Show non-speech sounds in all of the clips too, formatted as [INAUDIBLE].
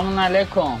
سلام علیکم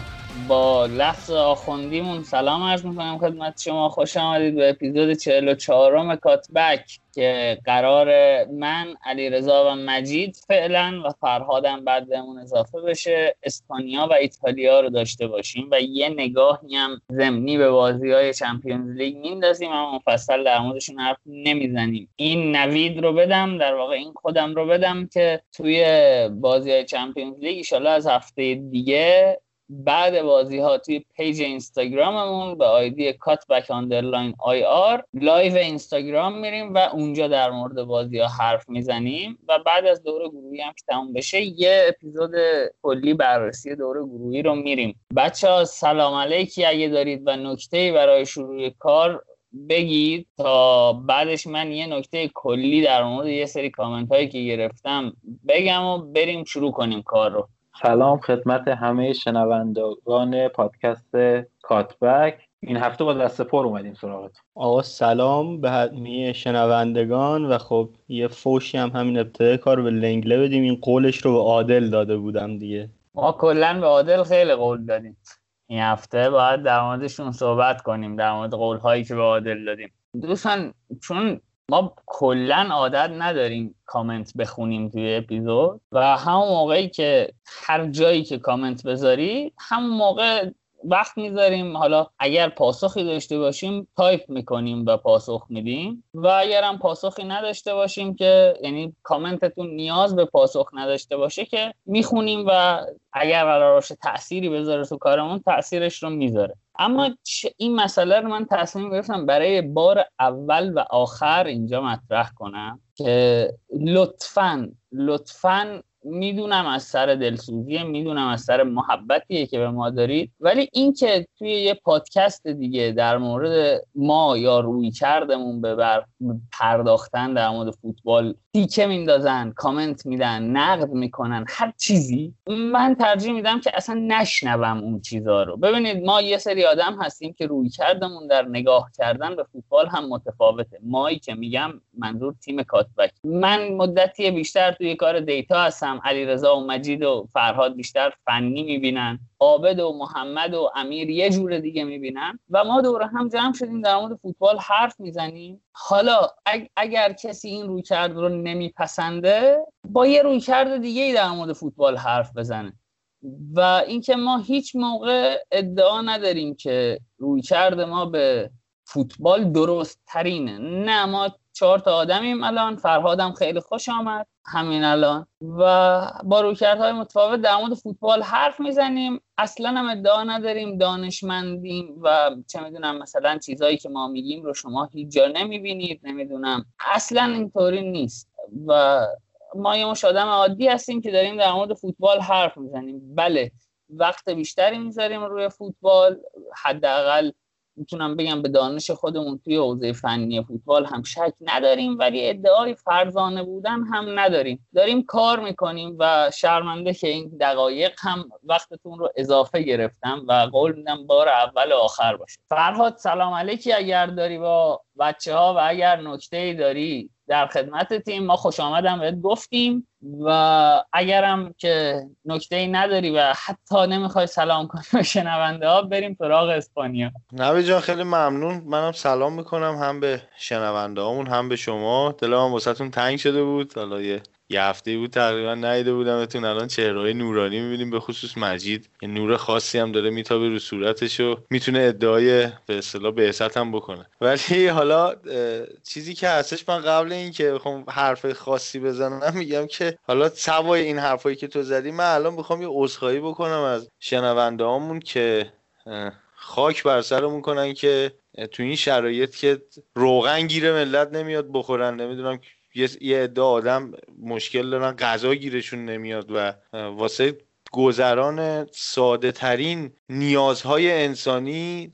لفظ آخوندیمون. سلام عرض می‌کنم خدمت شما. خوش آمدید به اپیزود 44 م کاتبک که قرار من علی رضا و مجید فعلا و فرهادم بعد بهمون اضافه بشه اسپانیا و ایتالیا رو داشته باشیم و یه نگاهی هم زمینی به بازی های چمپیونز لیگ میندازیم اما مفصل در موردشون حرف نمی‌زنیم. این نوید رو بدم در واقع این خودم رو بدم که توی بازی های Champions League از هفته دیگه بعد بازی ها توی page اینستاگراممون به ID Cutback underline ir live اینستاگرام میریم و اونجا در مورد بازی ها حرف می‌زنیم و بعد از دوره گروهی هم که تموم بشه یه اپیزود کلی بررسی دوره گروهی رو میریم. بچه ها سلام علیکی اگه دارید و نکته برای شروع کار بگید تا بعدش من یه نکته کلی در مورد یه سری کامنت هایی که گرفتم بگم و بریم شروع کنیم کار رو. سلام خدمت همه شنوندگان پادکست کاتبک. این هفته با دست پر اومدیم سراغت. آقا سلام به همه شنوندگان و خب یه فوشی هم همین ابتدای کار به لنگله بدیم. این قولش رو به عادل داده بودم دیگه. ما کلا به عادل خیلی قول دادیم. این هفته باید در موردشون صحبت کنیم در مورد قول هایی که به عادل دادیم. دوستان چون ما کلا عادت نداریم کامنت بخونیم توی اپیزود و همون موقعی که هر جایی که کامنت بذاری همون موقع وقت می‌ذاریم. حالا اگر پاسخی داشته باشیم تایپ می‌کنیم و پاسخ میدیم. و اگر هم پاسخی نداشته باشیم که یعنی کامنتتون نیاز به پاسخ نداشته باشه که می‌خونیم و اگر قرار باشه تأثیری بذاره تو کارمون تاثیرش رو می‌ذاره. اما این مسئله رو من تصمیم گرفتم برای بار اول و آخر اینجا مطرح کنم که لطفا لطفا می‌دونم از سر دلسوزی می‌دونم از سر محبتیه که به ما دارید. ولی اینکه توی یه پادکست دیگه در مورد ما یا روی کردمون به بر پرداختن در مورد فوتبال تیکه میندازن کامنت میدن نقد می‌کنن هر چیزی. من ترجیح میدم که اصلا نشنوم اون چیزا رو. ببینید ما یه سری آدم هستیم که روی کردمون در نگاه کردن به فوتبال هم متفاوته. مایی که میگم منظور تیم کاتبک. من مدتی بیشتر توی کار دیتا هستم. علیرضا و مجید و فرهاد بیشتر فنی می‌بینن. عابد و محمد و امیر یه جور دیگه می‌بینن. و ما دوره هم جمع شدیم در مورد فوتبال حرف می‌زنیم. حالا اگر کسی این روی کرد رو نمیپسنده با یه روی کرد دیگه ای در مورد فوتبال حرف بزنه. و اینکه ما هیچ موقع ادعا نداریم که روی کرد ما به فوتبال درست ترینه نه ما چهار تا آدمیم الان. فرهادم خیلی خوش آمد. همین الان. و با رویکردهای متفاوت در مورد فوتبال حرف می‌زنیم. اصلا هم ادعا نداریم دانشمندیم و چه می‌دونم مثلا چیزهایی که ما میگیم رو شما هیچ جا نمی‌بینید. نمی‌دونم. اصلا اینطوری نیست. و ما یه مش آدم عادی هستیم که داریم در مورد فوتبال حرف می‌زنیم. بله وقت بیشتری می‌ذاریم روی فوتبال. حداقل می‌تونم بگم به دانش خودمون توی حوزه فنی فوتبال هم شک نداریم ولی ادعای فرزانه بودن هم نداریم. داریم کار می‌کنیم و شرمنده که این دقایق هم وقتتون رو اضافه گرفتم و قول میدم بار اول و آخر باشه. فرهاد سلام علیکی اگر داری با بچه ها و اگر نکته داری. در خدمت تیم ما خوش آمدم بهت گفتیم و اگرم که نکته ای نداری و حتی نمی‌خوای سلام کنی به شنونده ها بریم سراغ اسپانیا. نوی جان خیلی ممنون. منم سلام می‌کنم هم به شنونده هم به شما. دلم واسهتون تنگ شده بود. حالا یه یه هفته بود تقریبا نیده بودمتون. الان چهرهای نورانی می‌بینیم به خصوص مجید. یه نور خاصی هم داره میتابه رو صورتش و می‌تونه ادعای به اصطلاح بعثت هم بکنه. ولی حالا چیزی که هستش من قبل اینکه بخوام حرف خاصی بزنم میگم که حالا سوای این حرفایی که تو زدی من الان بخوام یه عذرخواهی بکنم از شنونده هامون که خاک بر سرمون کنن که تو این شرایط که روغن گیره ملت نمیاد بخورن. نمی‌دونم یه عده آدم مشکل دارن غذا گیرشون نمیاد و واسه گذران ساده ترین نیازهای انسانی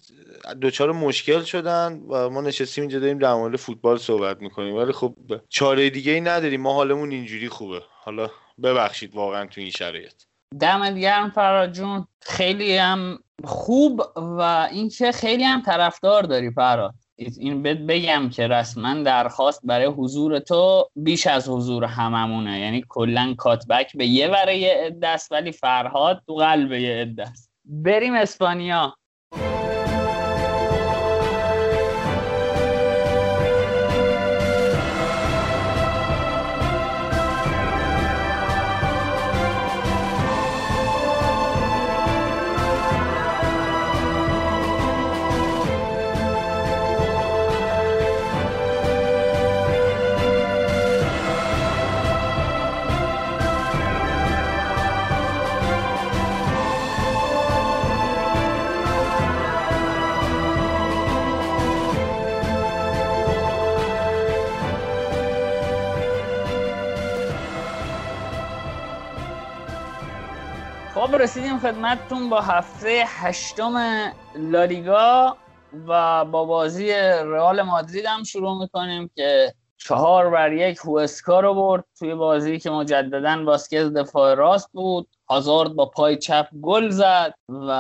دچار مشکل شدن و ما نشستیم اینجا داریم در مورد فوتبال صحبت می‌کنیم. ولی خب چاره دیگه ای نداریم. ما حالمون اینجوری خوبه. حالا ببخشید واقعا تو این شرایط. دمت گرم فراد جون. خیلی هم خوب و اینکه خیلی هم طرفدار داری فراد این بگم که رسما درخواست برای حضور تو بیش از حضور هممونه. یعنی کلا کاتبک به یه وره یه است ولی فرهاد تو قلب یه عده است. بریم اسپانیا. خب رسیدیم خدمتتون با هفته هشتم لالیگا و با بازی رئال مادرید هم شروع می‌کنیم که چهار بر یک هوسکا رو برد. توی بازی که مجددا باسکز دفاع راست بود هازارد با پای چپ گل زد و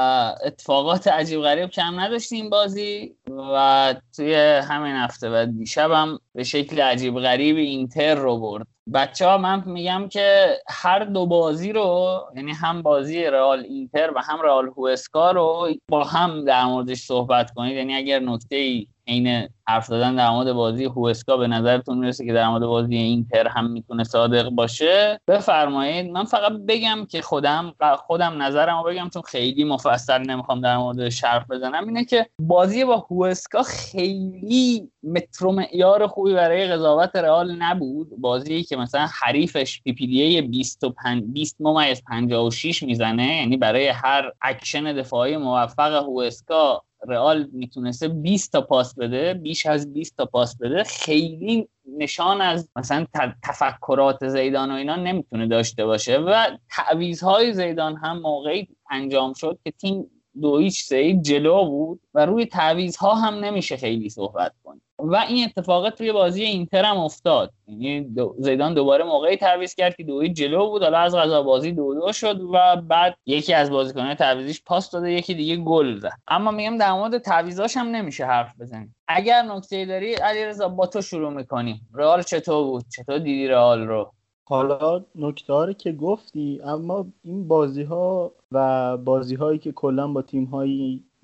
اتفاقات عجیب غریب کم نداشتیم بازی و توی همین هفته و دیشب هم به شکل عجیب غریب اینتر رو برد. بچه ها من میگم که هر دو بازی رو یعنی هم بازی رئال اینتر و هم رئال هوسکا رو با هم در موردش صحبت کنید. یعنی اگر نکته ای عین حرف زدن در مورد بازی هوسکا به نظرتون می‌رسه که در مورد بازی اینتر هم می‌تونه صادق باشه؟ بفرمایید. من فقط بگم که خودم خودم نظرمو بگم چون خیلی مفصل نمی‌خوام در مورد شرف بزنم اینه که بازی با هوسکا خیلی متر معیار خوبی برای قضاوت رئال نبود. بازی که مثلا حریفش PPDA 25 20 ممیز 56 می‌زنه یعنی برای هر اکشن دفاعی موفق هوسکا رئال می‌تونسته 20 تا پاس بده بیش از 20 تا پاس بده خیلی نشان از مثلا تفکرات زیدان و اینا نمی‌تونه داشته باشه و تعویزهای زیدان هم موقعی انجام شد که تیم دو هیچ سه جلو بود و روی تعویزها هم نمیشه خیلی صحبت کنیم و این اتفاقات توی بازی اینتر هم افتاد. یعنی دو زیدان دوباره موقعی تعویض کرد که دوی جلو بود. حالا از غذا بازی دو دو شد و بعد یکی از بازیکنان تعویضیش پاس داده یکی دیگه گل زد. اما میگم در مورد تعویضاش هم نمیشه حرف بزنیم. اگر نکته داری علیرضا با تو شروع می‌کنیم. رئال چطور بود؟ چطور دیدی رئال رو؟ حالا نکته که گفتی اما این بازی ها و بازی هایی که کلا با تیم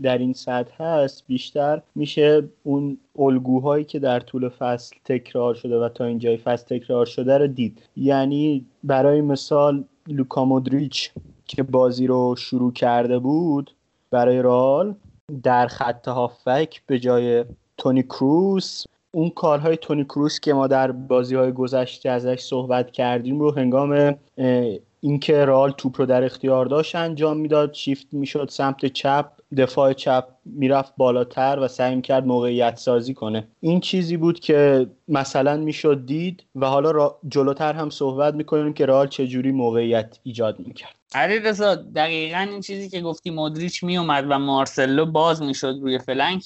در این سطح هست بیشتر میشه اون الگوهایی که در طول فصل تکرار شده و تا اینجای فصل تکرار شده رو دید. یعنی برای مثال لوکا مودریچ که بازی رو شروع کرده بود برای رال در خط هافک به جای تونی کروس اون کارهای تونی کروس که ما در بازی های گذشته ازش صحبت کردیم رو هنگام اینکه رال توپ رو در اختیار داشت انجام می‌داد شیفت می‌شد سمت چپ دفاع چپ می‌رفت بالاتر و سعی کرد موقعیت سازی کنه. این چیزی بود که مثلا می‌شد دید و حالا جلوتر هم صحبت می‌کنیم که رال چجوری موقعیت ایجاد می‌کرد. علی رضا دقیقا این چیزی که گفتی مدریچ میومد و مارسلو باز می‌شد روی فلنک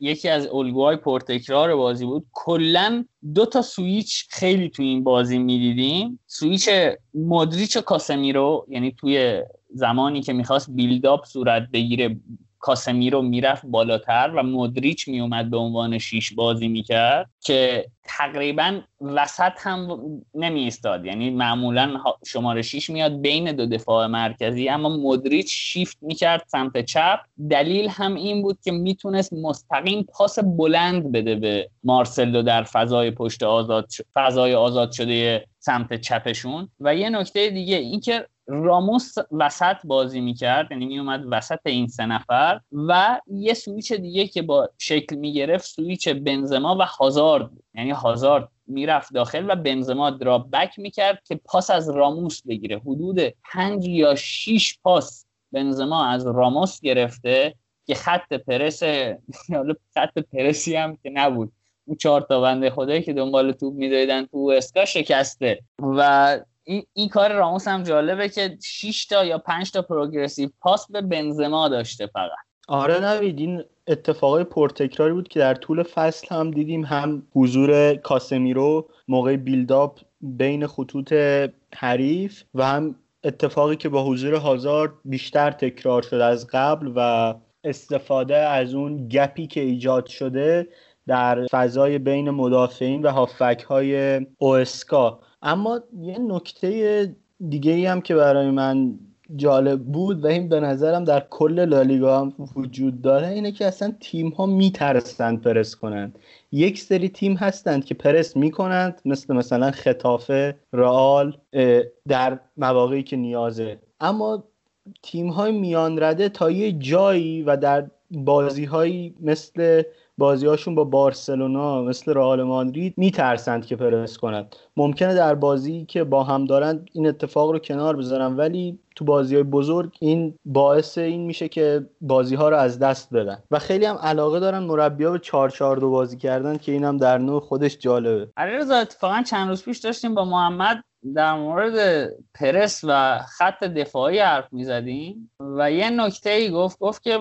یکی از الگوهای پرتکرار بازی بود. کلا دو تا سویچ خیلی تو این بازی می‌دیدیم. سویچ مدریچ و کاسمیرو یعنی توی زمانی که می‌خواست بیلداپ صورت بگیره کاسمیرو می‌رفت بالاتر و مدریچ میومد به عنوان شیش بازی می‌کرد که تقریبا وسط هم نمی یعنی معمولا شماره 6 میاد بین دو دفاع مرکزی اما مدریچ شیفت می‌کرد سمت چپ. دلیل هم این بود که می‌تونست مستقیم پاس بلند بده به مارسلو در فضای پشت آزاد فضای آزاد شده سمت چپشون. و یه نکته دیگه اینکه راموس وسط بازی می‌کرد یعنی میومد وسط این سه نفر و یه سویچ دیگه که با شکل می‌گرفت سویچ بنزما و هازارد یعنی هازارد می‌رفت داخل و بنزما دراپ بک می‌کرد که پاس از راموس بگیره. حدود پنج یا شیش پاس بنزما از راموس گرفته که خط پرس خط پرسی هم که نبود. اون چهار تا بنده خدایی که دنبال توپ میدویدن تو اسکا شکسته. و این, این کار راموس هم جالبه که 6 تا یا 5 تا پروگرسیو پاس به بنزما داشته فقط. آره نوید این اتفاقای پرتکراری بود که در طول فصل هم دیدیم هم حضور کاسمیرو موقع بیلداپ بین خطوط حریف و هم اتفاقی که با حضور هازارد بیشتر تکرار شد از قبل و استفاده از اون گپی که ایجاد شده در فضای بین مدافعین و هافک های اوسکا. اما یه نکته دیگه ای هم که برای من جالب بود و این به نظرم در کل لالیگا هم وجود داره اینه که اصلا تیم ها میترسند پرس کنند. یک سری تیم هستند که پرس می‌کنند مثل مثلا خطافه رئال در مواقعی که نیازه. اما تیم های میان رده تا یه جایی و در بازی هایی مثل بازیهاشون با بارسلونا مثل رئال مادرید میترسند که پرس کنند. ممکنه در بازی که با هم دارند این اتفاق رو کنار بذارن ولی تو بازی های بزرگ این باعث این میشه که بازی ها رو از دست بدن. و خیلی هم علاقه دارن مربیا به 4 4 دو بازی کردن که اینم در نوع خودش جالبه. علیرضا اتفاقا چند روز پیش داشتیم با محمد در مورد پرس و خط دفاعی حرف می‌زدیم و یه نکته ای گفت گفت که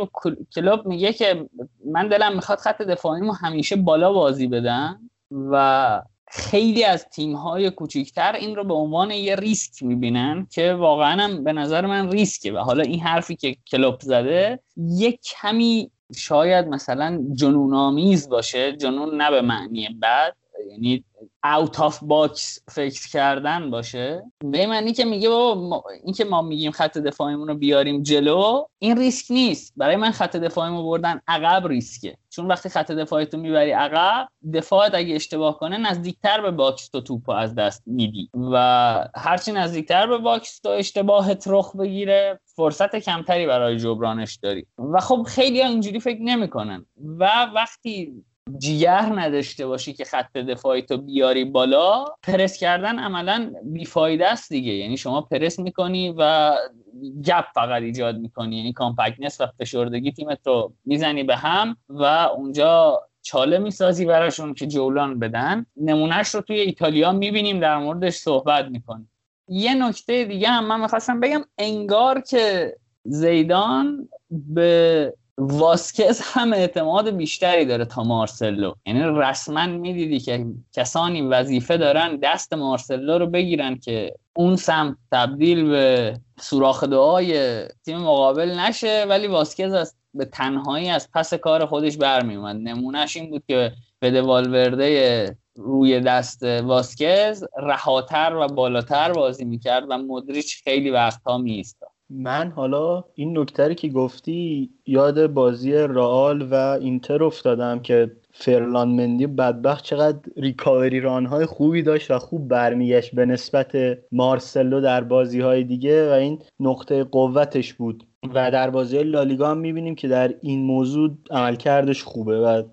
کلوب میگه که من دلم می‌خواد خط دفاعیمو همیشه بالا بازی بدن و خیلی از تیم های کوچیکتر این رو به عنوان یه ریسک می‌بینن که واقعا هم به نظر من ریسکه. و حالا این حرفی که کلوب زده یه کمی شاید مثلا جنون آمیز باشه جنون نه به معنی بد یعنی out of box فکر کردن باشه. به معنی که میگه بابا این که ما میگیم خط دفاعیمون رو بیاریم جلو این ریسک نیست. برای من خط دفاعیمون بردن عقب ریسکه. چون وقتی خط دفاعیتو می‌بری عقب دفاعت اگه اشتباه کنه نزدیکتر به box تو توپو از دست میدی. و هرچی نزدیکتر به box تو اشتباهت رخ بگیره فرصت کمتری برای جبرانش داری. و خب خیلی اینجوری فکر نمی‌کنن. و وقتی جیگر نداشته باشی که خط دفاعی تو بیاری بالا پرس کردن عملا بیفایده است دیگه. یعنی شما پرس می‌کنی و گپ فقط ایجاد می‌کنی. یعنی کامپکتنس و فشردگی تیمت رو می‌زنی به هم و اونجا چاله می‌سازی براشون که جولان بدن. نمونهش رو توی ایتالیا می‌بینیم در موردش صحبت می‌کنیم. یه نکته دیگه هم من می‌خواستم بگم انگار که زیدان به واسکز هم اعتماد بیشتری داره تا مارسلو. یعنی رسما می‌دیدی که کسانی وظیفه دارن دست مارسلو رو بگیرن که اون سمت تبدیل به سوراخ دعای تیم مقابل نشه ولی واسکز از به تنهایی از پس کار خودش برمیومد نمونهش این بود که به والورده روی دست واسکز رهاتر و بالاتر بازی می‌کرد و مدریچ خیلی وقتها میایستاد. من حالا این نکتری که گفتی یاد بازی رئال و اینتر افتادم که فرلان مندی بدبخت چقدر ریکاوری رانهای خوبی داشت و خوب برمیگشت به نسبت مارسلو در بازی های دیگه و این نقطه قوتش بود. و در بازی لالیگا هم می‌بینیم که در این موضوع عملکردش خوبه و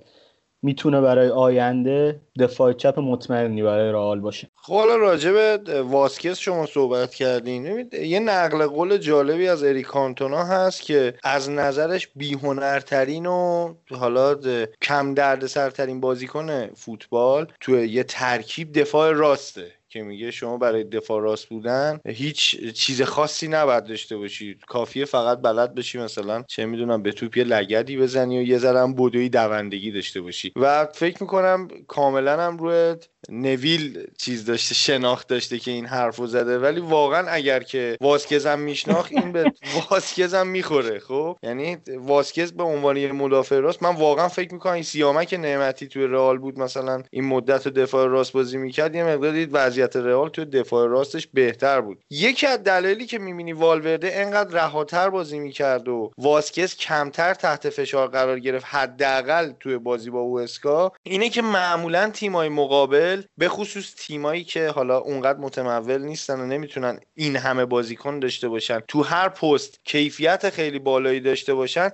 می‌تونه برای آینده دفاع چپ مطمئنی برای رئال باشه. خب حالا راجع به واسکس شما صحبت کردین. یه نقل قول جالبی از اریکانتونا هست که از نظرش بیهنرترین و حالا کم دردسرترین بازیکن فوتبال توی یه ترکیب دفاع راسته که میگه شما برای دفاع راست بودن هیچ چیز خاصی نباید داشته باشی. کافیه فقط بلد بشی مثلا چه می‌دونم به توپ یه لگدی بزنی و یه ذره بدوی دوندگی داشته باشی. و فکر می‌کنم کاملا هم روی نویل چیز داشته شناخت داشته که این حرفو زده. ولی واقعا اگر که واسکزم میشناخت این به [LAUGHS] واسکزم می‌خوره. خب؟ یعنی واسکز به عنوان یه مدافع راست من واقعا فکر می‌کنم این سیامک نعمتی توی رئال بود. مثلا این مدت دفاع راست بازی می‌کرد یه مقداری وضعیت رئال توی دفاع راستش بهتر بود. یکی از دلایلی که می‌بینی والورده انقدر رهاتر بازی می‌کرد و واسکز کمتر تحت فشار قرار گرفت حداقل توی بازی با اوسکا اینه که معمولا تیمای مقابل به خصوص تیمایی که حالا اونقدر متمول نیستن و نمی‌تونن این همه بازیکن داشته باشن. تو هر پست کیفیت خیلی بالایی داشته باشن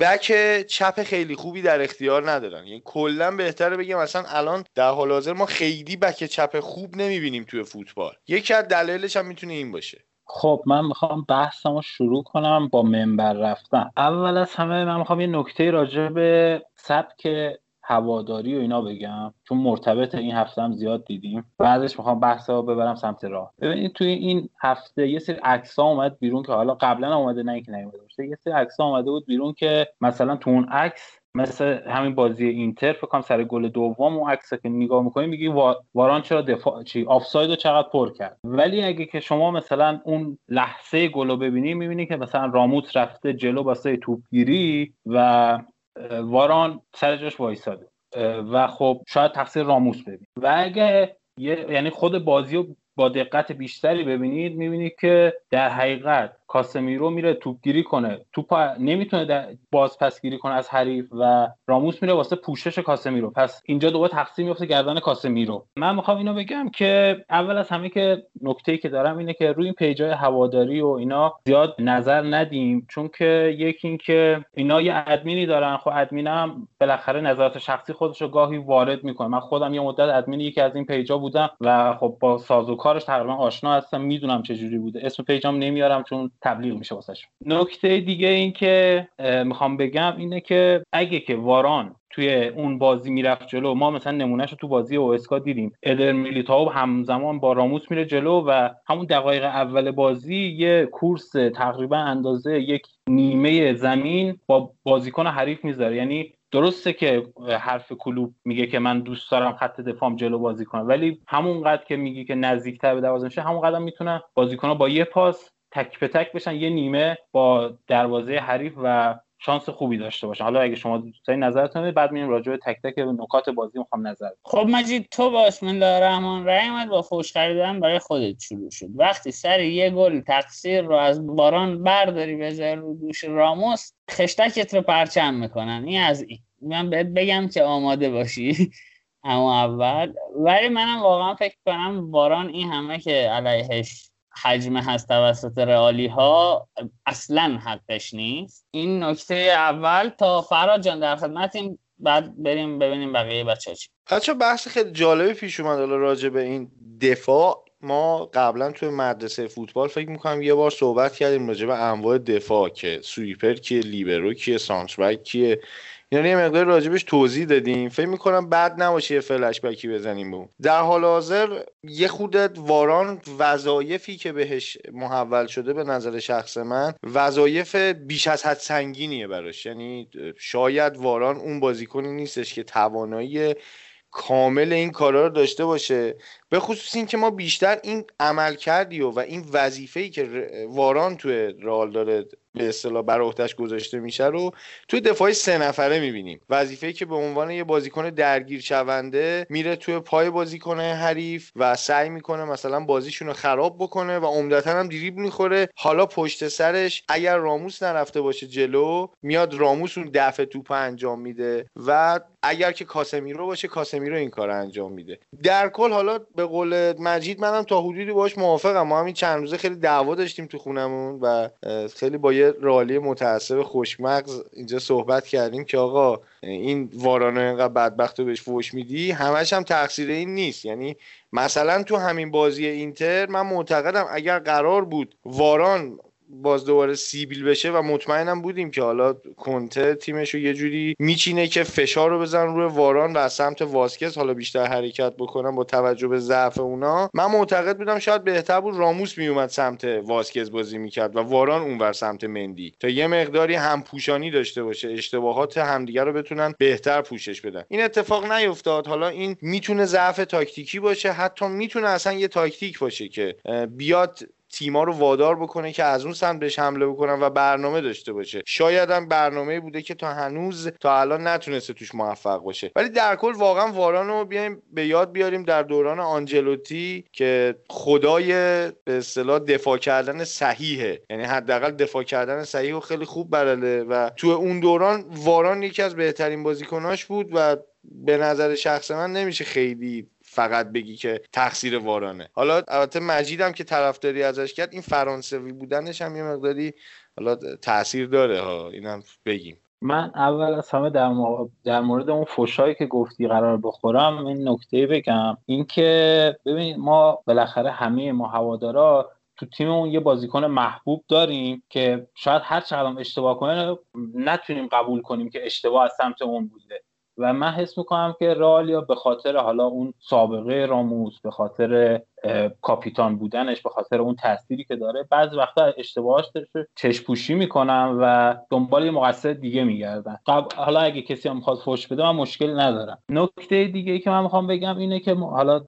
بک چپ خیلی خوبی در اختیار ندارن. یعنی کلا بهتره بگم مثلا الان در حال حاضر ما خیلی بک چپ خوب نمی‌بینیم توی فوتبال. یکی از دلایلش هم می‌تونه این باشه. خب من می‌خوام بحثمو شروع کنم با منبر رفتن. اول از همه من می‌خوام یه نکته راجع به سبک هواداری و اینا بگم چون مرتبط این هفته هم زیاد دیدیم. بعدش می‌خوام بحث ببرم سمت راه. ببینید توی این هفته یه سری عکس ها اومد بیرون که حالا قبلا اومده نه اینکه نیومده باشه. یه سری عکس ها اومده بود بیرون که مثلا تو اون عکس مثل همین بازی اینتر فکر کنم سر گل دوم و عکس که نگاه می‌کنی میگی واران چرا دفاع چی آفساید رو چقدر پر کرد. ولی اگه که شما مثلا اون لحظه گل رو ببینی می‌بینی که مثلا راموس رفته جلو واسه توپگیری و واران سر جاش وایساده. و خب شاید تقصیر راموس ببین و اگه یعنی خود بازی رو با دقت بیشتری ببینید می‌بینید که در حقیقت کاسمیرو میره توپگیری کنه. توپ نمی‌تونه باز پس گیری کنه از حریف و راموس میره واسه پوشش کاسمیرو. پس اینجا دوباره تقسیم میفته گردن کاسمیرو. من می‌خوام اینو بگم که اول از همه که نکته که دارم اینه که روی این پیجای هواداری و اینا زیاد نظر ندیم چون که یکی اینکه اینا یه ادمینی دارن. خب ادمینم بالاخره نظرات شخصی خودش گاهی وارد می‌کنه. من خودم یه مدت ادمین یکی از این پیجا بودم و خب با سازوکارش تقریبا آشنا هستم. می‌دونم چه جوری بوده. اسم پیجام نمیارم چون تبلیغ میشه واسش نکته دیگه این که می‌خوام بگم اینه که اگه که واران توی اون بازی می‌رفت جلو ما مثلا نمونهش رو تو بازی اوسکا دیدیم. ادر میلیتاو همزمان با راموس میره جلو و همون دقایق اول بازی یه کورس تقریبا اندازه یک نیمه زمین با بازیکن حریف می‌ذاره. یعنی درسته که حرف کلوب میگه که من دوست دارم خط دفاعم جلو بازی کنم ولی همونقدر که میگه که نزدیکتر به دروازه میشه همون قدر می‌تونن بازیکنها با یه پاس تک به تک بشن یه نیمه با دروازه حریف و شانس خوبی داشته باشن. حالا اگه شما دوستای نظرتون بعد میریم راجع به تک تک نکات بازی می‌خوام نظر خب مجید تو با بسم الله الرحمن الرحیم با فوش خریدن برای خودت شروع شد. وقتی سر یه گل تقصیر رو از باران برداری بذاری رو دوش راموس خشتکت رو پرچم می‌کنن. این از این. من بهت بگم که آماده باشی. [LAUGHS] اما اول. ولی منم واقعا فکر کنم باران این همه که علیهش حجم هست توسط رئالی ها اصلا حقش نیست. این نکته اول تا فراد جان در خدمتیم بعد بریم ببینیم بقیه بچه چی. بچه بحث خیلی جالبی پیش اومد راجع به این دفاع. ما قبلا توی مدرسه فوتبال فکر می‌کنم یه بار صحبت کردیم راجع به انواع دفاع که سویپر کیه لیبرو کیه سانتربک کیه. یعنی یه مقدار راجبش توضیح دادیم. فکر می‌کنم بد نباشه یه فلش بکی بزنیم به در حال حاضر یه خودت واران وظایفی که بهش محول شده به نظر شخص من وظایف بیش از حد سنگینیه براش. یعنی شاید واران اون بازیکنی نیستش که توانایی کامل این کارا رو داشته باشه. به خصوص این که ما بیشتر این عمل کردی و, و این وظیفه‌ای که واران توی رال داره به اصطلاح بر عهدهش گذاشته میشه رو توی دفاعی سه نفره می‌بینیم. وظیفه که به عنوان یه بازیکن درگیر شونده میره توی پای بازیکن حریف و سعی می‌کنه مثلا بازیشون رو خراب بکنه و عمدتا هم دریب می‌خوره. حالا پشت سرش اگر راموس نرفته باشه جلو میاد راموس اون دفع توپ انجام میده و اگر که کاسمیرو باشه کاسمیرو این کار انجام میده. در کل حالا به قول مجید منم تا حدودی باش موافقم. ما همین چند روزه خیلی دعوا داشتیم تو خونمون و خیلی با یه رالی متعصب خوشمغز اینجا صحبت کردیم که آقا این وارانو اینقدر بدبخت رو بهش فوش میدی؟ همش هم تقصیر این نیست. یعنی مثلا تو همین بازی اینتر من معتقدم اگر قرار بود واران باز دوباره سیبیل بشه و مطمئنم بودیم که حالا کنته تیمش رو یه جوری میچینه که فشار رو بزن روی واران و از سمت واسکز حالا بیشتر حرکت بکنم با توجه به ضعف اونا. من معتقد بودم شاید بهتر بود راموس میومد سمت واسکز بازی می‌کرد و واران اونور سمت مندی. تا یه مقداری همپوشانی داشته باشه اشتباهات همدیگه رو بتونن بهتر پوشش بدن. این اتفاق نیفتاد. حالا این می‌تونه ضعف تاکتیکی باشه حتی می‌تونه اصلا یه تاکتیک باشه که بیاد تیما رو وادار بکنه که از اون سمت بهش حمله بکنن و برنامه داشته باشه. شاید هم برنامه بوده که تا هنوز تا الان نتونسته توش موفق باشه. ولی در کل واقعا واران رو بیایم به یاد بیاریم در دوران آنجلوتی که خدای به اصطلاح دفاع کردن صحیحه. یعنی حداقل دفاع کردن صحیح و خیلی خوب بلده و تو اون دوران واران یکی از بهترین بازیکناش بود و به نظر شخص من نمیشه خیلی فقط بگی که تقصیر وارانه. حالا البته مجیدم که طرفداری ازش کرد این فرانسوی بودنش هم یه مقداری حالا تاثیر داره ها اینم بگیم. من اول از همه در, در مورد اون فوشایی که گفتی قرار بخورم این نکته بگم. اینکه ببین ما بالاخره همه ما هوادارا تو تیممون یه بازیکن محبوب داریم که شاید هر چقدر اشتباه کنه نتونیم قبول کنیم که اشتباه از سمت اون بوده. و من حس می‌کنم که رالیا به خاطر حالا اون سابقه راموس به خاطر کاپیتان بودنش به خاطر اون تأثیری که داره. بعضی وقتا اشتباهاش چشم پوشی می‌کنن و دنبال یه مقصر دیگه میگردن حالا اگه کسی هم می‌خواد فوش بده من مشکلی ندارم. نکته دیگه ای که من می‌خوام بگم اینه که حالا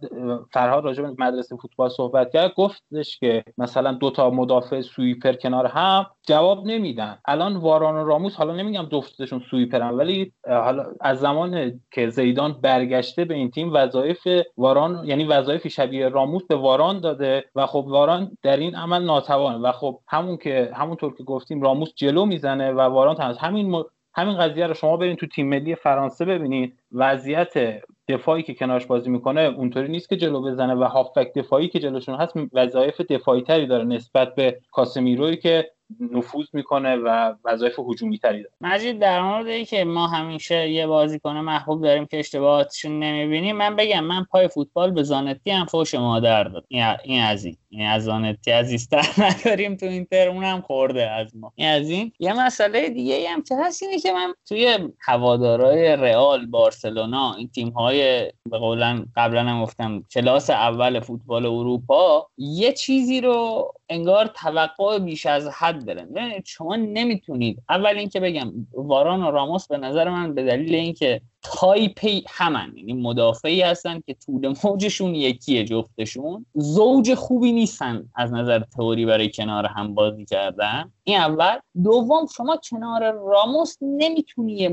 فرهاد راجع به مدرسه فوتبال صحبت کرد. گفتش که مثلا دو تا مدافع سویپر کنار هم جواب نمیدن. الان واران و راموس حالا نمیگم دفتشون سویپرن ولی حالا از زمان که زیدان برگشته به این تیم وظایف واران یعنی وظایف شبیه راموس به واران داده و خب واران در این عمل ناتوانه. و خب همون که همونطور که گفتیم راموس جلو می‌زنه و واران از همین همین قضیه رو شما برین تو تیم ملی فرانسه ببینید وضعیت دفاعی که کنارش بازی می‌کنه اونطوری نیست که جلو بزنه و هافبک دفاعی که جلوشون هست وظایف دفاعی تری داره نسبت به کاسمیروی که نفوذ می‌کنه و وظایف هجومی تری داره. مجید در مورد که ما همیشه یه بازیکن محبوب داریم که اشتباهاتشون نمی‌بینیم من بگم من پای فوتبال به زانتی هم فوش مادر داد این از این. این از زانتی عزیزتر [LAUGHS] نداریم تو اینتر اونم خورده از ما. این از این. یه مسئله دیگه هم که هست اینه که من توی هوادارای رئال بارسلونا این تیم های به قولن قبلا هم گفتم کلاس اول فوتبال اروپا یه چیزی رو انگار توقع بیش از حد دارن شما نمی‌تونید. اول اینکه بگم واران و راموس به نظر من به دلیل اینکه تایپ همن. یعنی مدافعی هستن که طول موجشون یکیه جفتشون. زوج خوبی نیستن از نظر تئوری برای کنار هم بازی کردن. این اول. دوم شما کنار راموس نمی‌تونی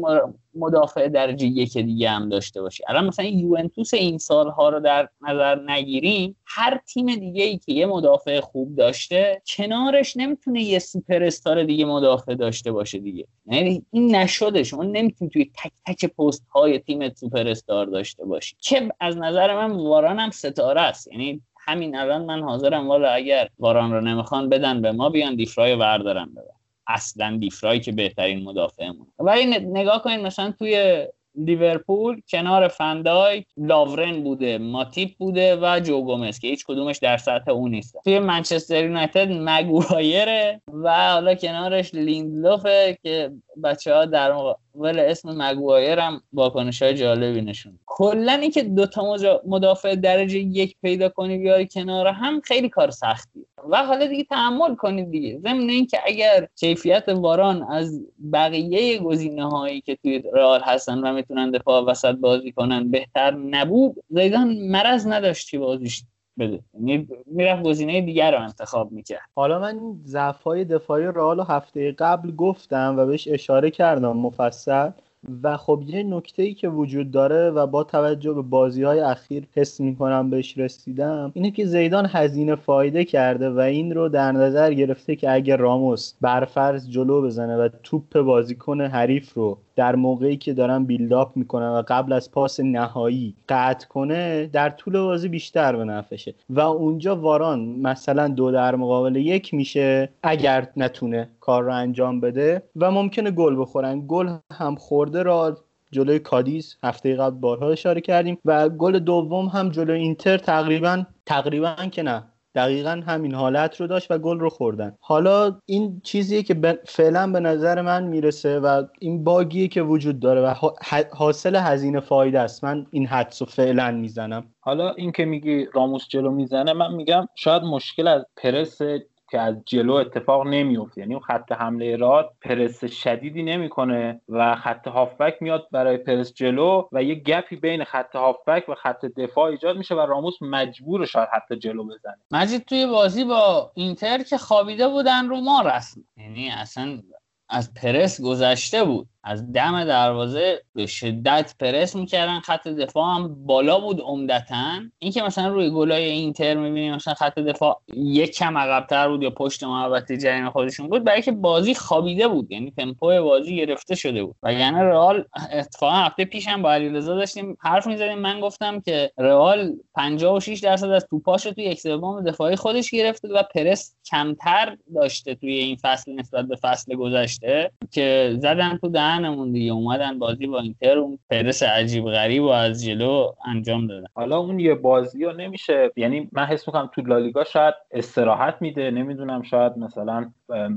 مدافع درجه یک دیگه هم داشته باشی. الان مثلا یوونتوس این سالها رو در نظر نگیریم. هر تیم دیگه ای که یه مدافع خوب داشته کنارش نمی‌تونه یه سوپر استار دیگه مدافع داشته باشه دیگه. یعنی این نشده. شما نمی‌تونی توی تک تک پست های تیم سوپر استار داشته باشی. که از نظر من واران هم ستاره است. یعنی همین الان من حاضرم والا اگر واران رو نمی‌خوان بدن به ما بیان دیفرای وردارن ببر. اصلا دیفرای که بهترین مدافعمون ولی نگاه کنید مثلا توی لیورپول کنار فندای لاورن بوده ماتیپ بوده و جو گومز که هیچ کدومش در سطح اون نیست. توی منچستر یونایتد مگوایره و حالا کنارش لیندلوفه که بچه ها در مقابل اسم مگوایر هم واکنش های جالبی نشون کلا اینکه دوتا مدافع درجه یک پیدا کنی بیاری کنار هم خیلی کار سختی و حالا دیگه تحمل کنید دیگه. ضمن اینکه اگر کیفیت واران از بقیه گزینه هایی که توی رئال هستن و می‌تونن دفاع وسط بازی کنن بهتر نبود زیدان مرض نداشت که بازیش بده. یعنی می‌رفت گزینه دیگر رو انتخاب می‌کرد. حالا من ضعف های دفاعی رئال هفته قبل گفتم و بهش اشاره کردم مفصل. و خب یه نکته ای که وجود داره و با توجه به بازی های اخیر حس می‌کنم بهش رسیدم اینه که زیدان هزینه فایده کرده و این رو در نظر گرفته که اگر راموس برفرض جلو بزنه و توپ بازیکن حریف رو در موقعی که دارن بیلداپ می‌کنن و قبل از پاس نهایی قطع کنه در طول بازی بیشتر به نفشه و اونجا واران مثلا دو در مقابل یک میشه اگر نتونه کار رو انجام بده و ممکنه گل بخورن. گل هم خورده را جلوی کادیز هفته قبل بارها اشاره کردیم و گل دوم هم جلوی اینتر تقریبا تقریبا که نه. دقیقا همین حالت رو داشت و گل رو خوردن. حالا این چیزیه که فعلا به نظر من می‌رسه و این باگیه که وجود داره و حاصل هزینه فایده است. من این حدس رو فعلا می‌زنم. حالا این که میگی راموس جلو می‌زنه من میگم شاید مشکل از پرس که از جلو اتفاق نمیفته. یعنی خط حمله راد پرس شدیدی نمی‌کنه و خط هافبک میاد برای پرس جلو و یه گپی بین خط هافبک و خط دفاع ایجاد میشه و راموس مجبور شاید حتی جلو بزنه. مجید توی بازی با اینتر که خوابیده بودن رو ما رسم. یعنی اصلا از پرس گذشته بود. از دم دروازه به شدت پرس می‌کردن خط دفاع هم بالا بود عمدتا. اینکه مثلا روی گلای اینتر می‌بینیم مثلا خط دفاع یک کم عقبتر بود یا پشت محوطه جریمه خودشون بود برای که بازی خوابیده بود یعنی تمپو بازی گرفته شده بود. و یعنی رئال اتفاقا هفته پیشم با علیرضا داشتیم حرف می‌زدیم. من گفتم که رئال 56 درصد از توپاش رو توی یک سوم دفاعی خودش گرفته و پرس کمتر داشته توی این فصل نسبت به فصل گذشته که زدن تو ذهنمون دیگه. اومدن بازی با اینتر اون پرس عجیب غریب و از جلو انجام دادن. حالا اون یه بازی ها نمیشه یعنی من حس می‌کنم تو لالیگا شاید استراحت میده نمی‌دونم شاید مثلا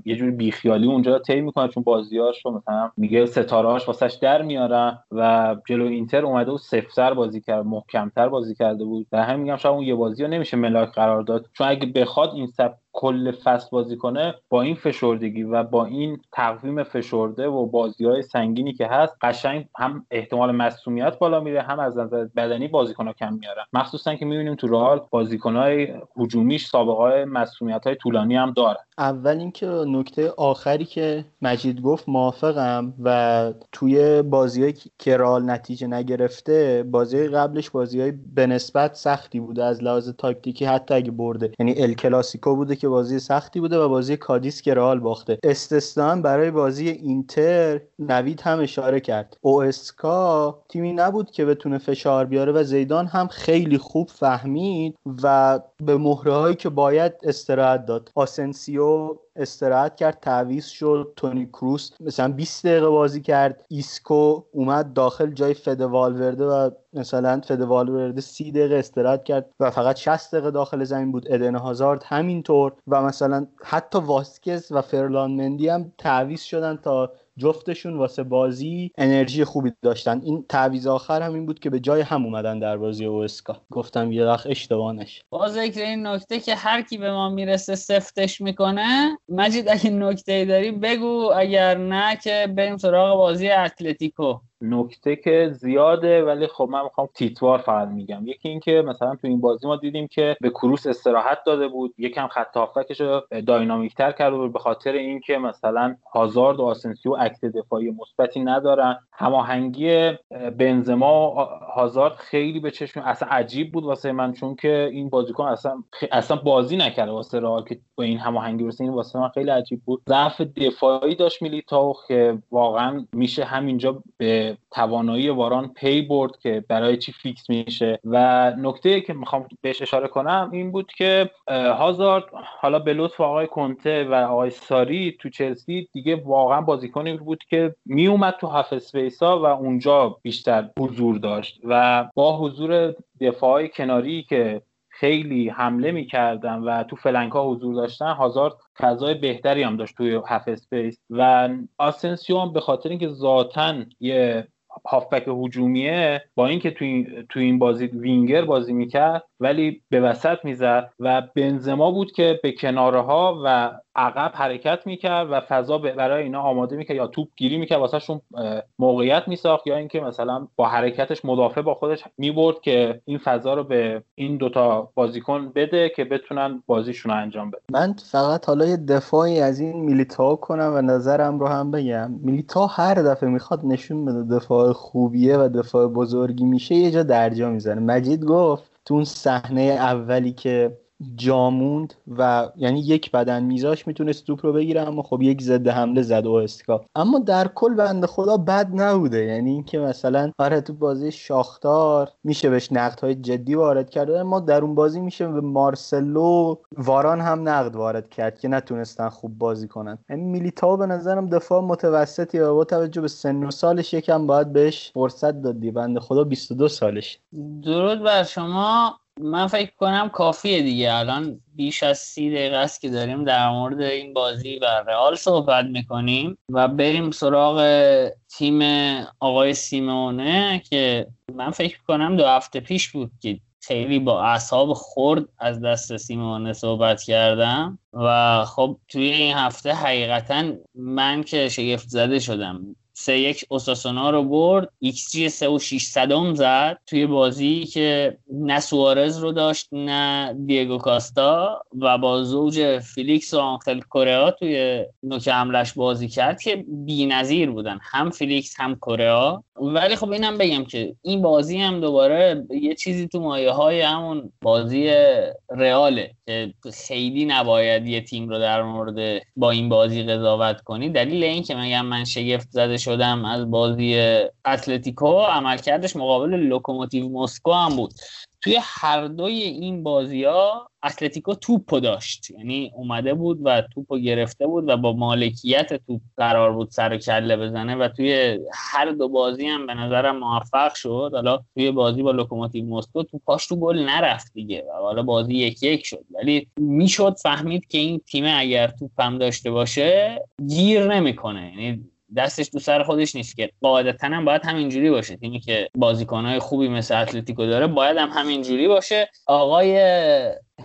یه جوری بیخیالی اونجا طی می‌کنه چون بازیاشو مثلا میگه ستارهاش واسش در میارن و جلو اینتر اومده و سفتر بازی کرد محکمتر بازی کرده بود. و هم میگم شاید اون یه بازی ها نمیشه ملاک قرار داد. چون اگه بخواد این سب کل فصل بازی کنه با این فشردگی و با این تقویم فشرده و بازی های سنگینی که هست قشنگ هم احتمال مصومیت بالا میره هم از نظر بدنی بازیکن ها کم میارن. مخصوصا که می‌بینیم تو رئال بازیکن های هجومیش سابقه های های طولانی هم دارن. اول اینکه نکته آخری که مجید گفت موافقم و توی بازی که رئال نتیجه نگرفته بازی قبلش بازی های به نسبت سختی بوده از لحاظ تاکتیکی حتی اگه برده. یعنی ال کلاسیکو بوده که بازی سختی بوده و بازی کادیس که رئال باخته. استثنا برای بازی اینتر نوید هم اشاره کرد. اوسکا تیمی نبود که بتونه فشار بیاره و زیدان هم خیلی خوب فهمید و به مهره هایی که باید استراحت داد. آسنسیو استراحت کرد تعویض شد تونی کروس مثلا 20 دقیقه بازی کرد ایسکو اومد داخل جای فده والورده و مثلا فده والورده 30 دقیقه استراحت کرد و فقط 60 دقیقه داخل زمین بود. ادن هازارد همینطور و مثلا حتی واسکز و فرلاند مندی هم تعویض شدن تا جفتشون واسه بازی انرژی خوبی داشتن. این تعویض آخر هم این بود که به جای هم اومدن در بازی هوئسکا. گفتم یه وقت اشتباهش با ذکر این نکته که هر کی به ما می‌رسه سفتش می‌کنه. مجید اگه نکته داری بگو اگر نه که بریم سراغ بازی اتلتیکو. نکته که زیاده ولی خب من می‌خوام تیتوار فقط میگم. یکی اینکه مثلا تو این بازی ما دیدیم که به کروس استراحت داده بود. یکم خط هافبکش رو داینامیک تر کرده بود به خاطر اینکه مثلا هازارد و آسنسیو اکت دفاعی مثبتی ندارن. هماهنگی بنزما و هازارد خیلی به چشم اصلا عجیب بود واسه من چون که این بازیکن اصلا اصلا بازی نکرده واسه رئال که با این هماهنگی واسه این واسه من خیلی عجیب بود. ضعف دفاعی داشت میلیتاو که واقعا میشه همینجا به توانایی واران پی برد که برای چی فیکس میشه. و نکته که می‌خوام بهش اشاره کنم این بود که هازارد حالا به لطف آقای کنته و آقای ساری تو چلسی دیگه واقعا بازیکنی بود که میومد تو half space ا و اونجا بیشتر حضور داشت. و با حضور دفاعی کناری که خیلی حمله می‌کردن و تو flank ها حضور داشتن. هازارد فضای بهتری هم داشت توی half space. و آسنسیو به خاطر اینکه ذاتا یه هافبک هجومیه با اینکه تو این, تو این بازی وینگر بازی می‌کرد ولی به وسط می‌زد و بنزما بود که به کناره ها و عقب حرکت می‌کرد و فضا برای اینا آماده می‌کرد یا توپ گیری می‌کرد واسه‌شون موقعیت میساخت یا اینکه مثلا با حرکتش مدافع با خودش می‌برد که این فضا رو به این دوتا بازیکن بده که بتونن بازیشون رو انجام بده من فقط حالا یه دفاعی از این میلیتا کنم و نظرم رو هم بگم. میلیتا هر دفعه می‌خواد نشون بده دفاع خوبیه و دفاع بزرگی میشه یه جا درجا می‌زنه مجید گفت تو اون صحنه اولی که جاموند و یعنی یک بدن میزاش می‌تونست توپ رو بگیره اما خب یک ضد حمله زد و اسکا اما در کل بنده خدا بد نبوده. یعنی اینکه مثلا آره تو بازی شاختار میشه بهش نقد های جدی وارد کرده اما در اون بازی میشه به مارسلو واران هم نقد وارد کرد که نتونستن خوب بازی کنن. یعنی میلیتاو به نظرم دفاع متوسطی و با توجه به سن و سالش یکم باید بهش فرصت دادی. بنده خدا 22 سالش درود بر شما. من فکر کنم کافیه دیگه. الان بیش از سی دقیقه است که داریم در مورد این بازی و رئال صحبت می‌کنیم و بریم سراغ تیم آقای سیمونه که من فکر کنم دو هفته پیش بود که خیلی با اعصاب خورد از دست سیمونه صحبت کردم و خب توی این هفته حقیقتا من که شگفت زده شدم. سه یک اوساسونا رو برد. ایکس جی سه و 600 زد توی بازی که نه سوارز رو داشت نه دیگو کاستا و با زوج فیلیکس و آنخل کوریا توی نوک حملش بازی کرد که بی‌نظیر بودن. هم فیلیکس هم کوریا ولی خب اینم بگم که این بازی هم دوباره یه چیزی تو مایه های همون بازی رئاله که خیلی نباید یه تیم رو در مورد با این بازی قضاوت کنی. دلیل این که میگم من شگفت زده شدم از بازی اتلتیکو. عملکردش مقابل لوکوموتیو مسکو هم بود. توی هر دوی این بازی ها اتلتیکو توپو داشت. یعنی اومده بود و توپو گرفته بود و با مالکیت توپ قرار بود سر کله بزنه و توی هر دو بازی هم به نظرم موفق شد. حالا توی بازی با لوکوموتیو مسکو تو پاش تو گل نرفت دیگه و حالا بازی یک یک شد. ولی می‌شد فهمید که این تیم اگر توپ هم داشته باشه گیر نمی‌کنه. یعنی دستش تو سر خودش نیست که قاعدتا هم باید همینجوری باشه. تیمی که بازیکنهای خوبی مثل اتلتیکو داره باید هم همینجوری باشه. آقای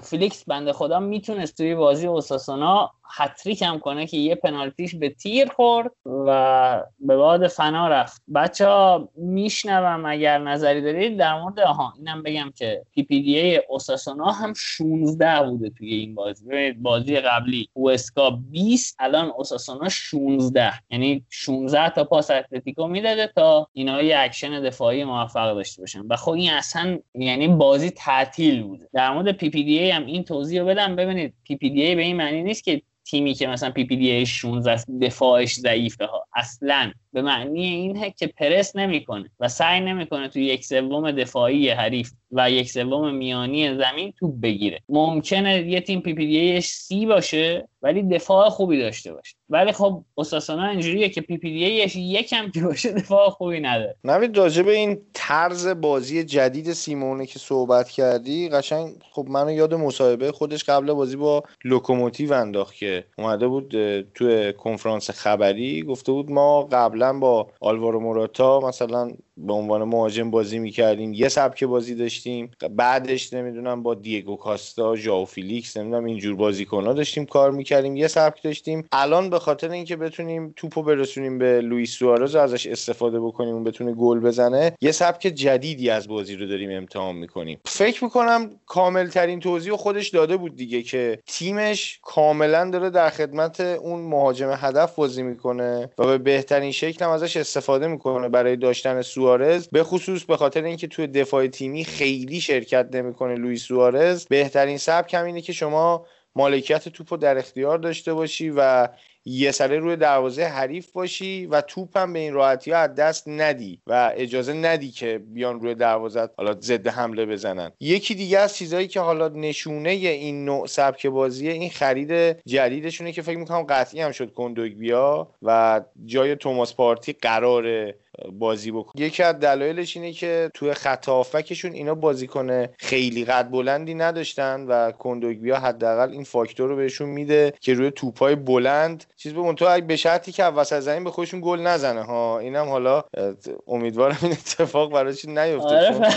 فلیکس بنده خدا می‌تونست توی بازی اوساسونا هت‌تریک هم کنه که یه پنالتیش به تیر خورد و به باد فنا رفت. بچه ها میشنوم اگر نظری دارید در مورد آها اینم بگم که PPDA اوساسونا هم 16 بوده توی این بازی. ببینید بازی قبلی هوئسکا 20 الان اوساسونا 16 یعنی 16 تا پاس اتلتیکو می‌داده تا اینا یه اکشن دفاعی موفق داشته باشن. و خب این اصلا یعنی بازی تعطیل بوده. در مورد PPDA هم این توضیح رو بدم. ببینید PPDA به این معنی نیست که تیمی که مثلا PPDA 16 دفاعش ضعیفه ها. اصلا به معنی اینه که پرس نمی‌کنه و سعی نمی‌کنه تو یک سوم دفاعی حریف و یک سوم میانی زمین توپ بگیره. ممکنه یه تیم PPDA سی باشه ولی دفاع خوبی داشته باشه. ولی خب اوساسونا اینجوریه که PPDA ش یکم که باشه دفاع خوبی نداره. نوید راجع به این طرز بازی جدید سیمئونه که صحبت کردی قشنگ خب منو یاد مصاحبه خودش قبل بازی با لوکوموتیو انداخت که اومده بود تو کنفرانس خبری گفته بود ما قبلا با آلوارو موراتا مثلا به عنوان مهاجم بازی می‌کردیم. یه سبک بازی داشتیم. بعدش نمی‌دونم با دیگو کاستا ژائو فیلیکس نمی‌دونم اینجور بازیکن‌ها داشتیم کار می‌کردیم. یه سبک داشتیم. الان به خاطر اینکه بتونیم توپو برسونیم به لوئیس سوارز و ازش استفاده بکنیم و بتونه گل بزنه یه سبک جدیدی از بازی رو داریم امتحان می‌کنیم. فکر می‌کنم کامل ترین توضیح خودش داده بود دیگه که تیمش کاملا داره در خدمت اون مهاجم هدف بازی می‌کنه و به بهترین شکل هم ازش استفاده می‌کنه برای داشتن سوارز به خصوص به خاطر اینکه توی دفاع تیمی خیلی شرکت نمی‌کنه لوئیس سوارز بهترین سبک هم اینه که شما مالکیت توپ رو در اختیار داشته باشی و یه سره روی دروازه حریف باشی و توپ هم به این راحتی از دست ندی و اجازه ندی که بیان روی دروازه حالا ضد حمله بزنن. یکی دیگه از چیزهایی که حالا نشونه این نوع سبک بازیه این خرید جدیدشونه که فکر می‌کنم قطعی هم شد بیا و جای توماس پارتی قراره. بازی بکنه. یکی از دلایلش اینه که توی خط اینا بازیکن خیلی قد بلندی نداشتن و کندوگبیا حداقل این فاکتور رو بهشون میده که روی توپای بلند. چیز به اونطور به شرطی که وسط زمین به خودشون گل نزنه ها؟ اینم حالا امیدوارم این اتفاق براش نیفته آره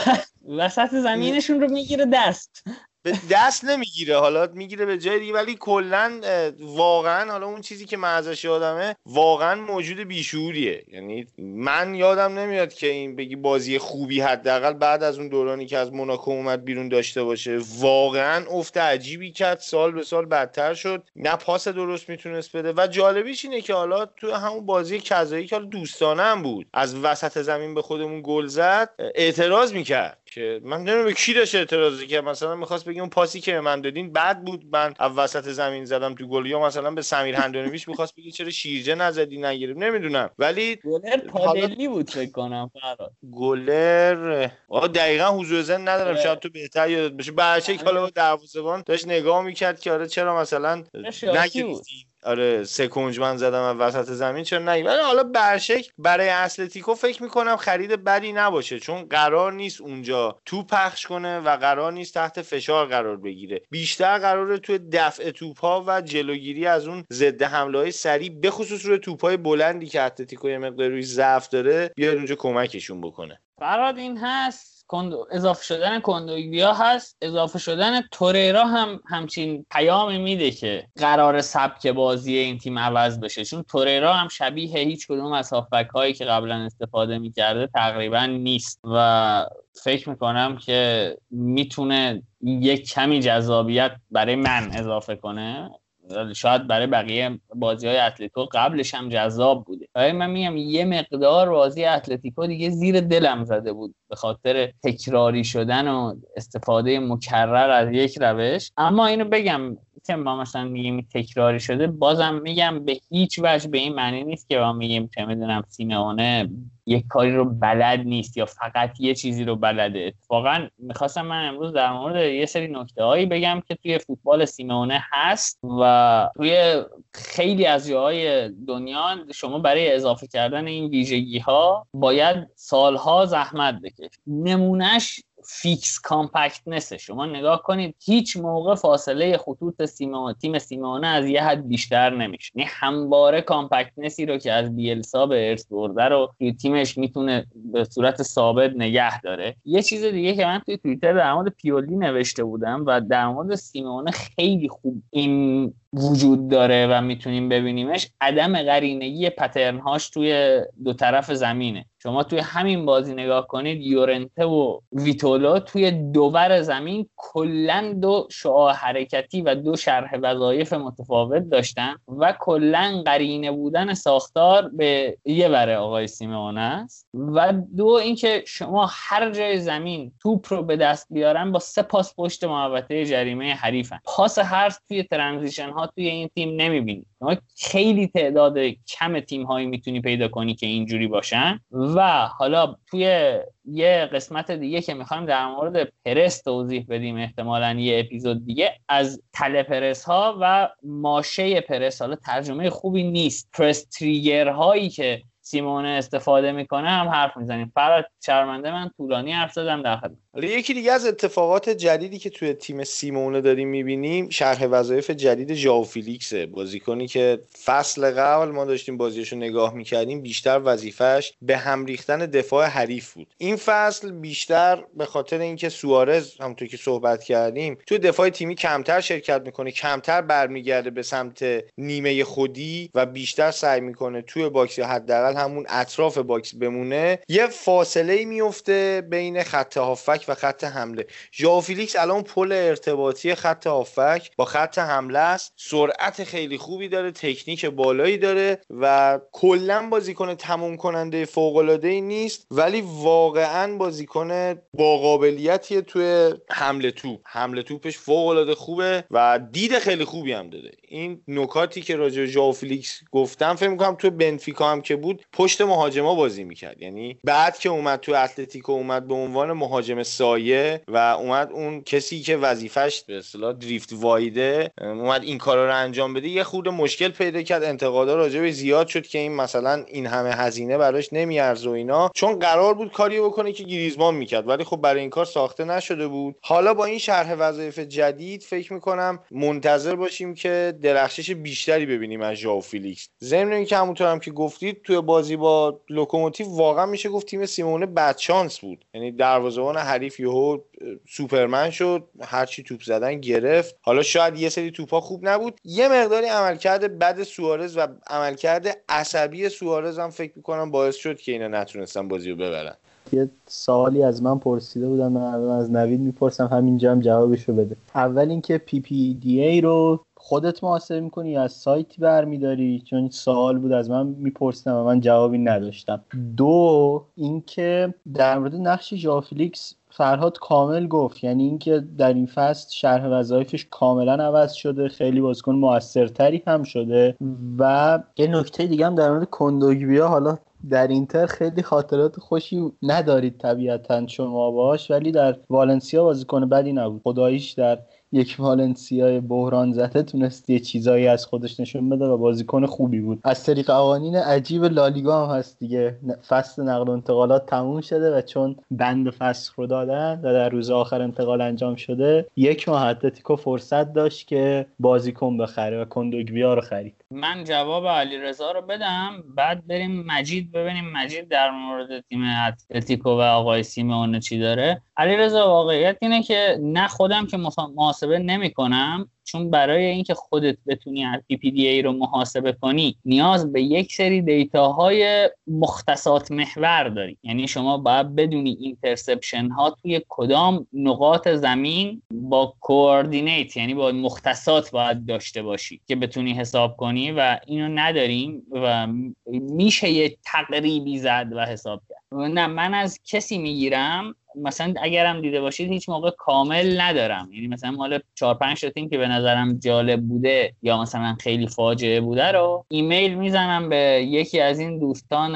وسط زمینشون رو می‌گیره دست. به دست نمی‌گیره. حالا می‌گیره به جای دیگه ولی کلا واقعا حالا اون چیزی که من ازش یادمه واقعا موجود بیشوریه. یعنی من یادم نمیاد که این بگی بازی خوبی حداقل بعد از اون دورانی که از موناکو اومد بیرون داشته باشه واقعا افت عجیبی کرد. سال به سال بدتر شد. نه پاس درست می‌تونست بده. و جالبیش اینه که حالا تو همون بازی کذایی که حالا دوستانه بود از وسط زمین به خودمون گل زد اعتراض می‌کرد. که من نمی‌دونم به کی داشت اعتراضی که مثلا می‌خواست بگه اون پاسی که من دادین بد بود. من از وسط زمین زدم تو گل یا مثلا به سمیر هندونویچ می‌خواست بگه چرا شیرجه نزدی نگیریم. نمی‌دونم. ولی گلر پادلی بود فکر کنم فراد گلر آقا دقیقا حضور زن ندارم. شاید تو بهتر یادت باشه. برچک حالا دروازه‌بان داشت نگاه می‌کرد که آره چرا مثلا نگرفتی آره سه کنجمن زدم از وسط زمین چرا نه ولی حالا برشک برای اتلتیکو فکر می‌کنم خرید بدی نباشه چون قرار نیست اونجا تو پخش کنه و قرار نیست تحت فشار قرار بگیره. بیشتر قراره توی دفع توپ ها و جلوگیری از اون ضد حمله های سریع بخصوص روی توپ های بلندی که اتلتیکو یه مقدار روی ضعف داره بیاد اونجا کمکشون بکنه. فراد این هست. اضافه شدن کندوگبیا هست. اضافه شدن توریرا هم همچین پیامی میده که قرار سبک بازی این تیم عوض بشه. چون توریرا هم شبیه هیچ کدوم از هافبک هایی که قبلا استفاده می‌کرده تقریبا نیست. و فکر می‌کنم که می‌تونه یک کمی جذابیت برای من اضافه کنه. شاید برای بقیه بازی های اتلتیکو قبلش هم جذاب بوده. برای من میگم یه مقدار بازی اتلتیکو دیگه زیر دلم زده بود به خاطر تکراری شدن و استفاده مکرر از یک روش. اما اینو بگم که ما مثلا میگیم تکراری شده بازم میگم به هیچ وجه به این معنی نیست که ما میگیم چه می‌دونم سیمئونه یک کاری رو بلد نیست یا فقط یه چیزی رو بلده. اتفاقا می‌خواستم من امروز در مورد یه سری نکته هایی بگم که توی فوتبال سیمئونه هست و توی خیلی از جاهای دنیا شما برای اضافه کردن این ویژگی ها باید سالها زحمت بکشید نمونه‌ش فیکس compactness ه شما نگاه کنید هیچ موقع فاصله خطوط سیما تیم سیمئونه از یه حد بیشتر نمیشه. یعنی همواره compactness ی رو که از بیلسا به ارث برده رو توی تیمش می‌تونه به صورت ثابت نگه داره. یه چیز دیگه که من توی توییتر در مورد پیولی نوشته بودم و در مورد سیمونه خیلی خوب این وجود داره و می‌تونیم ببینیمش عدم قرینگی پترنهاش توی دو طرف زمینه. شما توی همین بازی نگاه کنید یورنته و ویتولا توی دوور زمین کلا دو شعاع حرکتی و دو شرح وظایف متفاوت داشتن و کلا قرینه بودن ساختار به یه بره آقای سیمونه است. و دو اینکه شما هر جای زمین توپ رو به دست بیارن با سه پاس پشت محوطه جریمه حریفن. پاس هر توی ترانزیشن ها توی این تیم نمی‌بینید شما خیلی تعداد کم تیم هایی می‌تونی پیدا کنی که اینجوری باشن. و حالا توی یه قسمت دیگه که می‌خوایم در مورد پرس توضیح بدیم احتمالا یه اپیزود دیگه از تله پرس ها و ماشه پرس. حالا ترجمه خوبی نیست. پرس تریگر هایی که سیمونه استفاده می‌کنه هم حرف می‌زنیم. فرات شرمنده من طولانی حرف زدم در خدمت. یکی دیگه از اتفاقات جدیدی که توی تیم سیمونه داریم می‌بینیم شرح وظایف جدید ژائو فیلیکسه بازیکنی که فصل قبل ما داشتیم بازیشو نگاه می‌کردیم بیشتر وظیفش به هم ریختن دفاع حریف بود. این فصل بیشتر به خاطر اینکه سوارز همونطور که صحبت کردیم توی دفاع تیمی کمتر شرکت می‌کنه کمتر برمیگرده به سمت نیمه خودی و بیشتر سعی می‌کنه توی باکس حداقل همون اطراف باکس بمونه یه فاصله میفته بین خط هافبک و خط حمله. ژائو فیلیکس الان پل ارتباطی خط هافبک با خط حمله است. سرعت خیلی خوبی داره تکنیک بالایی داره و کلا بازیکن تموم کننده فوق العاده ای نیست ولی واقعا بازیکن با قابلیتیه توی حمله توپ. حمله توپش فوق العاده خوبه و دید خیلی خوبی هم داره این نکاتی که راجع ژائو فیلیکس گفتم فکر می‌کنم تو بنفیکا هم که بود پشت مهاجما بازی می‌کرد. یعنی بعد که اومد تو اتلتیکو اومد به عنوان مهاجم سایه و اومد اون کسی که وظیفش به اصطلاح drift wide ه اومد این کارا رو انجام بده یه خورده مشکل پیدا کرد. انتقادا راجع به زیاد شد که این مثلا این همه هزینه براش نمیارزه و اینا. چون قرار بود کاری بکنه که گریزمان می‌کرد. ولی خب برای این کار ساخته نشده بود. حالا با این شرح وظایف جدید فکر می‌کنم منتظر باشیم که درخشش بیشتری ببینیم از ژائو فیلیکس. ضمن اینکه همونطور هم که گفتید توی بازی با لوکوموتیو واقعا میشه گفت تیم سیمونه بدشانس بود. یعنی دروازه‌بان حریف یهو سوپرمن شد هرچی توپ زدن گرفت. حالا شاید یه سری توپا خوب نبود. یه مقداری عملکرد بد سوارز و عملکرد عصبی سوارز هم فکر می‌کنم باعث شد که اینا نتونستن بازی رو ببرن. یه سوالی از من پرسیده بودن من از نوید می‌پرسم همینجا هم جوابشو بده. اول اینکه پی پی دی ای رو خودت محاسبه می‌کنی یا از سایتی برمیداری؟ چون سوال بود از من میپرسیدم و من جوابی نداشتم. دو اینکه در مورد نقش ژافلیکس فرهاد کامل گفت. یعنی اینکه در این فصل شرح وظایفش کاملا عوض شده خیلی بازیکن موثرتری هم شده و یه نکته دیگه هم در مورد کندوگبیا حالا در اینتر خیلی خاطرات خوشی ندارید طبیعتا شما باش ولی در والنسیا بازیکن بدی نبود. خداییش در یک والنسیای بحران زده تونست یه چیزایی از خودش نشون بده و بازیکن خوبی بود. از طریق قوانین عجیب لالیگا هم هست دیگه. فصل نقل و انتقالات تموم شده و چون بند فسخ رو دادن و در روز آخر انتقال انجام شده یک ماه اتلتیکو فرصت داشت که بازیکن بخره و کوندوگبیا رو خرید. من جواب علی رضا رو بدم بعد بریم مجید ببینیم. مجید در مورد تیم اتلتیکو و آقای سیمونه چی داره؟ علی رضا واقعیت اینه که نه خودم که محاسبه نمی کنم چون برای اینکه خودت بتونی از ای رو محاسبه کنی نیاز به یک سری دیتاهای مختصات محور داری. یعنی شما باید بدونی interception ها توی کدام نقاط زمین با coordinate یعنی با مختصات باید داشته باشی که بتونی حساب کنی و اینو نداریم و میشه یه تقریبی زد و حساب کرد. نه من از کسی می‌گیرم مثلا اگرم دیده باشید هیچ موقع کامل ندارم. یعنی مثلا مال 4 5 تا تیم که به نظرم جالب بوده یا مثلا خیلی فاجعه بوده رو ایمیل می‌زنم به یکی از این دوستان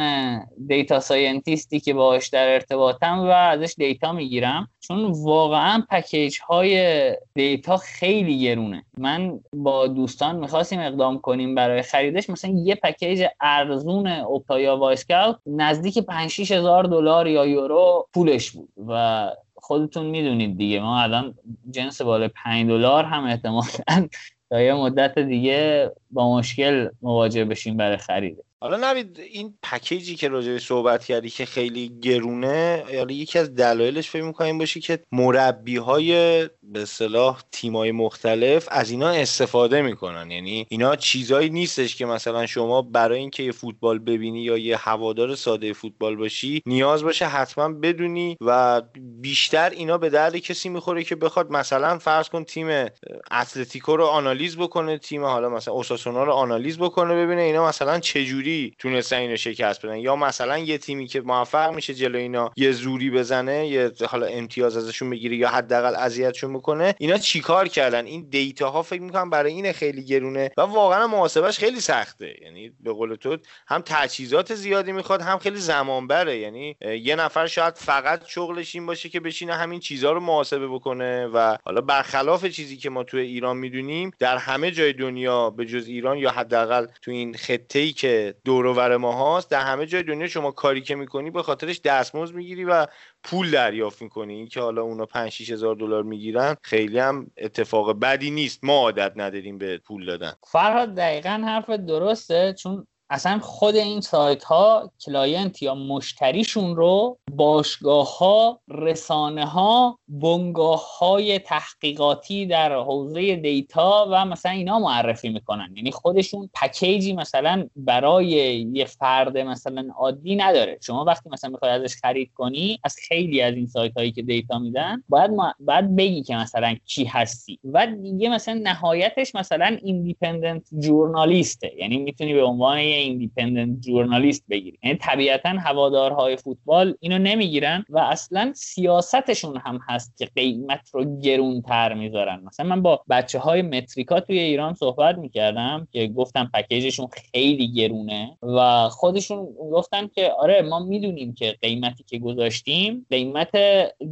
data scientist ی که باهاش در ارتباطم و ازش دیتا می‌گیرم. چون واقعا پکیج های دیتا خیلی گرونه. من با دوستان می‌خواستیم اقدام کنیم برای خریدش. مثلا یه پکیج ارزون اوپتا یا وایسکاوت نزدیک 5 هزار دلار یا یورو پولش بود. و خودتون می‌دونید دیگه. ما الان جنس بالای 5 دلار هم احتمالا تا یه مدت دیگه با مشکل مواجه بشیم برای خریده. حالا نوید این پکیجی که راجع صحبت کردی که خیلی گرونه یعنی یکی از دلایلش فکر می‌کنم باشه که مربی های به اصطلاح تیمای مختلف از اینا استفاده می‌کنن. یعنی اینا چیزایی نیستش که مثلا شما برای اینکه یه فوتبال ببینی یا یه هوادار ساده فوتبال باشی نیاز باشه حتما بدونی و بیشتر اینا به درد کسی می‌خوره که بخواد مثلا فرض کن تیم اتلتیکو رو آنالیز بکنه تیم حالا مثلا اوساسونا رو آنالیز بکنه ببینه اینا مثلا چجوری تونستن اینو شکست بدن. یا مثلا یه تیمی که موفق میشه جلو اینا یه زوری بزنه یه حالا امتیاز ازشون بگیره یا حداقل اذیتشون می‌کنه اینا چیکار کردن؟ این دیتا ها فکر می‌کنم برای این خیلی گرونه و واقعا محاسبش خیلی سخته. یعنی به قول تو هم تجهیزات زیادی می‌خواد هم خیلی زمان بره یعنی یه نفر شاید فقط شغلش این باشه که بشینه همین چیزها رو محاسبه بکنه و حالا برخلاف چیزی که ما تو ایران می‌دونیم در همه جای دنیا به ایران یا حداقل تو این خطه ای که دور ما هاست در همه جای دنیا شما کاری که می‌کنی به خاطرش دستمزد می‌گیری و پول دریافت می‌کنی. این که حالا اونا 5 6 هزار دلار می‌گیرن خیلی هم اتفاق بدی نیست. ما عادت نداریم به پول دادن. فرهاد دقیقا حرف درسته چون اصلا خود این سایت ها client یا مشتریشون رو باشگاه ها رسانه ها بنگاه های تحقیقاتی در حوزه دیتا و مثلا اینا معرفی می‌کنن. یعنی خودشون پکیجی مثلا برای یه فرد مثلا عادی نداره. شما وقتی مثلا می‌خوای ازش خرید کنی از خیلی از این سایت هایی که دیتا میدن باید ما... باید بگی که مثلا کی هستی. و دیگه مثلا نهایتش مثلا independent journalist ه. یعنی می‌تونی به عنوان independent journalist بگیری یعنی طبیعتا هوادارهای فوتبال اینو نمی‌گیرن و اصلا سیاستشون هم هست که قیمت رو گرونتر می‌ذارن. مثلا من با بچه های متریکا توی ایران صحبت می‌کردم که گفتم پکیجشون خیلی گرونه و خودشون گفتن که آره ما می‌دونیم که قیمتی که گذاشتیم قیمت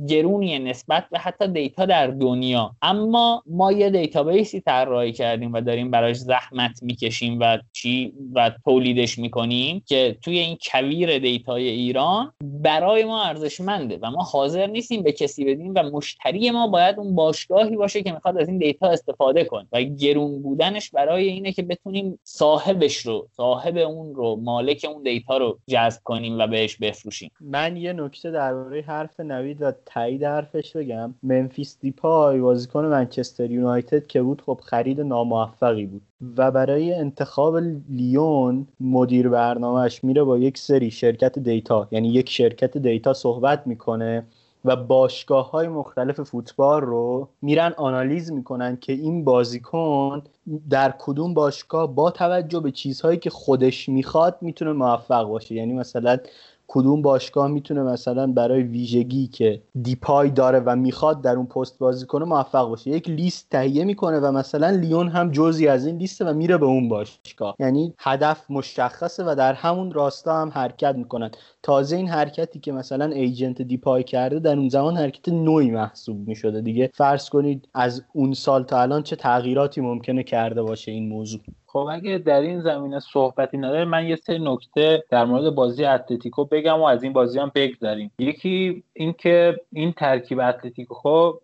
گرونیه نسبت به حتی دیتا در دنیا. اما ما یه دیتابیسی طراحی کردیم و داریم براش زحمت می‌کشیم و چی و تولیدش می‌کنیم که توی این کویر دیتای ایران برای ما ارزشمنده و ما حاضر نیستیم به کسی بدیم و مشتری ما باید اون باشگاهی باشه که می‌خواد از این دیتا استفاده کنه. و گرون بودنش برای اینه که بتونیم صاحبش رو صاحب اون رو مالک اون دیتا رو جذب کنیم و بهش بفروشیم. من یه نکته درباره حرف نوید و تایید حرفش بگم. ممفیس دیپای بازیکن منچستر یونایتد که بود خب خرید ناموفقی بود. و برای انتخاب لیون مدیر برنامهش میره با یک سری شرکت دیتا یعنی یک شرکت دیتا صحبت می‌کنه و باشگاه های مختلف فوتبال رو میرن آنالیز می‌کنن که این بازیکن در کدوم باشگاه با توجه به چیزهایی که خودش می‌خواد می‌تونه موفق باشه. یعنی مثلا کدوم باشگاه می‌تونه مثلا برای ویژگی که دیپای داره و می‌خواد در اون پست بازی کنه موفق باشه. یک لیست تهیه می‌کنه و مثلا لیون هم جزی از این لیسته و میره به اون باشگاه. یعنی هدف مشخصه و در همون راستا هم حرکت می‌کنن. تازه این حرکتی که مثلا ایجنت دیپای کرده در اون زمان حرکت نوعی محسوب می‌شده دیگه. فرض کنید از اون سال تا الان چه تغییراتی ممکنه کرده باشه این موضوع؟ خب اگه در این زمینه صحبتی نداره من یه سری نکته در مورد بازی اتلتیکو بگم و از این بازی هم بگذاریم یکی اینکه این ترکیب اتلتیکو خب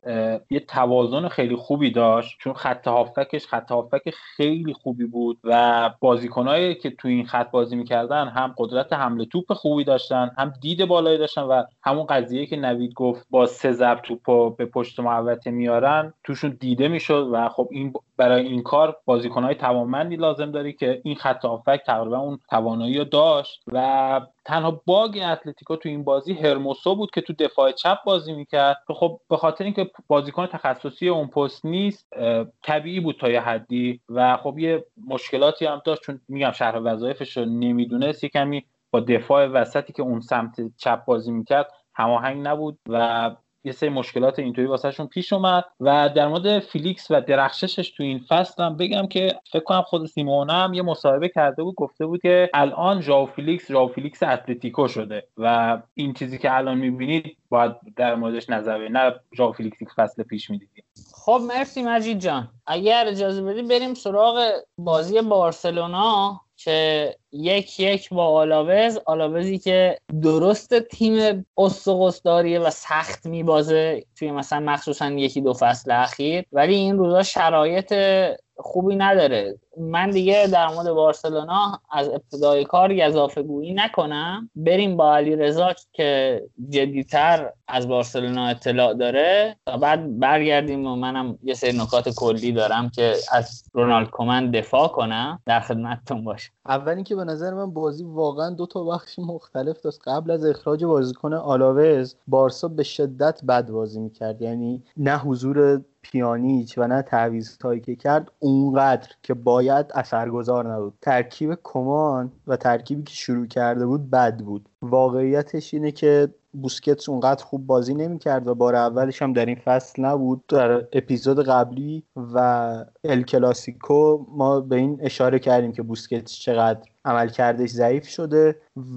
یه توازن خیلی خوبی داشت چون خط هافکش خط هافک خیلی خوبی بود و بازیکنایی که تو این خط بازی می‌کردن هم قدرت حمله توپ خوبی داشتن هم دید بالایی داشتن و همون قضیه که نوید گفت با سه ضرب توپ به پشت محوطه میارن توشون دیده می‌شد و خب این برای این کار بازیکنهای توانمندی لازم داری که این خط هافک تقریبا اون توانایی رو داشت و تنها باگ اتلتیکو تو این بازی هرموسو بود که تو دفاع چپ بازی می‌کرد. خب به خاطر اینکه بازیکن تخصصی اون پست نیست طبیعی بود تا یه حدی و خب یه مشکلاتی هم داشت. چون میگم شهر وظایفش رو نمی‌دونست یه کمی با دفاع وسطی که اون سمت چپ بازی می‌کرد هماهنگ نبود و یه سری مشکلات اینطوری واسهشون پیش اومد و در مورد فیلیکس و درخششش تو این فصل هم بگم که فکر کنم خود سیمونه هم یه مصاحبه کرده بود گفته بود که الان ژاو فیلیکس ژاو فیلیکس اتلتیکو شده و این چیزی که الان می‌بینید باید در موردش نظر نه ژاو فیلیکسی فصل پیش می‌دیدیم خب مرسی مجید جان. اگر اجازه بدی بریم سراغ بازی بارسلونا. که یک یک با آلاوز آلاوزی که درست تیم استخون‌داریه و سخت میبازه توی مثلا مخصوصا یکی دو فصل اخیر. ولی این روزا شرایط خوبی نداره. من دیگه در مورد بارسلونا از ابتدای کار اضافه گویی نکنم. بریم با علی رضا که جدیتر از بارسلونا اطلاع داره تا بعد برگردیم و منم یه سری نکات کلی دارم که از رونالد کومن دفاع کنم. در خدمتتون باشه اولی که به نظر من بازی واقعا دو تا بخش مختلف داشت. قبل از اخراج بازیکن آلاوز بارسا به شدت بد بازی می‌کرد. یعنی نه حضور پیانیچ و نه تعویض که کرد اونقدر که باید اثرگذار نبود. ترکیب کمان و ترکیبی که شروع کرده بود بد بود. واقعیتش اینه که بوسکتس اونقدر خوب بازی نمی‌کرد و بار اولش هم در این فصل نبود. در اپیزود قبلی و ال کلاسیکو ما به این اشاره کردیم که بوسکتس چقدر عمل کردش ضعیف شده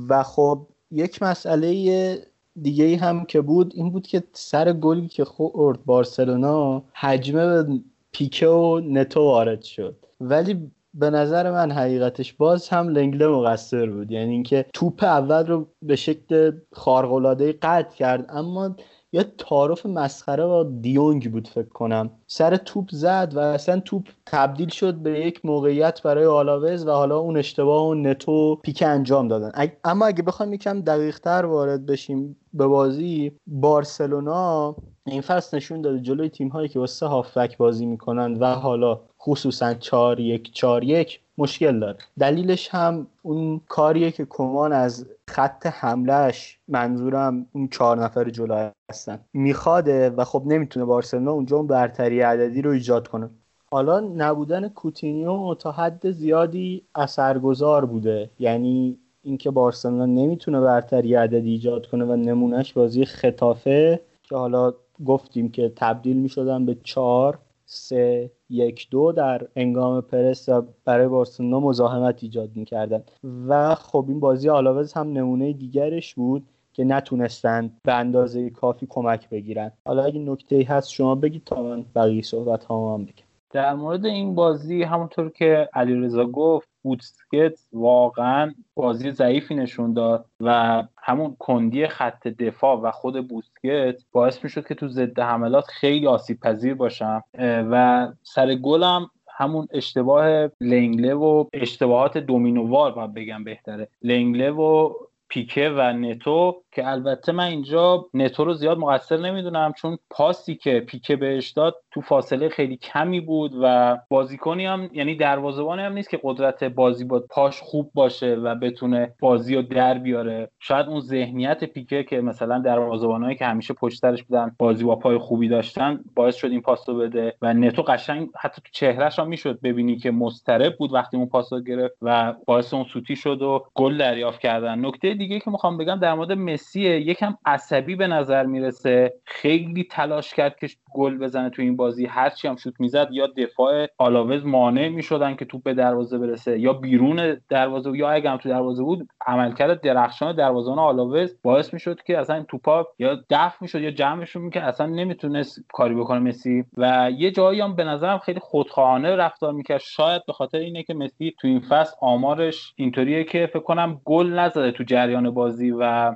و خب یک مسئله دیگه ای هم که بود این بود که سر گلی که خورد بارسلونا حجمه به پیکه و نتو وارد شد. ولی به نظر من حقیقتش باز هم لنگله مقصر بود. یعنی اینکه توپ اول رو به شکل خارق‌العاده قطع کرد. اما یه تعارف مسخره با دیونگ بود فکر کنم. سر توپ زد و اصلا توپ تبدیل شد به یک موقعیت برای آلاوز و حالا اون اشتباه و نتو پیک انجام دادن. اما اگه بخوایم یکم دقیق تر وارد بشیم به بازی بارسلونا این فصل نشون داده جلوی تیم هایی که واسه هافبک بازی می‌کنن و حالا خصوصا 4 1 4 1 مشکل داره. دلیلش هم اون کاریه که کمان از خط حملهش منظورم اون چهار نفر جلو هستن. میخواده و خب نمی‌تونه بارسلونا اونجا اون برتری عددی رو ایجاد کنه. حالا نبودن کوتینیو تا حد زیادی اثرگذار بوده. یعنی اینکه بارسلونا نمی‌تونه برتری عددی ایجاد کنه و نمونهش بازی خطافه که حالا گفتیم که تبدیل می‌شدن به چهار سه یک دو در انگام پرس و برای بارسلونا مزاحمت ایجاد می‌کردن. و خب این بازی آلاوز هم نمونه دیگرش بود که نتونستند به اندازه کافی کمک بگیرن. حالا اگه نکته هست شما بگید تا من بقیه صحبت ها هم بگم. در مورد این بازی همونطور که علیرضا گفت بوتسکت واقعا بازی ضعیفی نشون داد و همون کندی خط دفاع و خود بوسکت باعث می‌شد که تو ضد حملات خیلی آسیب پذیر باشم و سر گلم همون اشتباه لنگله و اشتباهات دومینووار باید بگم بهتره. لنگله و پیکه و نتو که البته من اینجا نتو رو زیاد مقصر نمی‌دونم چون پاسی که پیکه بهش داد تو فاصله خیلی کمی بود و بازیکنی هم یعنی دروازه‌بانی هم نیست که قدرت بازی با پاش خوب باشه و بتونه بازی رو در بیاره. شاید اون ذهنیت پیکه که مثلا دروازه‌بانایی که همیشه پشت بودن بازی با پای خوبی داشتن باعث شد این پاس رو بده و نتو قشنگ حتی تو چهرهش هم می‌شد ببینی که مضطرب بود وقتی اون پاس رو گرفت و باعث اون سوتی شد و گل دریافت کردن. نکته دیگه که می‌خوام بگم در مورد مسیه یکم عصبی به نظر می‌رسه. خیلی تلاش کرد که گل بزنه تو این بازی. هرچی هم شوت می‌زد یا دفاع آلاوز مانع می‌شدن که توپ به دروازه برسه یا بیرون دروازه یا اگه هم تو دروازه بود عملکرد درخشان دروازه‌بان آلاوز باعث می‌شد که اصلا توپا یا دفع می‌شد یا جمعشون که اصلا نمی‌تونست کاری بکنه مسی. و یه جایی هم به نظرم خیلی خودخواهانه رفتار می‌کرد. شاید به خاطر اینه که مسی تو این فصل آمارش اینطوریه که فکر کنم گل نزده تو جریان بازی و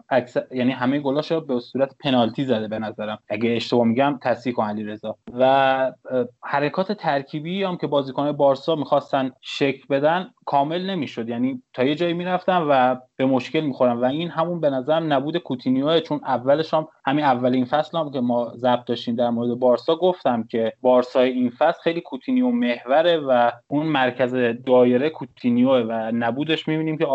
یعنی همه گلاشو به صورت پنالتی زده به نظرم. اگه اشتباه میگم تصحیح کن علیرضا. و حرکات ترکیبی هم که بازیکنان بارسا می‌خواستن شکل بدن کامل نمی‌شد. یعنی تا یه جایی می‌رفتن و به مشکل می‌خوردن و این همون به نظرم نبود کوتینیو چون اولش هم همین اولین فصل هم که ما ضبط داشتیم در مورد بارسا گفتم که بارسا این فصل خیلی کوتینیو محوره و اون مرکز دایره کوتینیو و نبودش می‌بینیم که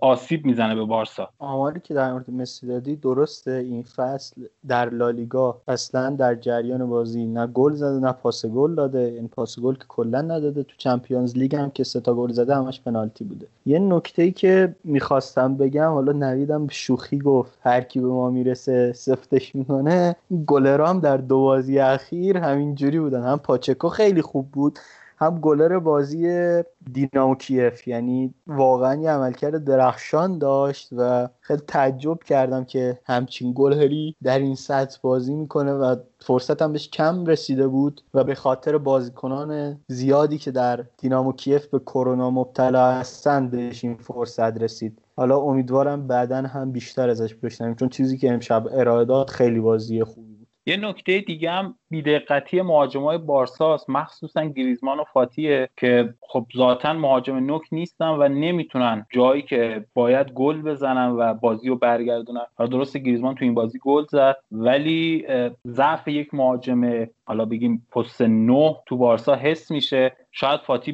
آسیب می‌زنه به بارسا. آماری که در مورد مسی دادی درسته این فصل در لالیگا اصلا در جریان بازی نه گل زده نه پاس گل داده. این پاس گل که کلا نداده. تو چمپیونز لیگ هم که سه تا گل زده همش پنالتی بوده. یه نکته ای که می‌خواستم بگم حالا نویدم شوخی گفت هر کی به ما می‌رسه سفتش می‌کنه. گلرام در دو بازی اخیر همینجوری بودن. هم پاچکو خیلی خوب بود هم گلر بازی دینامو کیف یعنی واقعا یه عملکرد درخشان داشت و خیلی تعجب کردم که همچین گلری در این سطح بازی می‌کنه و فرصت هم بهش کم رسیده بود و به خاطر بازیکنان زیادی که در دینامو کیف به کرونا مبتلا هستن بهش این فرصت رسید. حالا امیدوارم بعدا هم بیشتر ازش بشنویم چون چیزی که امشب ارائه داد خیلی بازی خوبی یه نکته دیگه هم بیدقتی مهاجمای بارساست مخصوصا گریزمان و فاتیه که خب ذاتا مهاجم نوک نیستن و نمی‌تونن جایی که باید گل بزنن و بازی رو برگردونن. درست گریزمان تو این بازی گل زد ولی ضعف یک مهاجم حالا بگیم پست نه تو بارسا حس میشه. شاید فاتی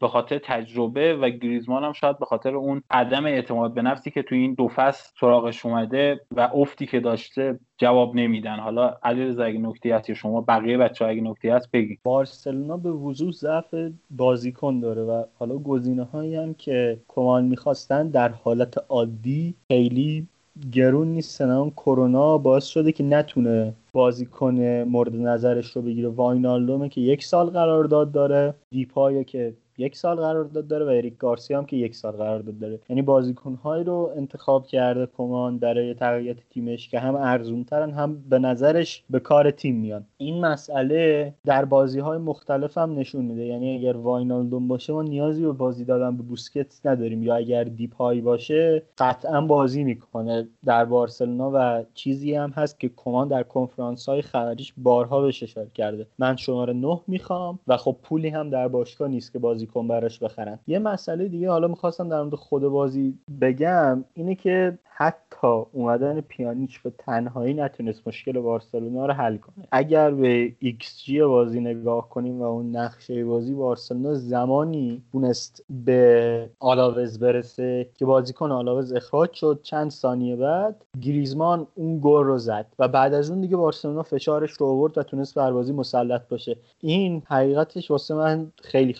به, خاطر تجربه و گریزمان هم شاید به خاطر اون عدم اعتماد به نفسی که تو این دو فصل سراغش اومده و افتی که داشته جواب نمیدن. حالا علیرضا اگه نکته هست شما بقیه بچه اگه نکته هست بگید. بارسلونا به وضوح ضعف بازیکن داره و حالا گزینه هایی هم که کمان می‌خواستن در حالت عادی خیلی گرون نیستن اون کرونا باعث شده که نتونه بازیکن مورد نظرش رو بگیره. واینالدومه که یک سال قرارداد داره. دیپایه که یک سال قرارداد داره و اریک گارسیا هم که یک سال قرارداد داره. یعنی بازیکنهایی رو انتخاب کرده کمان برای تقویت تیمش که هم ارزون ترن هم به نظرش به کار تیم میان. این مسئله در بازی های مختلف هم نشون میده. یعنی اگر واینالدوم باشه ما نیازی به بازی دادن به بوسکت نداریم. یا اگر دیپای باشه قطعا بازی می‌کنه. در بارسلونا و چیزی هم هست که کمن در کنفرانس های خبریش بارها اشاره کرده. من شماره 9 می‌خوام و خب پولی هم در باشگاه نیست که بازی بازیکن براش بخرن. یه مسئله دیگه حالا می‌خواستم در مورد خود بازی بگم اینه که حتی اومدن پیانیچ به تنهایی نتونست مشکل بارسلونا رو حل کنه. اگر به XG بازی نگاه کنیم و اون نقشه بازی بارسلونا زمانی تونست به آلاوز برسه که بازیکن آلاوز اخراج شد. چند ثانیه بعد گریزمان اون گل رو زد و بعد از اون دیگه بارسلونا فشارش رو آورد و تونست بر بازی مسلط باشه. این حقیقتش واسه من خیلی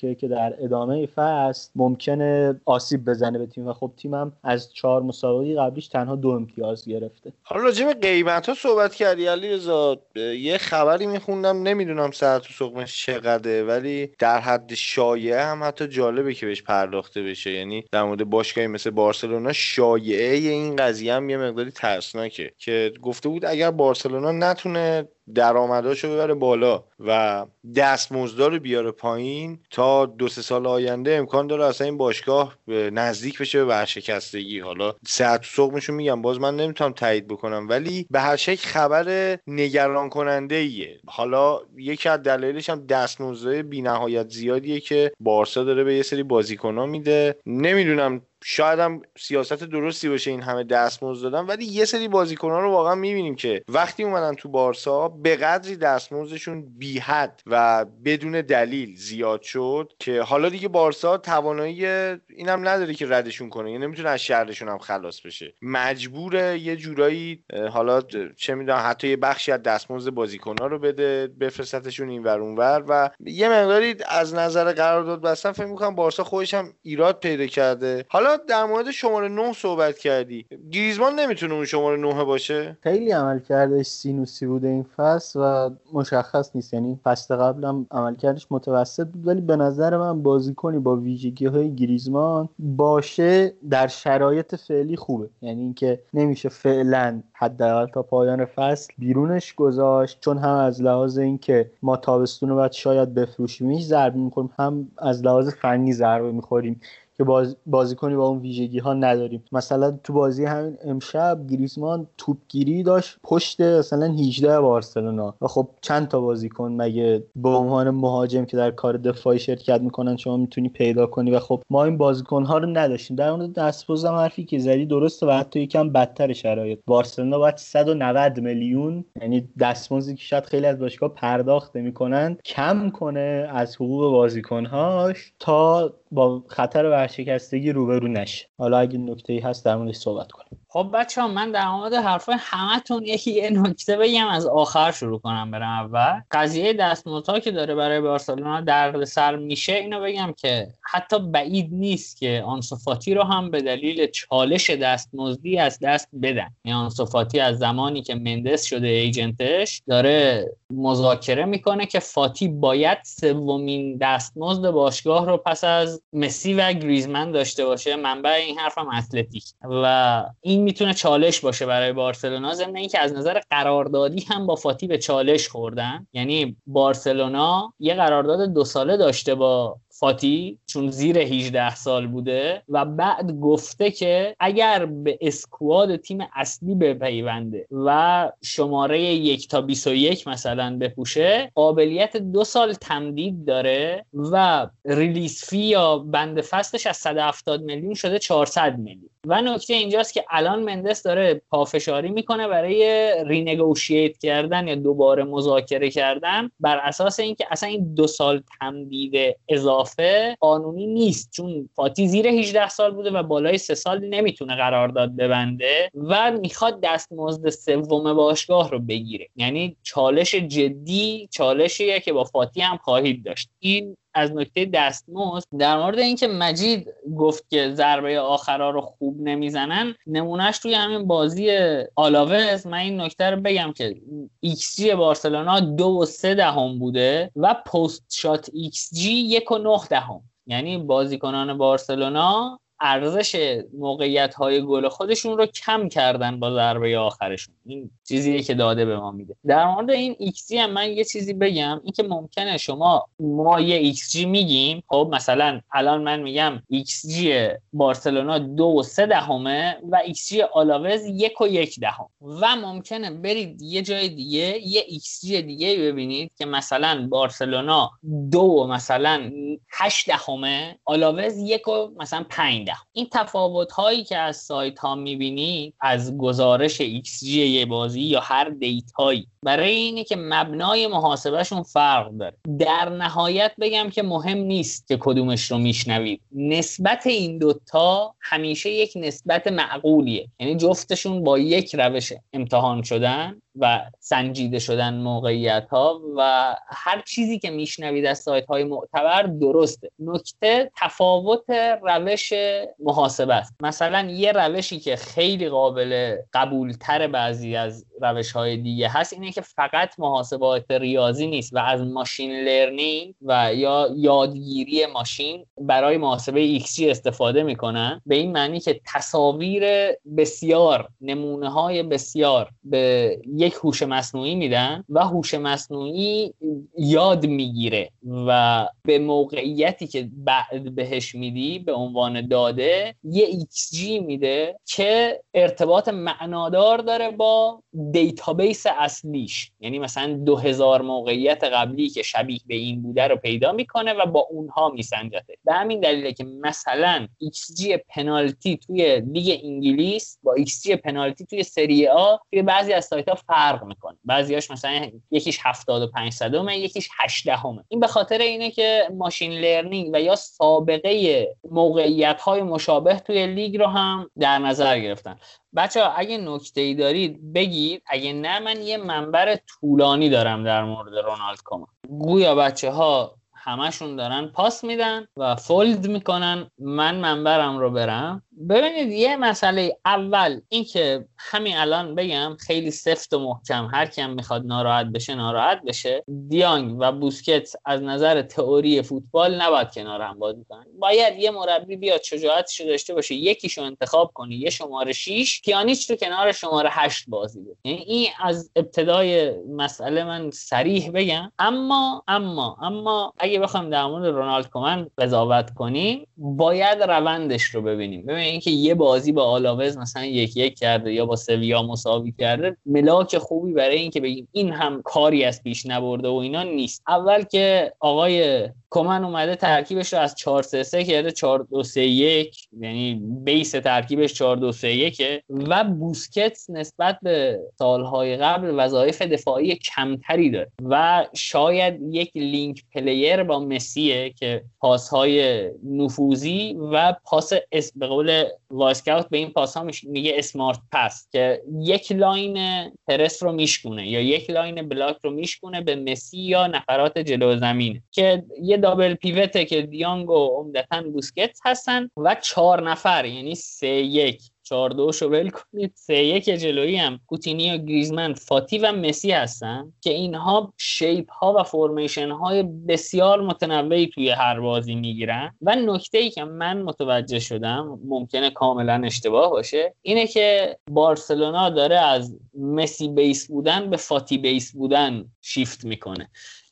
خطرناکه که در ادامه فصل ممکنه آسیب بزنه به تیم و خب تیمم از چهار مسابقه قبلیش تنها دو امتیاز گرفته. حالا راجع به قیمت ها صحبت کردی علی رضا یه خبری میخوندم نمی‌دونم ساعت و سقمش چقدره ولی در حد شایعه هم حتی جالبه که بهش پرداخته بشه. یعنی در مورد باشگاهی مثل بارسلونا شایعه این قضیه هم یه مقداری ترسناکه. که گفته بود اگر بارسلونا نتونه درآمداشو ببره بالا و دستمزدار رو بیاره پایین تا دو سه سال آینده امکان داره اصلا این باشگاه نزدیک بشه به ورشکستگی. حالا ساعت سقمشون میگم باز من نمی‌تونم تایید بکنم ولی به هر شکل خبر نگران کننده ایه حالا یکی از دلایلش هم دستمزدهای بینهایت زیادیه که بارسا داره به یه سری بازیکنان میده. نمی‌دونم شاید هم سیاست درستی باشه این همه دستمزد دادن ولی یه سری بازیکنان رو واقعا می‌بینیم که وقتی اومدن تو بارسا به قدری دستمزدشون بی حد و بدون دلیل زیاد شد که حالا دیگه بارسا توانایی اینم نداره که ردشون کنه یعنی نمی‌تونه از شهرشون هم خلاص بشه. مجبور یه جورایی حالا چه می‌دونم حتی یه بخشی از دستمزد بازیکن‌ها رو بده بفرستتشون این ور اونور و یه مقداری از نظر قرارداد بستن فکر می‌کنم بارسا خودش هم ایراد پیدا کرده. حالا در مورد شماره 9 صحبت کردی. گریزمان نمی‌تونه اون شماره 9 باشه؟ خیلی عمل کردش سینوسی بوده این فصل و مشخص نیست. یعنی فصل قبلم عمل کردش متوسط بود. ولی به نظر من بازیکنی با ویژگی های گریزمان باشه در شرایط فعلی خوبه. یعنی اینکه نمیشه فعلا حداقل تا پایان فصل بیرونش گذاشت. چون هم از لحاظ اینکه ما تابستون رو باید شاید بفروشیمش ضربه می‌خوریم هم از لحاظ فنی ضربه می‌خوریم. که باز بازیکنی با اون ویژگی ها نداریم. مثلا تو بازی همین امشب گریزمان توپگیری داشت پشت مثلا 18 بارسلونا. و خب چند تا بازیکن مگه به عنوان مهاجم که در کار دفاعی شرکت می‌کنن شما می‌تونی پیدا کنی؟ و خب ما این بازیکن ها رو نداشتیم. در مورد دستپوز هم حرفی که زدی درسته و حتی یکم بدتر شرایط. بارسلونا باید 190 میلیون یعنی دستمزدی که شاید خیلی از باشگاه پرداخت می‌کنن کم کنه از حقوق بازیکنهاش تا با خطر ورشکستگی روبرو نشه حالا اگه نکته ای هست در موردش صحبت کنیم. خب بچه ها من در مورد حرفای همتون یکی یه نکته بگم از آخر شروع کنم برم اول. قضیه دستمزدها که داره برای بارسلونا درد سر میشه اینو بگم که حتی بعید نیست که آنسوفاتی رو هم به دلیل چالش دستمزدی از دست بدن. یعنی آنسوفاتی از زمانی که مندس شده ایجنتش داره مذاکره می‌کنه که فاتی باید سومین دستمزد باشگاه رو پس از مسی و گریزمن داشته باشه. منبع این حرفم اتلتیک. و این می‌تونه چالش باشه برای بارسلونا ضمن اینکه از نظر قراردادی هم با فاتی به چالش خوردن. یعنی بارسلونا یه قرارداد دو ساله داشته با فاتی چون زیر 18 سال بوده و بعد گفته که اگر به اسکواد تیم اصلی بپیونده و شماره یک تا 21 مثلا بپوشه قابلیت دو سال تمدید داره و ریلیس فی یا بند فصلش از 170 میلیون شده 400 میلیون. و نکته اینجاست که الان مندس داره پافشاری می‌کنه برای رینگوشیت کردن یا دوباره مذاکره کردن بر اساس اینکه اصلا این دو سال تمدید اضافه قانونی نیست. چون فاتی زیر 18 سال بوده و بالای سه سال نمی‌تونه قرارداد ببنده و می‌خواد دستمزد سوم باشگاه رو بگیره. یعنی چالش جدی چالشیه که با فاتی هم خواهید داشت. این از نکته دستمزد در مورد اینکه مجید گفت که ضربه آخرا رو خوب نمی‌زنن نمونهش توی همین بازی آلاوز من این نکته رو بگم که XG بارسلونا دو و سه دهم بوده و post-shot XG یک و نه دهم. یعنی بازیکنان بارسلونا ارزش موقعیت های گل خودشون رو کم کردن با ضربه آخرشون. این چیزیه که داده به ما میده. در مورد این X هم من یه چیزی بگم. اینکه ممکنه شما ما یه XG میگیم. خب مثلا الان من میگم XG بارسلونا دو و سه دهمه و XG آلاوز یک و یک دهم. و ممکنه برید یه جای دیگه یه XG دیگه ببینید که مثلا بارسلونا دو مثلا هشت دهمه آلاوز یک و مثلا پنج این تفاوت هایی که از سایت ها می‌بینید از گزارش XG یه بازی یا هر دیتایی برای اینه که مبنای محاسبهشون فرق داره. در نهایت بگم که مهم نیست که کدومش رو میشنوید. نسبت این دوتا همیشه یک نسبت معقولیه. یعنی جفتشون با یک روش امتحان شدن. و سنجیده شدن موقعیت ها و هر چیزی که میشنوید از سایت های معتبر درسته. نکته تفاوت روش محاسبه است. مثلا یه روشی که خیلی قابل قبولتر بعضی از روش های دیگه هست اینه که فقط محاسبات ریاضی نیست و از ماشین لرنینگ و یا یادگیری ماشین برای محاسبه XG استفاده می‌کنن. به این معنی که تصاویر بسیار نمونه های بسیار به یک هوش مصنوعی میدن و هوش مصنوعی یاد می‌گیره و به موقعیتی که بعد بهش میدی به عنوان داده یه XG میده که ارتباط معنادار داره با database اصلیش. یعنی مثلا دو هزار موقعیت قبلی که شبیه به این بوده رو پیدا می‌کنه و با اونها میسنجته. به همین دلیله که مثلا XG پنالتی توی لیگ انگلیس با XG پنالتی توی سری آ توی بعضی از سایت ها فرق می‌کنه. بعضیاش مثلا یکیش 75 صدمه یکیش 8 همه این به خاطر اینه که machine learning و یا سابقه موقعیت های مشابه توی لیگ رو هم در نظر گرفتن. بچه ها اگه نکته ای دارید بگید. اگه نه من یه منبر طولانی دارم در مورد رونالد کومان. گویا بچه ها همشون دارن پاس میدن و فولد می‌کنن. من منبرم رو برم. ببینید یه مسئله اول اینکه همین الان بگم خیلی سفت و محکم هر کیم می‌خواد ناراحت بشه ناراحت بشه. دیانگ و بوسکت از نظر تئوری فوتبال نباید کنار هم بازی کنن. باید یه مربی بیاد شجاعتش داشته باشه یکیشو انتخاب کنی یه شماره 6 پیانیچ رو کنار شماره 8 بازی بده. یعنی این از ابتدای مسئله من سریح بگم. اما اما اما اگه بخوایم در مورد رونالد کومن قضاوت کنیم باید روندش رو ببینیم. ببینید اینکه یه بازی با آلاوز مثلا یک یک کرده یا با سویا مساوی کرده ملاک خوبی برای اینکه بگیم این هم کاری از پیش نبرده و اینا نیست. اول که آقای کمن اومده ترکیبش رو از 4 3 3 کرده 4 2 3 1 یعنی base ترکیبش 4 2 3 1 و بوسکتس نسبت به سالهای قبل وظایف دفاعی کمتری داره. و شاید یک link player با مسیه که پاسهای نفوذی و پاس اس به قول Wyscout به این پاس ها میگه smart pass که یک line press رو میشکونه یا یک line block رو میشکونه به مسی یا نفرات جلو زمین که یه double pivot ه که دیانگ و عمدتا بوسکتس هستن و چهار نفر یعنی سه یک. چهار دو شو ول کنید. سه یک جلویی هم و گریزمن فاتی و مسی هستن که اینها shape ها و formation های بسیار متنوعی توی هر بازی می‌گیرن. و نکته ای که من متوجه شدم ممکنه کاملا اشتباه باشه اینه که بارسلونا داره از مسی base بودن به فاتی base بودن شیفت می‌کنه.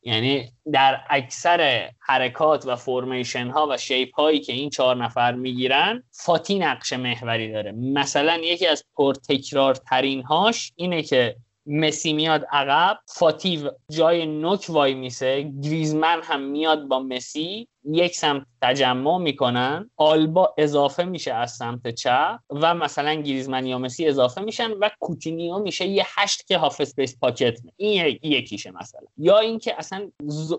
یعنی در اکثر حرکات و formation ها و shape هایی که این چهار نفر می‌گیرن فاتی نقش محوری داره. مثلا یکی از پرتکرار ترین هاش اینه که مسی میاد عقب فاتی جای نوک وایمیسه گریزمن هم میاد با مسی یک سمت تجمع می‌کنن آلبا اضافه میشه از سمت چپ و مثلا گریزمن یا مسی اضافه میشن و کوتینیو میشه یه هشت که half-space pocket این یکیشه مثلا. یا اینکه اصلا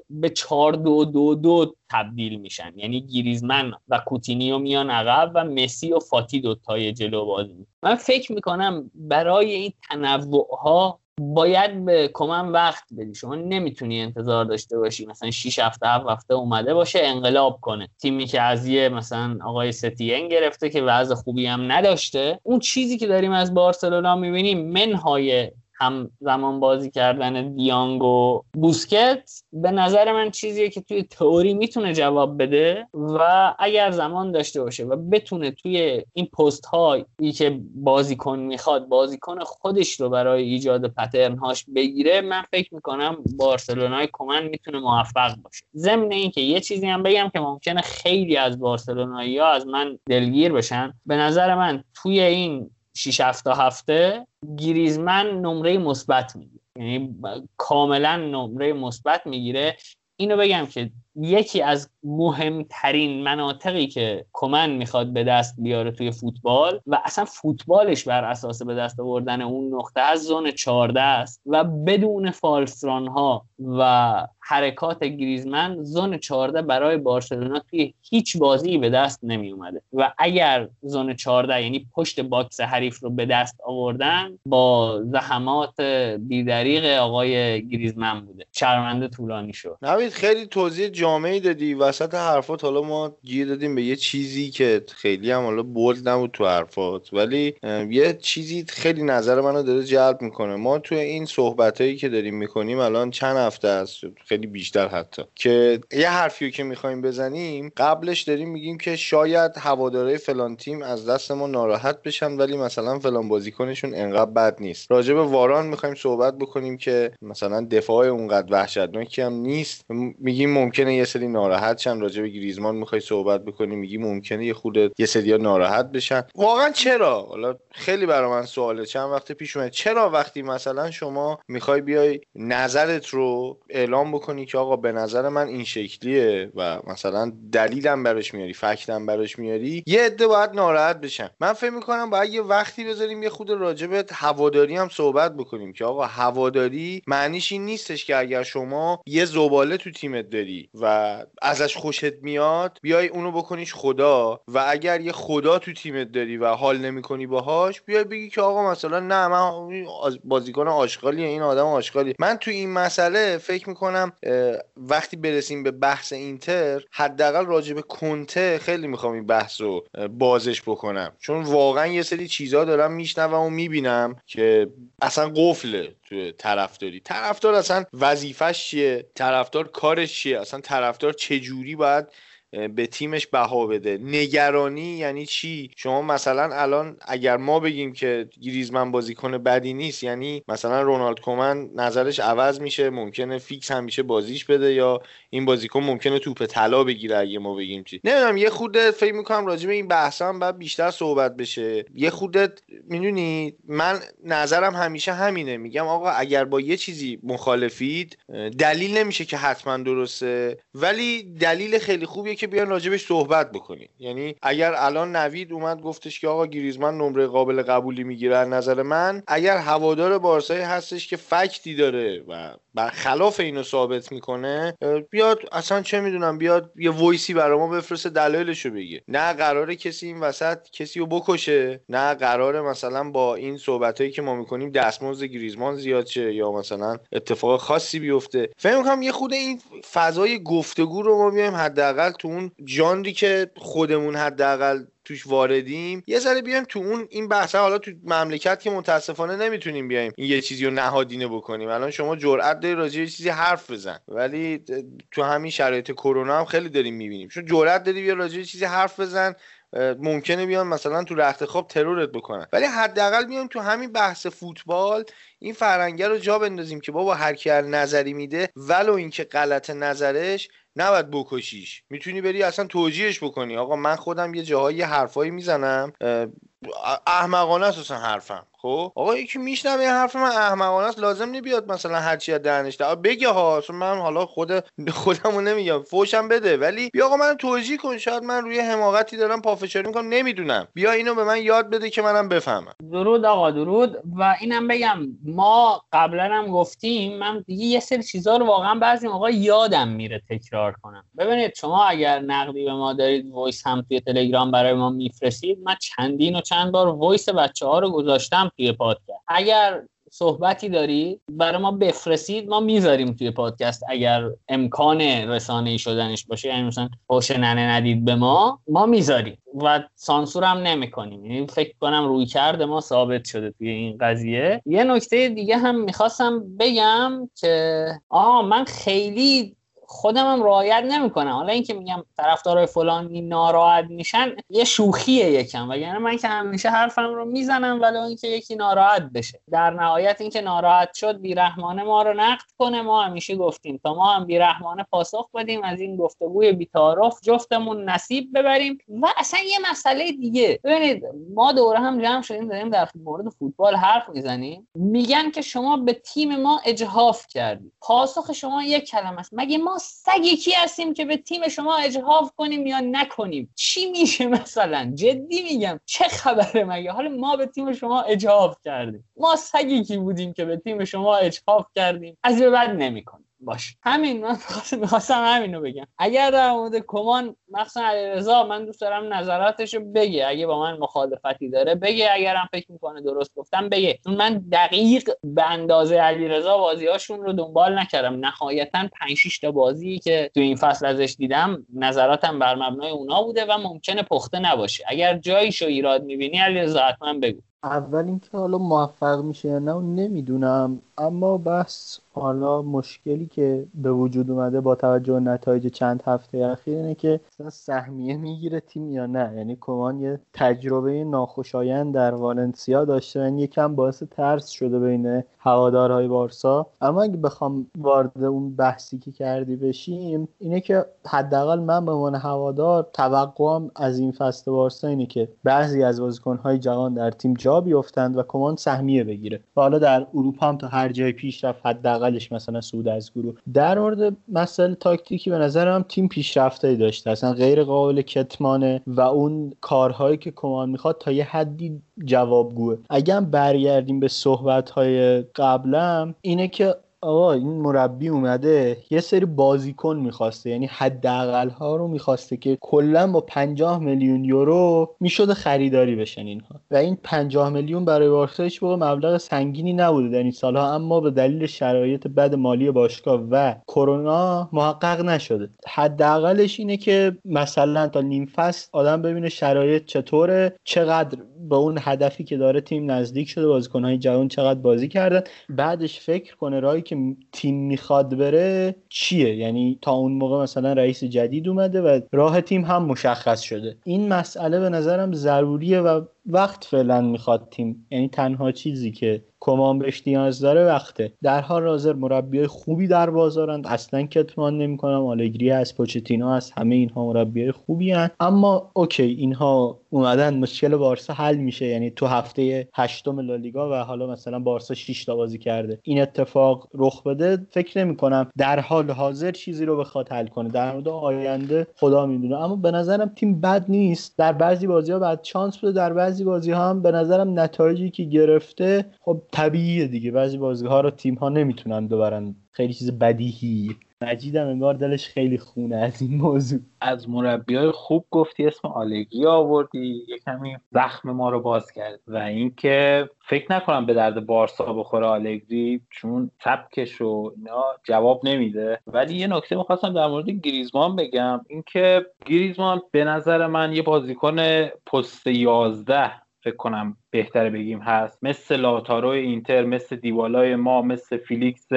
به چار دو دو دو تبدیل میشن. یعنی گریزمن و کوتینیو میان عقب و مسی و فاتی دوتای جلو بازی من فکر می‌کنم برای این تنوع ها باید به کمن وقت بدی. شما نمی‌تونی انتظار داشته باشی مثلا 6 هفته 7 هفته اومده باشه انقلاب کنه. تیمی که از یه مثلا آقای ستین گرفته که وضع خوبی هم نداشته. اون چیزی که داریم از بارسلونا می‌بینیم منهای هم زمان بازی کردن دیانگ و بوسکت به نظر من چیزیه که توی تئوری می‌تونه جواب بده و اگر زمان داشته باشه و بتونه توی این پست هایی که بازیکن می‌خواد بازیکن خودش رو برای ایجاد پترن هاش بگیره من فکر می‌کنم بارسلونای کمن می‌تونه موفق باشه. ضمن اینکه یه چیزی هم بگم که ممکنه خیلی از بارسلونایی ها از من دلگیر بشن به نظر من توی این 6 هفته هفته گریزمن نمره مثبت می‌گیره. یعنی کاملا نمره مثبت می‌گیره. اینو بگم که یکی از مهمترین مناطقی که کمن می‌خواد به دست بیاره توی فوتبال و اصلا فوتبالش بر اساس به دست آوردن اون نقطه از zone 14 است و بدون false run ها و حرکات گریزمن zone 14 برای بارسلونا توی هیچ بازی به دست نمی اومده و اگر zone 14 یعنی پشت box حریف رو به دست آوردن با زحمات بیدریق آقای گریزمن بوده. شرمنده طولانی شد. نوید خیلی توضیح جامعی دادی وسط حرفات حالا ما گیر دادیم به یه چیزی که خیلی هم حالا بولد نبود تو حرفات. ولی یه چیزی خیلی نظر منو داره جلب می‌کنه. ما تو این صحبت هایی که داریم می‌کنیم الان چند هفته است؟ خیلی بیشتر حتی. که یه حرفی که می‌خوایم بزنیم قبلش داریم میگیم که شاید هواداره فلان تیم از دست ما ناراحت بشن ولی مثلا فلان بازیکنشون انقدر بد نیست. راجع به واران می‌خوایم صحبت بکنیم که مثلا دفاع اونقدر وحشتناکی هم نیست. میگیم ممکنه یه سری ناراحت شن. راجع به گریزمان می‌خوای صحبت بکنی میگی ممکنه یه خود یه سری ناراحت بشن. واقعا چرا؟ حالا خیلی برای من سواله. چند وقت پیش اومد. چرا وقتی مثلا شما می‌خوای بیای نظرت رو اعلام بکنی که آقا به نظر من این شکلیه و مثلا دلیلم براش میاری فکتم براش میاری یه عده باید ناراحت بشن. من فکر می‌کنم باید یه وقتی بذاریم یه خود راجع هواداری هم صحبت بکنیم که آقا هواداری معنیش این نیستش که اگر شما یه زباله تو تیمت داری و ازش خوشت میاد بیای اونو بکنیش خدا. و اگر یه خدا تو تیمت داری و حال نمی‌کنی باهاش بیای بگی که آقا مثلا نه من بازیکن آشغالیه این آدم آشغالیه. من تو این مسئله فکر می‌کنم وقتی برسیم به بحث اینتر حداقل راجع به کنته خیلی می‌خوام این بحث رو بازش بکنم. چون واقعا یه سری چیزا دارم میشنوم و می‌بینم که اصلا قفله. طرفداری. طرفدار اصلا وظیفش چیه؟ طرفدار کارش چیه؟ اصلا طرفدار چه جوری باید به تیمش بها بده. نگرانی یعنی چی؟ شما مثلا الان اگر ما بگیم که گریزمن بازیکن بدی نیست یعنی مثلا رونالد کومن نظرش عوض میشه ممکنه فیکس همیشه بازیش بده یا این بازیکن ممکنه توپ طلا بگیره اگه ما بگیم چی. نمی‌دونم یه خورده فکر می‌کنم راجع به این بحث هم باید بیشتر صحبت بشه. یه خورده می‌دونی من نظرم همیشه همینه. میگم آقا اگر با یه چیزی مخالفید دلیل نمیشه که حتما درسته ولی دلیل خیلی خوبیه که بیان راجبش صحبت بکنین یعنی اگر الان نوید اومد گفتش که آقا گریزمن نمره قابل قبولی می‌گیره نظر من اگر هوادار بارسایی هستش که فکتی داره و خلاف اینو ثابت می‌کنه بیاد اصلا چه می‌دونم بیاد یه وایسی برای ما بفرسته دلایلشو بگه. نه قراره کسی این وسط کسی رو بکشه نه قراره مثلا با این صحبت که ما می‌کنیم دستمزد گریزمان زیاد شه یا مثلا اتفاق خاصی بیفته. فکر می‌کنم یه خود این فضای گفتگو رو ما بیایم حداقل تو اون جاندی که خودمون حداقل توش واردیم یه ذره بیایم تو اون این بحث حالا تو مملکت که متاسفانه نمی‌تونیم بیایم این یه چیزی رو نهادینه بکنیم. الان شما جرئت داری راجع چیزی حرف بزن ولی تو همین شرایط کرونا هم خیلی داریم می‌بینیم. چون جرئت داری بیا راجع چیزی حرف بزن ممکنه بیان مثلا تو رخت خواب ترورت بکنن. ولی حداقل بیایم تو همین بحث فوتبال این فرنگه رو جا بندازیم که بابا هر کی نظری میده ولو اینکه غلط نظرش نباید بکشیش. می‌تونی بری اصلا توجیهش بکنی. آقا من خودم یه جاهایی حرفایی می‌زنم احمقانه اصلا حرفم. خب؟ آقا یکی میشنوه این حرف من احمقانه است لازم نبیاد مثلا هر چی از دهنش در بگه ها من حالا خود خودمو نمیگم فوشم بده. ولی بیا آقا من توجیه کن شاید من روی حماقتی دارم پافشاری می‌کنم نمی‌دونم. بیا اینو به من یاد بده که منم بفهمم. درود آقا درود. و اینم بگم ما قبلا هم گفتیم من دیگه یه سری چیزا رو واقعا بعضی موقع یادم میره تکرار کنم. ببینید شما اگر نقدی به ما دارید voice هم توی تلگرام برای ما میفرستید من چندین و چند بار voice بچه ها رو گذاشتم. توی پادکست. اگر صحبتی دارید برای ما بفرستید ما می‌ذاریم توی پادکست. اگر امکان رسانه شدنش باشه یعنی مثلا پوش ننه ندید به ما ما می‌ذاریم. و سانسور هم نمی کنیم یعنی فکر کنم روی کرده ما ثابت شده توی این قضیه. یه نکته دیگه هم می‌خواستم بگم که آه من خیلی خودم هم رعایت نمی‌کنم. حالا اینکه میگم طرفدارای فلانی ناراحت میشن یه شوخیه یکم. و یعنی من که همیشه حرفم رو می‌زنم ولی اینکه یکی ناراحت بشه. در نهایت اینکه ناراحت شد بیرحمانه ما رو نقد کنه. ما همیشه گفتیم تا ما هم بیرحمانه پاسخ بدیم از این گفتگوی بیتارف جفتمون نصیب ببریم. و اصلا یه مسئله دیگه. ببینید ما دوره هم جمع شدیم داریم در مورد فوتبال حرف می‌زنیم. میگن که شما به تیم ما اجهاف کردید پاسخ شما یک کلمه است. مگه ما سگ یکی هستیم که به تیم شما اجهاف کنیم یا نکنیم. چی میشه مثلا؟ جدی میگم. چه خبره مگه؟ حالا ما به تیم شما اجهاف کردیم. ما سگ یکی بودیم که به تیم شما اجهاف کردیم؟ از به بعد نمی‌کنیم. باش. همین من می‌خواستم همین رو بگم. اگر در مورد کمان مخصوصا علیرضا من دوست دارم نظراتش رو بگه. اگه با من مخالفتی داره بگه. اگرم فکر می‌کنه درست گفتم بگه. چون من دقیق به اندازه علیرضا بازیهاشون رو دنبال نکردم. نهایتا 5 6 تا بازی که تو این فصل ازش دیدم نظراتم بر مبنای اونا بوده و ممکنه پخته نباشه. اگر جاییشو ایراد می‌بینی علیرضا حتما بگو. اول اینکه حالا موفق میشه یا نه نمی‌دونم. اما بس حالا مشکلی که به وجود اومده با توجه به نتایج چند هفته اخیر اینه که سهمیه می‌گیره تیم یا نه. یعنی کمان یه تجربه ناخوشایند در والنسیا داشته یعنی یکم باعث ترس شده بین هوادارهای بارسا. اما اگه بخوام وارد اون بحثی که کردی بشیم اینه که حداقل من به عنوان هوادار توقعم از این فصل بارسا اینه که بعضی از بازیکنهای جوان در تیم جا بیفتند و کمان سهمیه بگیره. و حالا در اروپا هم تا هر جای پیش رفت حداقلش مثلا سود از گروه. در مورد مسئله تاکتیکی به نظرم تیم پیشرفته داشته. اصلا غیر قابل کتمانه و اون کارهایی که کمان می‌خواد تا یه حدی جوابگوه. اگه برگردیم به صحبت های قبلم اینه که آقا این مربی اومده یه سری بازیکن می‌خواسته یعنی حداقل ها رو می‌خواسته که کلا با 50 میلیون یورو می‌شده خریداری بشن اینها. و این 50 میلیون برای بارسا هیچ مبلغ سنگینی نبوده. در این سالها اما به دلیل شرایط بد مالی باشگاه و کرونا محقق نشده. حداقلش اینه که مثلا تا نیم فصل آدم ببینه شرایط چطوره چقدر با اون هدفی که داره تیم نزدیک شده بازیکنهای جوان چقدر بازی کردن. بعدش فکر کنه راهی که تیم می‌خواد بره چیه؟ یعنی تا اون موقع مثلا رئیس جدید اومده و راه تیم هم مشخص شده. این مسئله به نظرم ضروریه و وقت فعلا می‌خواد تیم. یعنی تنها چیزی که کمان بهش نیاز داره وقته. در حال حاضر مربی خوبی در بازارند اصلا کتمان نمی‌کنم. آلگری هست پوچتینو هست. همه اینها مربی خوبی هست اما اوکی اینها اومدن مشکل بارسا حل میشه. یعنی تو هفته هشتم لالیگا و حالا مثلا بارسا 6 تا بازی کرده. این اتفاق رخ بده. فکر نمی کنم در حال حاضر چیزی رو بخواد حل کنه. در مورد آینده خدا می‌دونه. اما به نظرم تیم بد نیست. در بعضی بازی ها بعد چانس بوده در بعضی بازی ها هم به نظرم نتایجی که گرفته خب طبیعیه دیگه. بعضی بازی ها رو تیم ها نمی‌تونن ببرن. خیلی چیز بدیهی مجیدم انگار دلش خیلی خونه از این موضوع. از مربی های خوب گفتی اسم آلگی آوردی یه کمی زخم ما رو باز کرد و اینکه فکر نکنم به درد بارسا بخوره آلگری چون سبکش و اینا جواب نمیده. ولی یه نکته می‌خواستم در مورد گریزمان بگم اینکه گریزمان به نظر من یه بازیکن پست 11 فکر کنم بهتره بگیم هست. مثل لائوتارو اینتر مثل دیبالای ما مثل فلیکس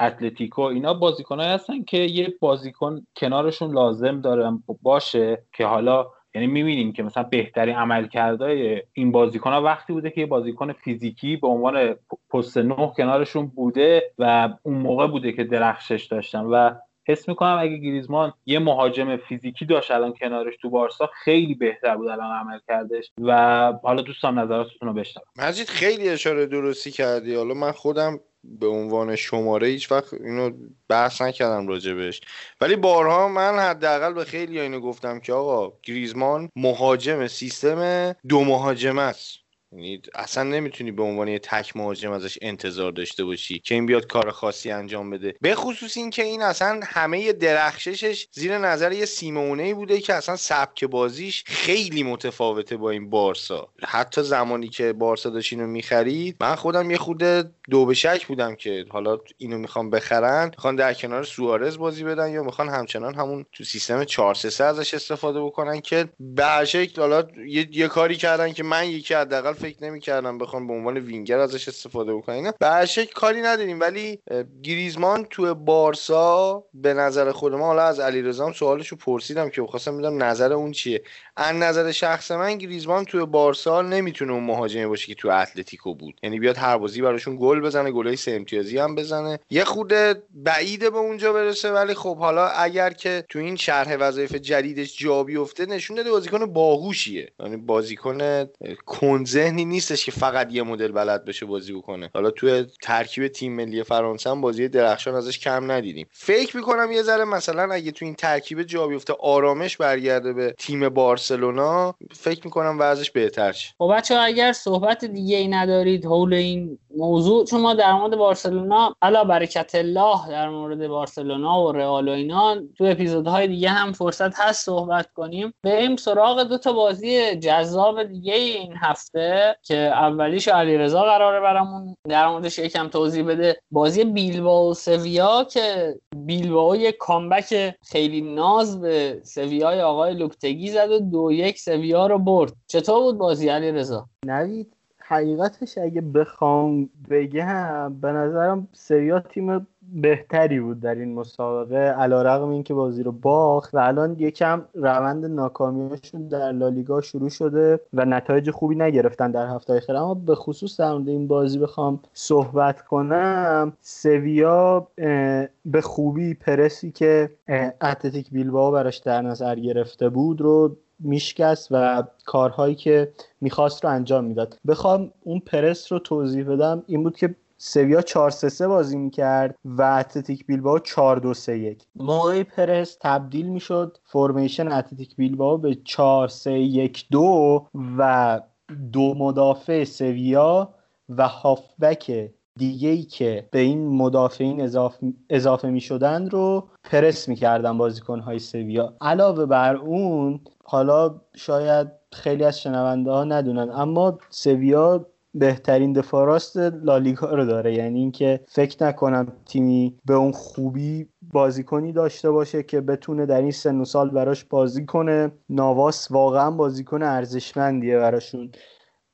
اتلتیکو اینا بازیکنهایی هستن که یه بازیکن کنارشون لازم دارن باشه که حالا یعنی می‌بینیم که مثلا بهترین عملکردهای این بازیکن ها وقتی بوده که یه بازیکن فیزیکی به عنوان پست نه کنارشون بوده و اون موقع بوده که درخشش داشتن و حس می‌کنم اگه گریزمان یه مهاجم فیزیکی داشت الان کنارش تو بارسا خیلی بهتر بود الان عمل کردش و حالا دوستان نظراتتون رو بشنوم. مجید خیلی اشاره درستی کردی. حالا من خودم به عنوان شماره هیچ وقت اینو بحث نکردم راجبش. ولی بارها من حداقل به خیلی اینو گفتم که آقا گریزمان مهاجم سیستم دو مهاجم است. یعنی اصلا نمی‌تونی به عنوان یه تک مهاجم ازش انتظار داشته باشی که این بیاد کار خاصی انجام بده. به خصوص اینکه این اصلا همه درخششش زیر نظر یه سیمونه بوده که اصلا سبک بازیش خیلی متفاوته با این بارسا. حتی زمانی که بارسا داشت اینو می‌خرید من خودم یه خود دو به شک بودم که حالا اینو می‌خوام بخرن می‌خوان در کنار سوارز بازی بدن یا می‌خوان همچنان همون تو سیستم 4 3 ازش استفاده بکنن که به شکل حالا یه،, یه کاری کردن که من یکی حداقل فکر نمی‌کردم بخوام به عنوان وینگر ازش استفاده بکنم. به شکل کاری نداریم ولی گریزمان تو بارسا به نظر خود ما حالا از علیرضا سوالشو پرسیدم که خواستم بدم نظر اون چیه. از نظر شخص من گریزمان تو بارسا نمی‌تونه اون مهاجمی باشه که تو اتلتیکو بود. یعنی بیاد هر بازی براشون گل بزنه گلای سه امتیازی هم بزنه. یه خود بعیده به اونجا برسه ولی خب حالا اگر که تو این شرح وظایف جدیدش جا بیفته نشون داده بازیکن باهوشیه. یعنی بازیکن کنزه ذهنی نیستش که فقط یه مدل بلد بشه بازی بکنه. حالا توی ترکیب تیم ملی فرانسه هم بازی درخشان ازش کم ندیدیم. فکر می‌کنم یه ذره مثلا اگه تو این ترکیب جا بیفته آرامش برگرده به تیم بارسلونا فکر می‌کنم وضعش بهتر شه. خب بچه اگر صحبت دیگه ای ندارید حول این موضوع چون ما در مورد بارسلونا علا برکت الله در مورد بارسلونا و رئال و اینا تو اپیزودهای دیگه هم فرصت هست صحبت کنیم. بریم سراغ دو تا بازی جذاب دیگه این هفته. که اولیش علیرضا قراره برامون در موردش یکم توضیح بده. بازی بیلباو و سویا که بیلباو یک کامبک خیلی ناز به سویای آقای لوکتگی زد و دو یک سویا رو برد. چطور بود بازی علیرضا؟ نوید حقیقتش اگه بخوام بگم به نظرم سویا تیم بهتری بود در این مسابقه. علا رقم این که بازی رو باخت و الان یکم روند ناکامیشون در لالیگا شروع شده و نتایج خوبی نگرفتن در هفته اخیر. اما به خصوص در مورد این بازی بخوام صحبت کنم. سویا به خوبی پرسی که اتلتیک بیلباو براش در نظر گرفته بود رو میشکست و کارهایی که می‌خواست رو انجام می‌داد. بخوام اون پرس رو توضیح بدم. این بود که سویا 4 3 3 بازی می‌کرد و اتلتیک بیلباو 4 2 3 1 موقع پرس تبدیل می‌شد فرمیشن اتلتیک بیلباو به 4 3 1 2 و دو مدافع سویا و هافبک دیگه ای که به این مدافعین اضافه, اضافه می شدن رو پرس می‌کردن بازیکن های سویا. علاوه بر اون حالا شاید خیلی از شنونده ها ندونن اما سویا بهترین دفاع راست لالیگا رو داره. یعنی اینکه فکر نکنم تیمی به اون خوبی بازیکنی داشته باشه که بتونه در این سن و سال براش بازی کنه. نواس واقعا بازیکن ارزشمندیه براشون.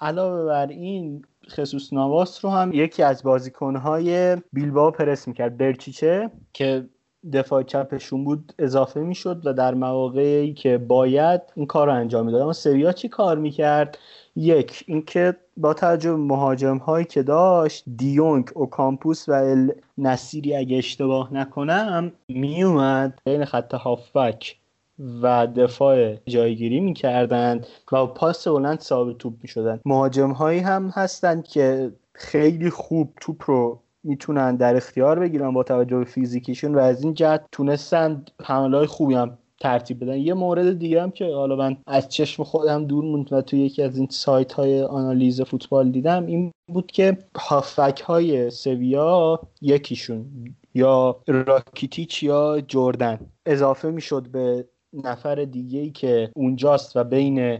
علاوه بر این خصوص نواس رو هم یکی از بازیکنهای بیلباو پرس می‌کرد برچیچه که دفاع چپشون بود اضافه می‌شد و در مواقعی که باید این کار رو انجام می‌داد. اما سویا چی کار می‌کرد؟ یک اینکه با توجه مهاجم هایی که داشت دیونگ و کامپوس و ال نصیری اگه اشتباه نکنم میومد بین خط هافبک و دفاع جایگیری می‌کردند و پاس بلند ثابت توپ می‌شدن. مهاجم هایی هم هستند که خیلی خوب توپ رو می‌تونن در اختیار بگیرن با توجه به فیزیکیشون و از این جهت تونستن حمله های خوبی هم ترتیب بدن. یه مورد دیگه هم که حالا من از چشم خودم دور موند و توی یکی از این سایت های آنالیز فوتبال دیدم این بود که هافک های سویا یکیشون یا راکیتیچ یا جردن. اضافه می‌شد به نفر دیگه ای که اونجاست و بین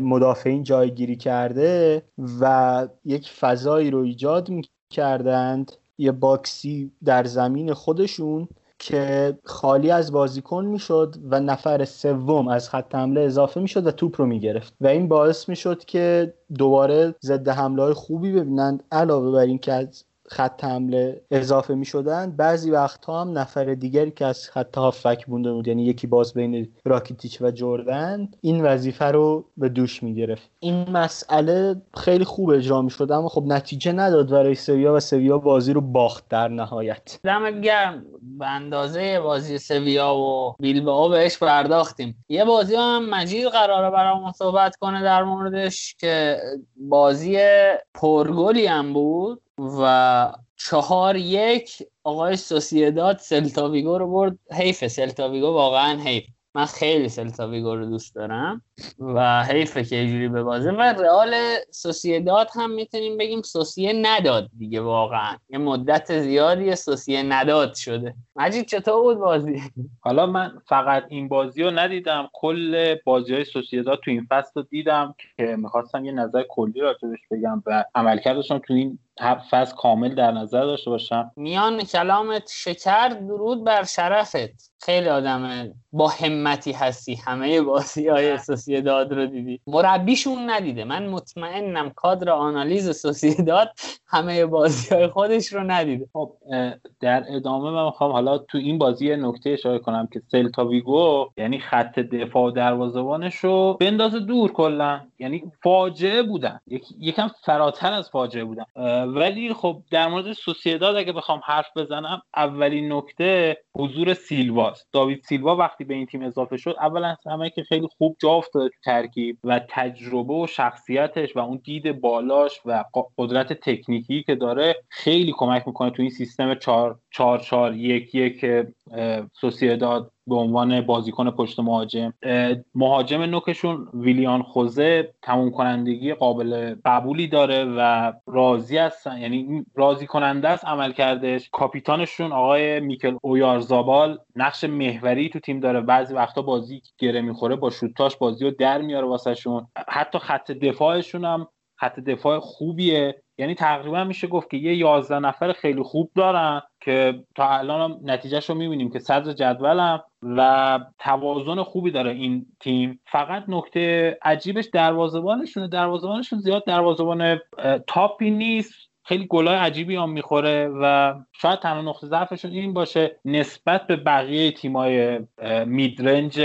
مدافعین جایگیری کرده و یک فضایی رو ایجاد می‌کردند. یه باکسی در زمین خودشون که خالی از بازیکن می‌شد و نفر سوم از خط حمله اضافه می‌شد و توپ رو می‌گرفت. و این باعث می‌شد که دوباره ضد حمله های خوبی ببینند علاوه بر اینکه از خط حمله اضافه می شدن بعضی وقتها هم نفر دیگری که از خط هافک مونده بود یعنی یکی باز بین راکیتیچ و جردن این وظیفه رو به دوش می گرفت این مسئله خیلی خوب اجرا می شد اما خب نتیجه نداد برای سویا و سویا بازی رو باخت در نهایت. دمت گرم. به اندازه بازی سویا و بیلبائو بهش پرداختیم. یه بازی هم مجید قراره برامون صحبت کنه در موردش که بازی پرگلی هم بود. و چهار یک آقای سوسیداد سلتاویگو رو برد. حیف سلتاویگو واقعا حیف. من خیلی سلتاویگو رو دوست دارم. و حیفه که اینجوری به بازه و رئال سوسیداد هم می‌تونیم بگیم سوسیه نداد دیگه واقعا. یه مدت زیادی سوسیه نداد شده. مجید چطور بود بازی؟ حالا من فقط این بازی رو ندیدم. کل بازی های سوسیداد تو این فصل رو دیدم که می‌خواستم یه نظر کلی راجبش بگم و عملکردشون تو این فصل کامل در نظر داشته باشم. میان کلامت شکر درود بر شرفت. خیلی آدم با همتی هستی. همه بازی های سوسیداد رو دیدی؟ مربیشون ندیده. من مطمئنم کادر آنالیز سوسیداد همه بازی های خودش رو ندیده. خب در ادامه من می‌خوام حالا تو این بازی نکته اشاره کنم که سلتا ویگو یعنی خط دفاع و دروازه‌بانش رو بندازه دور کلا. یعنی فاجعه بودن. یکم فراتر از فاجعه بودن. ولی خب در مورد سوسیداد اگه بخوام حرف بزنم اولین نکته حضور سیلواست. داوید سیلوا وقتی به این تیم اضافه شد اولا همه که خیلی خوب جا تو ترکیب و تجربه و شخصیتش و اون دید بالاش و قدرت تکنیکی که داره خیلی کمک می‌کنه تو این سیستم 4 4 4 1 1 سوسیداد به عنوان بازیکن پشت مهاجم. مهاجم نوکشون ویلیان خوزه تموم کنندگی قابل قبولی داره و راضی هستن. یعنی راضی کننده است عمل کردش کاپیتانشون آقای میکل اویارزابال نقش محوری تو تیم داره. بعضی وقتا بازی گره می‌خوره با شوتاش بازی رو در میاره واسهشون. حتی خط دفاعشون هم خط دفاع خوبیه. یعنی تقریبا میشه گفت که یه یازده نفر خیلی خوب دارن که تا الان نتیجهش رو می‌بینیم که صدر جدولم و توازن خوبی داره این تیم. فقط نکته عجیبش دروازه‌بانشونه. دروازه‌بانشون زیاد دروازه‌بان تاپی نیست. خیلی گلای عجیبی هم می‌خوره و شاید تنها نقطه ضعفشون این باشه نسبت به بقیه تیمای میدرنج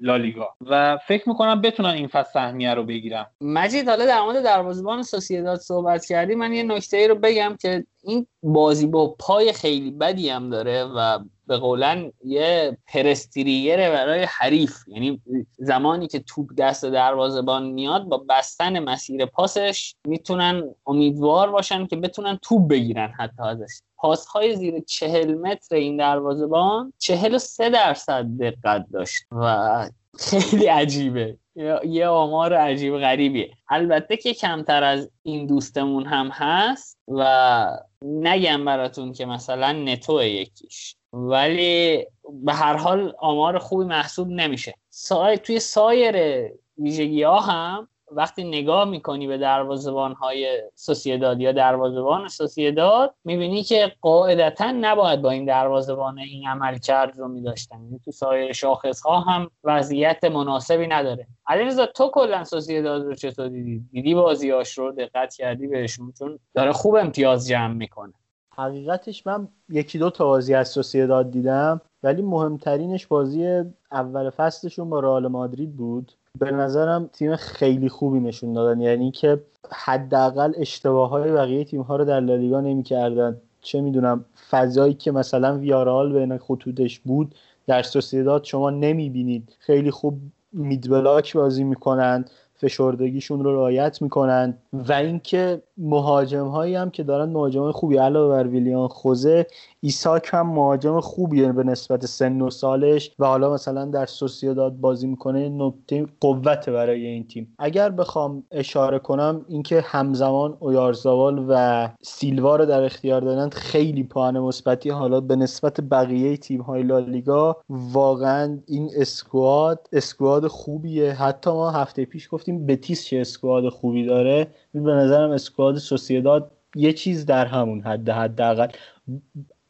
لالیگا و فکر می‌کنم بتونن این فصل سهمیه رو بگیرن. مجید حالا در مورد دروازه‌بان سوسییداد صحبت کردی من یه نکته ای رو بگم که این بازی با پای خیلی بدی هم داره و به قولن یه پرستریگره برای حریف. یعنی زمانی که توپ دست دروازبان میاد با بستن مسیر پاسش می‌تونن امیدوار باشن که بتونن توپ بگیرن حتی ازش. پاس های زیر چهل متر این دروازبان چهل و سه درصد دقت داشت و خیلی عجیبه. یه آمار عجیب غریبیه. البته که کمتر از این دوستمون هم هست و نگم براتون که مثلا نتو یکیش. ولی به هر حال آمار خوبی محسوب نمیشه. سای توی سایر ویژگی ها هم وقتی نگاه می‌کنی به دروازبان های سوسیداد یا دروازبان سوسیداد می‌بینی که قاعدتا نباید با این دروازبان این عمل کرد رو میداشتن. یعنی تو سایر شاخص ها هم وضعیت مناسبی نداره. علیرضا تو کلا سوسیداد رو چطور دیدی؟ دیدی بازیاش رو؟ دقت کردی بهشون؟ چون داره خوب امتیاز جمع می‌کنه. حقیقتش من یکی دو تا بازی از سوسیداد دیدم ولی مهمترینش بازی اول فصلشون با رئال مادرید بود. به نظرم تیم خیلی خوبی نشون دادن. یعنی که حداقل اشتباه های بقیه تیم ها رو در لالیگا نمی‌کردن. چه می‌دونم فضایی که مثلا ویارال بین خطوطش بود در سوسیداد شما نمی‌بینید. خیلی خوب میدبلاک بازی می‌کنند فشردگیشون رو رعایت می‌کنن و اینکه مهاجم هایی هم که دارن مهاجم خوبی علاوه بر ویلیان خوزه ایساک هم مهاجم خوبیه به نسبت سن و سالش و حالا مثلا در سوسیداد بازی می‌کنه نکته قوت برای این تیم. اگر بخوام اشاره کنم اینکه همزمان اویارزاوال و سیلوا رو در اختیار دادن خیلی پاهن مثبتی. حالا به نسبت بقیه تیم های لالیگا واقعا این اسکواد اسکواد خوبیه. حتی ما هفته پیش گفتیم بتیس چه اسکواد خوبی داره. به نظرم اسکواد سوسیداد یه چیز در همون حد حداقل.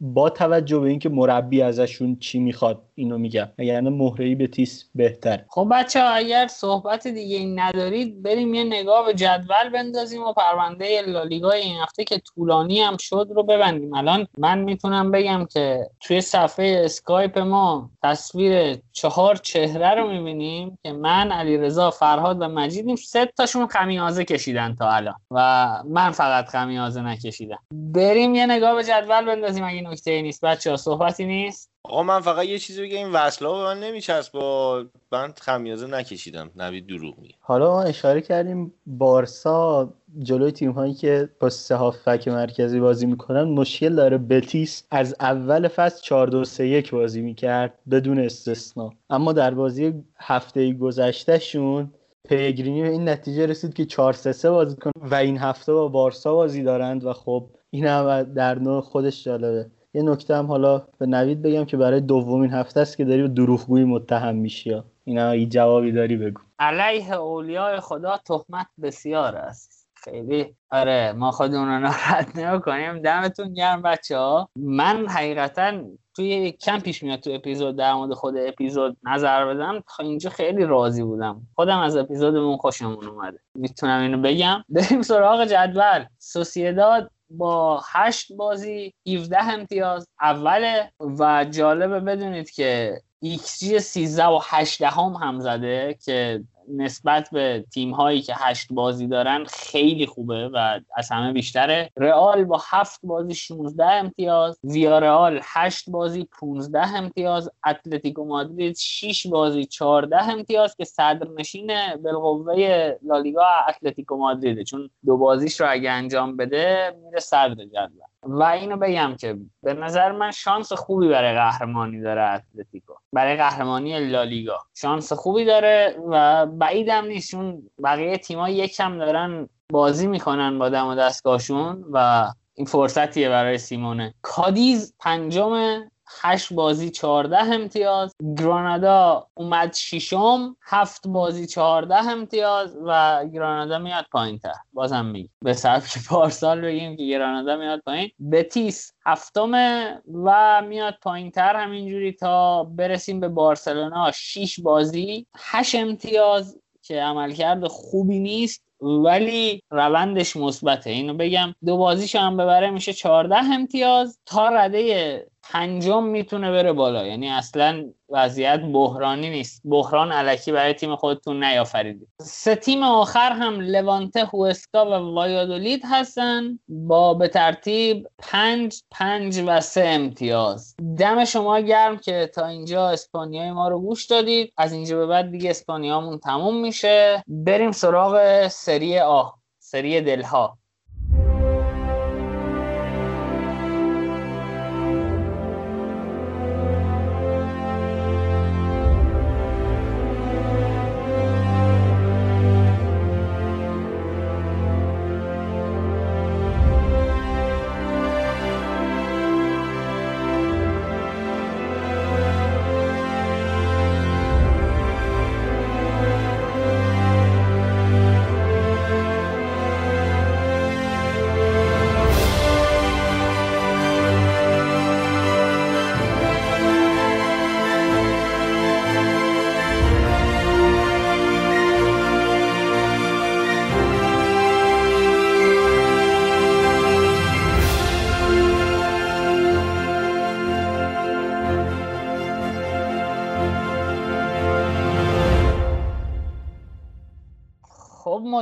با توجه به اینکه مربی ازشون چی می‌خواد اینو میگم. یعنی مهره به تیس بهتر. خب بچه اگر صحبت دیگه این ندارید بریم یه نگاه به جدول بندازیم و پرونده لالیگا این هفته که طولانی هم شد رو ببندیم. الان من می‌تونم بگم که توی صفحه اسکایپ ما تصویر چهار چهره رو می‌بینیم که من علیرضا فرهاد و مجیدیم. سه تاشون خمیازه کشیدن تا الان. و من فقط خمیازه نکشیدم. بریم یه نگاه به جدول بندازیم اگه نکته نیست بچه ها صحبتی نیست؟ آقا من فقط یه چیزی بگم این وصله به من نمیچسب با من خمیازه نکشیدم نوید دروغ میگه. حالا ما اشاره کردیم بارسا جلوی تیم هایی که با سه هافک مرکزی بازی می‌کنن. مشکل داره بتیس از اول فصل 4 2 3 1 بازی می‌کرد بدون استثنا. اما در بازی هفته گذشته شون پیگرینی به این نتیجه رسید که 4 3 3 بازی کنه و این هفته با بارسا بازی دارند و خب این هم در نوع خودش جالبه. یه نکته هم حالا به نوید بگم که برای دومین هفته است که داری به دروغگویی متهم میشی اینا این جوابی داری بگو. علیه اولیاء خدا تهمت بسیار است. خیلی. آره ما خودمون رو ناراحت نمی‌کنیم دمتون گرم بچه ها من حقیقتا توی کم پیش میاد تو اپیزود در مورد خود اپیزود نظر بدم. اینجا خیلی راضی بودم. خودم از اپیزودمون خوشمون اومده. می‌تونم اینو بگم. بریم سراغ جدول. سوسیداد با هشت بازی 17 امتیاز اوله و جالبه بدونید که XG 13 و 8 هم هم زده که نسبت به تیم هایی که هشت بازی دارن خیلی خوبه و از همه بیشتره. رئال با هفت بازی 16 امتیاز ویارئال هشت بازی 15 امتیاز اتلتیکو مادرید 6 بازی 14 امتیاز که صدرنشین بالقوه لالیگا اتلتیکو مادریده. چون دو بازیش رو اگه انجام بده میره صدر جدول. و اینو بگم که به نظر من شانس خوبی برای قهرمانی داره اتلتیکو. برای قهرمانی لالیگا. شانس خوبی داره و بعیدم نیست چون بقیه تیم‌ها یکم دارن بازی می‌کنن با دم و دستگاهشون و این فرصتیه برای سیمونه. کادیز پنجم هشت بازی چهارده امتیاز. گرانادا اومد ششم هفت بازی چهارده امتیاز و گرانادا میاد پایین تر بازم میگی. به که پارسال بگیم که گرانادا میاد پایین. بتیس هفتمه و میاد پایین تر همینجوری تا برسیم به بارسلونا. شیش بازی هشت امتیاز که عملکرد خوبی نیست ولی روندش مثبته. اینو بگم دو بازیش هم ببره میشه 14 امتیاز. تا رده پنجم می‌تونه بره بالا. یعنی اصلا وضعیت بحرانی نیست. بحران علکی برای تیم خودتون نیافریدید. سه تیم آخر هم لوانته هوسکا و وایادولید هستن. با به ترتیب پنج پنج و سه امتیاز. دم شما گرم که تا اینجا اسپانیای ما رو گوش دادید. از اینجا به بعد دیگه اسپانیامون تموم میشه. بریم سراغ سری آ سری دلها.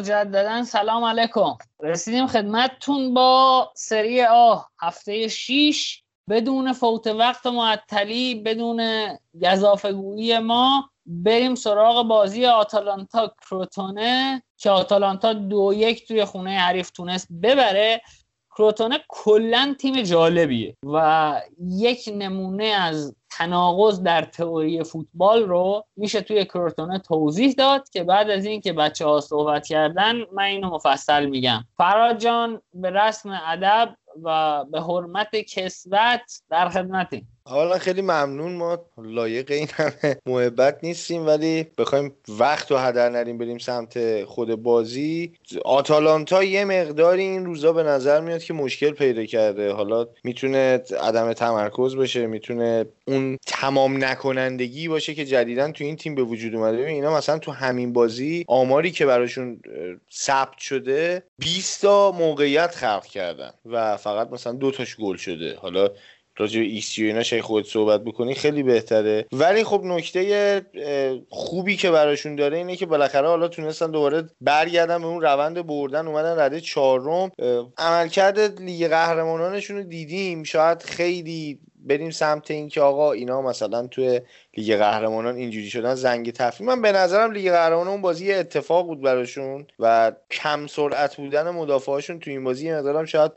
مجددا. سلام علیکم. رسیدیم خدمتتون با سری آ هفته 6 بدون فوت وقت معطلی بدون گذافگویی ما بریم سراغ بازی آتالانتا کروتونه که آتالانتا دو یک توی خونه حریف تونست ببره. کروتونه کلا تیم جالبیه و یک نمونه از تناقض در تئوری فوتبال رو میشه توی کروتونه توضیح داد که بعد از اینکه بچه ها صحبت کردن من اینو مفصل میگم. فراد جان به رسم ادب و به حرمت کسبت در خدمتیم. حالا خیلی ممنون ما لایق این همه محبت نیستیم ولی بخوایم وقت و هدر نریم بریم سمت خود بازی. آتالانتا یه مقداری این روزا به نظر میاد که مشکل پیدا کرده. حالا می‌تونه عدم تمرکز باشه می‌تونه اون تمام نکنندگی باشه که جدیدا تو این تیم به وجود اومده. ببین اینا مثلا تو همین بازی آماری که براشون ثبت شده 20 تا موقعیت خلق کردن و فقط مثلا دو تاش گل شده. حالا راجع به xG اینا خودت صحبت بکنی خیلی بهتره. ولی خب نکته خوبی که براشون داره اینه که بالاخره حالا تونستن دوباره برگردن به اون روند بردن اومدن رده چهارم. عملکرد لیگ قهرمانانشون رو دیدیم. شاید خیلی بریم سمت اینکه آقا اینا مثلا توی لیگ قهرمانان اینجوری شدن زنگ تفریح. من به نظرم لیگ قهرمانان اون بازی اتفاق بود براشون و کم سرعت بودن مدافعاشون تو این بازی مقدارم شاید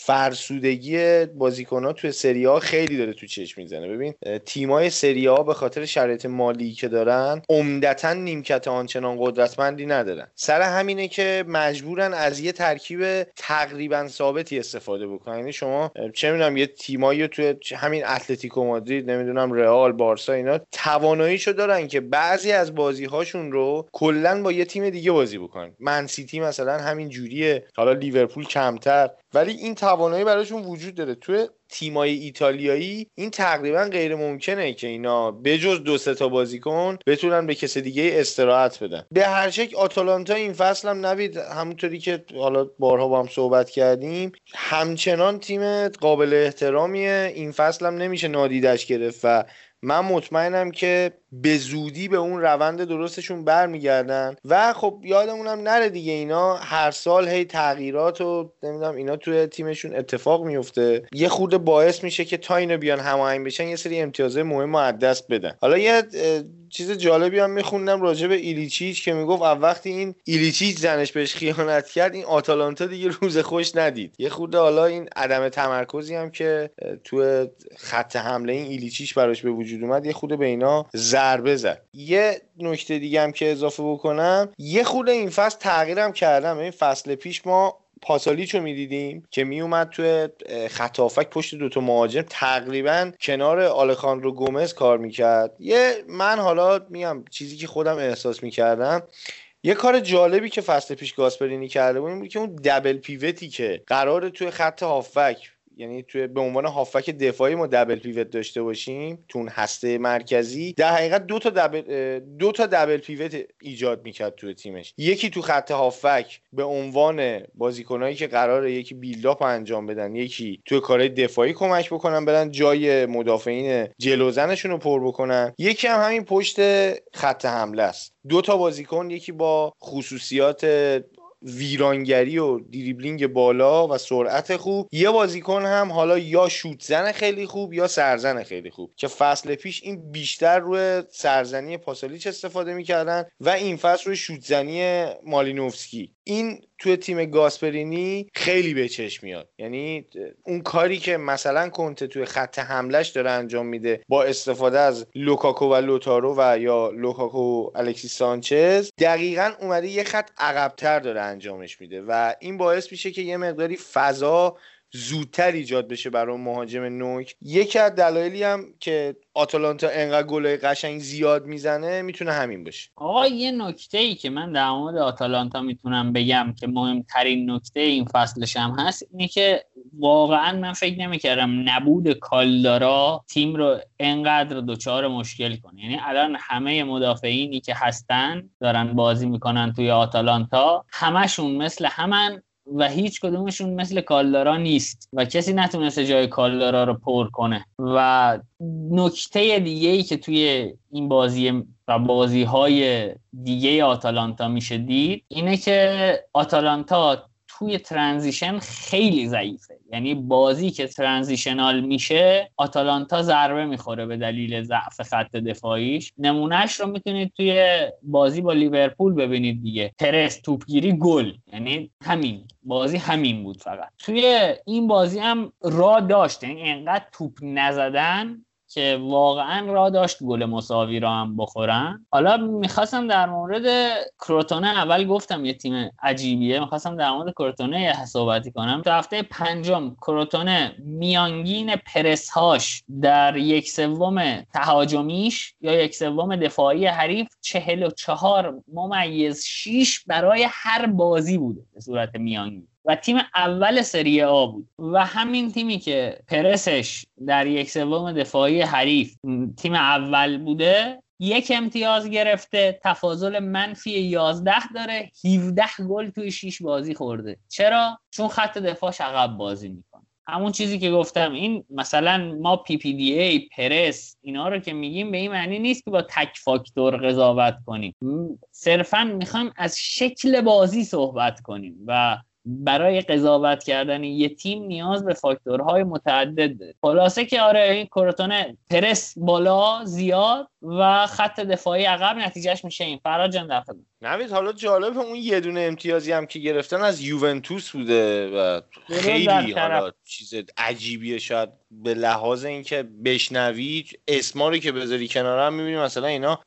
فرسودگی بازیکن ها توی سری ها خیلی داره تو چشم می‌زنه. ببین تیمای سری ها به خاطر شرایط مالی که دارن عمدتا نیمکت آنچنان قدرتمندی ندارن. سر همینه که مجبورن از یه ترکیب تقریبا ثابتی استفاده بکنن. یعنی شما چه می‌دونم یه تیمایی توی همین اتلتیکو مادرید نمی‌دونم رئال بارسا اینا تواناییشو دارن که بعضی از بازی هاشون رو کلا با یه تیم دیگه بازی بکنن. من سیتی مثلا همین جوریه. حالا لیورپول کمتر. ولی این توانایی براشون وجود داره. توی تیمای ایتالیایی این تقریبا غیر ممکنه که اینا بجز دو سه تا بازیکن بتونن به کس دیگه استراحت بدن. به هر شکل آتالانتا این فصل هم نوید همونطوری که حالا بارها با هم صحبت کردیم همچنان تیم قابل احترامیه. این فصل هم نمیشه نادیدش گرفت و من مطمئنم که به زودی به اون روند درستشون برمیگردن. و خب یادمونم نره دیگه اینا هر سال هی تغییرات و نمی‌دونم اینا توی تیمشون اتفاق میفته یه خورده باعث میشه که تا اینو بیان هماهنگ بشن یه سری امتیازهای مهم از دست بدن. حالا یه چیز جالبی هم میخوندم راجع به ایلیچیچ که می‌گفت وقتی این ایلیچیچ زنش بهش خیانت کرد این آتالانتا دیگه روز خوش ندید. یه خورده حالا این عدم تمرکزی هم که تو خط حمله این ایلیچیچ براش به وجود اومد یه خورده به اینا ضربه زد. یه نکته دیگه هم که اضافه بکنم یه خورده این فصل تغییرم کردم. این فصل پیش ما پاسالیچو می‌دیدیم که میومد توی خطافک پشت دوتا مهاجم. تقریبا کنار آلخاندرو گومز کار می‌کرد. یه من حالا میگم چیزی که خودم احساس می‌کردم یه کار جالبی که فصل پیش گاسپرینی کرده بود این بود که اون دبل پیوتی که قرار توی خط هافک یعنی توی به عنوان هافک دفاعی ما دبل پیوت داشته باشیم تو اون هسته مرکزی در حقیقت دو تا دبل دو تا دبل پیوت ایجاد می‌کرد توی تیمش. یکی تو خط هافک به عنوان بازیکنایی که قراره یکی بیلداپ انجام بدن یکی توی کارهای دفاعی کمک بکنن برن جای مدافعین جلوزنشون رو پر بکنن. یکی هم همین پشت خط حمله است. دو تا بازیکن یکی با خصوصیات ویرانگری و دریبلینگ بالا و سرعت خوب. یه بازیکن هم حالا یا شوت زن خیلی خوب یا سرزن خیلی خوب که فصل پیش این بیشتر روی سرزنی پاسالیچ استفاده می‌کردن و این فصل روی شوتزنی مالینوفسکی. این توی تیم گاسپرینی خیلی به چشم میاد. یعنی اون کاری که مثلا کنته توی خط حملش داره انجام میده با استفاده از لوکاکو و لائوتارو و یا لوکاکو و الکسی سانچز دقیقا اومده یه خط عقبتر داره انجامش میده و این باعث میشه که یه مقداری فضا زودتر ایجاد بشه برای مهاجم نوک. یکی از دلایلی هم که آتالانتا انقدر گلای قشنگ زیاد می‌زنه می‌تونه همین باشه. آقا یه نکته ای که من در مورد آتالانتا می‌تونم بگم که مهمترین نکته این فصلش هم هست اینه که واقعا من فکر نمی‌کردم نبود کالدارا تیم رو انقدر دچار مشکل کنه. یعنی الان همه مدافعینی که هستن دارن بازی می‌کنن توی آتالانتا همشون مثل همن. و هیچ کدومشون مثل کالدارا نیست و کسی نتونسته جای کالدارا رو پر کنه. و نکته دیگه ای که توی این بازی و بازی های دیگه آتالانتا میشه دید اینه که آتالانتا توی ترانزیشن خیلی ضعیفه. یعنی بازی که ترانزیشنال میشه آتالانتا ضربه می‌خوره به دلیل ضعف خط دفاعیش. نمونهش رو می‌تونید توی بازی با لیورپول ببینید دیگه. پرس توپگیری گل. یعنی همین. بازی همین بود فقط. توی این بازی هم را داشت. یعنی انقدر توپ نزدن که واقعا را داشت گل مساوی را هم بخورن. حالا می‌خواستم در مورد کروتونه اول گفتم یه تیم عجیبیه. می‌خواستم در مورد کروتونه یه صحبتی کنم. تو هفته پنجم کروتونه میانگین پرسهاش در یک سوم تهاجمیش یا یک سوم دفاعی حریف چهل و چهار ممیز شیش برای هر بازی بوده به صورت میانگین. و تیم اول سری آ بود. و همین تیمی که پرسش در یک سوم دفاعی حریف تیم اول بوده یک امتیاز گرفته تفاضل منفی 11 داره 17 گل توی 6 بازی خورده. چرا؟ چون خط دفاعش عقب بازی می‌کنه. همون چیزی که گفتم این مثلا ما PPDA پرس اینا رو که میگیم به این معنی نیست که با تک فاکتور قضاوت کنیم. صرفا می‌خوایم از شکل بازی صحبت کنیم و برای قضاوت کردن یه تیم نیاز به فاکتورهای متعدد داره خلاصه که آره این کروتونه پرس بالا زیاد و خط دفاعی عقب نتیجهش میشه این. فراد جان در نوید حالا جالب اون یه دونه امتیازی هم که گرفتن از یوونتوس بوده و خیلی حالا چیز عجیبیه. شاید به لحاظ اینکه بشنوی اسما رو که بذاری کنارم می‌بینی مثلا اینا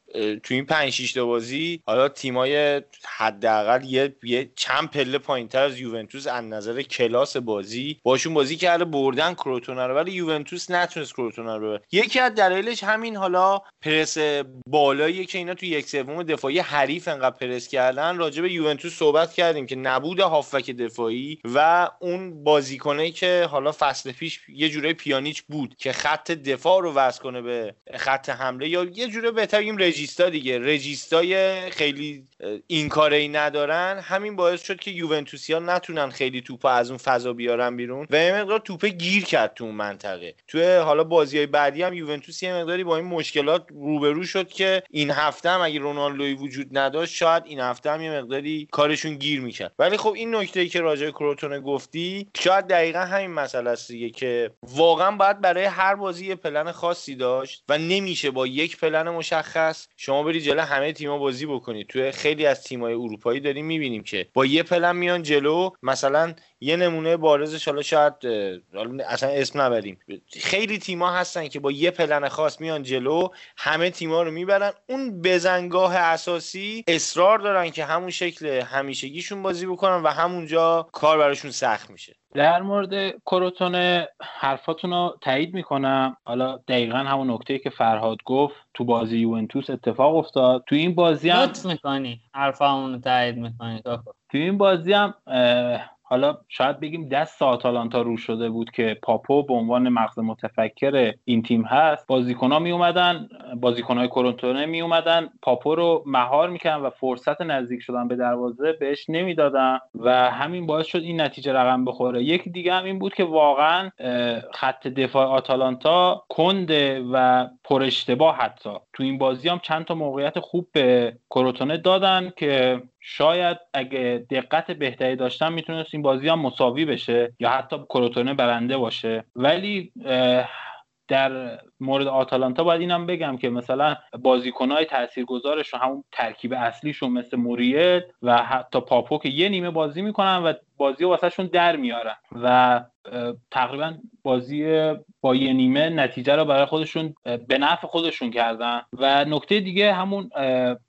تو این 5 6 بازی حالا تیمای حداقل یه, یه چند پله پایینتر از یوونتوس از نظر کلاس بازی باشون بازی کرده بردن کروتونه رو. ولی یوونتوس نتونست کروتونه رو یکی از دلایلش همین حالا پرس بالایی که اینا تو یک سوم دفاعی حریف انقدر پرس کردن راجع به یوونتوس صحبت کردیم که نبود هافک دفاعی و اون بازیکنه که حالا فصل پیش یه جوره پیانیچ بود که خط دفاع رو وصل کنه به خط حمله یا یه جوره بهتر بگیم رجیستا دیگه. رجیستای خیلی این کاره ای ندارن. همین باعث شد که یوونتوسیا نتونن خیلی توپ از اون فضا بیارن بیرون و یه مقدار توپ گیر کرد تو اون منطقه. تو حالا بازی های بعدی هم یوونتوس یه مقداری با این مشکلات روبرو شد که این هفته هم اگه رونالدوی وجود نداشت شاید این هفته هم یه مقداری کارشون گیر می‌کرد. ولی خب این نکته ای که راجع کروتونه گفتی شاید دقیقا همین مسئله است دیگه که واقعا باید برای هر بازی یه پلن خاصی داشت و نمیشه با یک پلن مشخص شما بری جلو همه تیم‌ها بازی بکنید توی خیلی از تیم‌های اروپایی داریم می‌بینیم که با یه پلن میان جلو مثلا یه نمونه بارزش حالا شاید اصلا اسم نبریم. خیلی تیما هستن که با یه پلن خاص میان جلو همه تیما رو می‌برن. اون بزنگاه اساسی اصرار دارن که همون شکل همیشگیشون بازی بکنن و همونجا کار براشون سخت میشه. در مورد کروتون حرفاتون رو تایید می‌کنم. حالا دقیقا همون نکته که فرهاد گفت تو بازی یوونتوس اتفاق افتاد. تو این بازی هم می‌کنی حرفامون رو تایید می‌کنی تو این بازی هم حالا شاید بگیم دست آتالانتا رو شده بود که پاپو به عنوان مغز متفکر این تیم هست. بازیکنها می اومدن بازیکنهای کرونتونه می اومدن پاپو رو مهار می‌کردن و فرصت نزدیک شدن به دروازه بهش نمی‌دادن و همین باعث شد این نتیجه رقم بخوره. یکی دیگه هم این بود که واقعا خط دفاع آتالانتا کنده و پر اشتباه حتی. تو این بازی هم چند تا موقعیت خوب به کروتونه دادن که شاید اگه دقت بهتری داشتن می‌تونست این بازی هم مساوی بشه یا حتی کروتونه برنده باشه. ولی در مورد آتالانتا باید اینم بگم که مثلا بازیکنهای تاثیرگذارشون همون ترکیب اصلیشون مثل موریت و حتی پاپو که یه نیمه بازی می‌کنن و بازی واسهشون در میارن و تقریبا بازی با یه نیمه نتیجه رو برای خودشون به نفع خودشون کردن. و نکته دیگه همون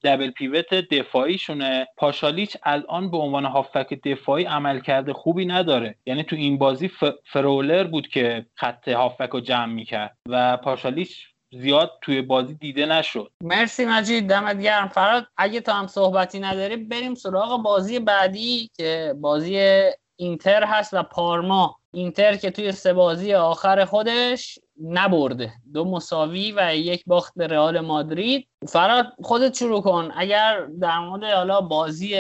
دبل پیوت دفاعیشونه. پاشالیچ الان به عنوان هافک دفاعی عمل کرده خوبی نداره. یعنی تو این بازی فرولر بود که خط هافک رو جمع می‌کرد و پاشالیچ زیاد توی بازی دیده نشد. مرسی مجید دمت گرم. فراد اگه تا هم صحبتی نداری بریم سراغ بازی بعدی که بازی اینتر هست و پارما. اینتر که توی سه بازی آخر خودش نبرده. دو مساوی و یک باخت به رئال مادرید. فراد خودت شروع کن. اگر در مورد حالا بازی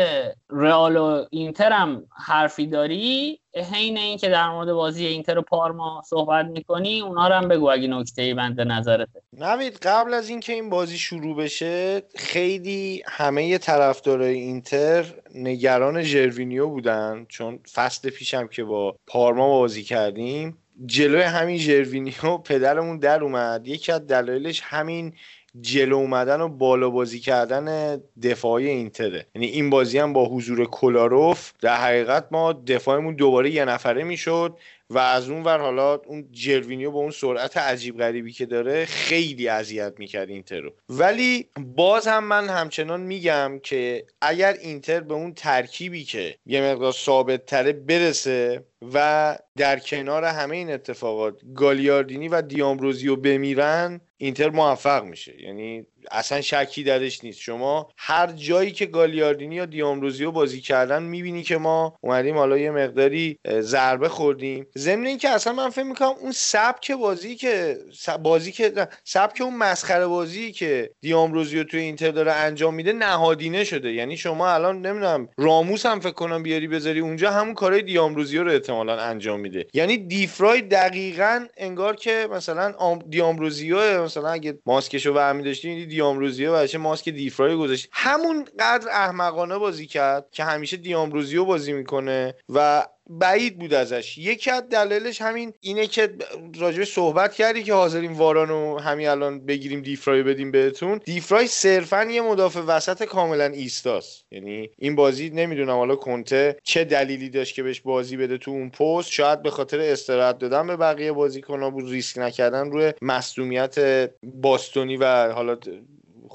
رئال و اینتر هم حرفی داری حین اینکه در مورد بازی اینتر و پارما صحبت می‌کنی اونا رو هم بگو اگه نکته‌ای مد نظرته. نوید قبل از اینکه این بازی شروع بشه خیلی همه طرفدارای اینتر نگران ژروینیو بودن چون فصل پیشم که با پارما بازی کردیم. جلوی همین ژروینیو پدرمون در اومد. یکی از دلایلش همین جلو اومدن و بالا بازی کردن دفاعی اینتره. یعنی این بازی هم با حضور کلاروف در حقیقت ما دفاعمون دوباره یه نفره می‌شد و از اون ور حالا اون جروینیو با اون سرعت عجیب غریبی که داره خیلی اذیت می‌کرد اینتر رو ولی باز هم من همچنان میگم که اگر اینتر به اون ترکیبی که یه مقدار ثابت تره برسه و در کنار همه این اتفاقات گالیاردینی و دیامروزیو بمیرن اینتر موفق میشه. یعنی اصلا شکی درش نیست. شما هر جایی که گالیاردینی یا دیامروزیو بازی کردن می‌بینی که ما اومدیم حالا یه مقداری ضربه خوردیم. ضمن اینکه اصلا من فکر می‌کنم اون سبک بازی که بازی که سبک اون مسخره بازی که دیامروزیو توی اینتر داره انجام میده نهادینه شده. یعنی شما الان نمی‌دونم راموس هم فکر کنم بیاری بذاری اونجا همون کارهای دیامروزیو رو احتمالا انجام میده. یعنی دیفرای دقیقا انگار که مثلا دیامروزیو مثلا اگه ماسکشو برمی داشتی دیامروزیو و ماسک دیفرای گذاشت همون قدر احمقانه بازی کرد که همیشه دیامروزیو بازی می‌کنه و بعید بود ازش. یکی از دلایلش همین اینه که راجبه صحبت کردی که حاضرین وارانو همین الان بگیریم دیفرای بدیم بهتون. دیفرای صرفا یه مدافع وسط کاملا ایستاست. یعنی این بازی نمی‌دونم حالا کنته چه دلیلی داشت که بهش بازی بده تو اون پست. شاید به خاطر استراحت دادن به بقیه بازیکن‌ها بود ریسک نکردن روی مصدومیت باستونی و حالا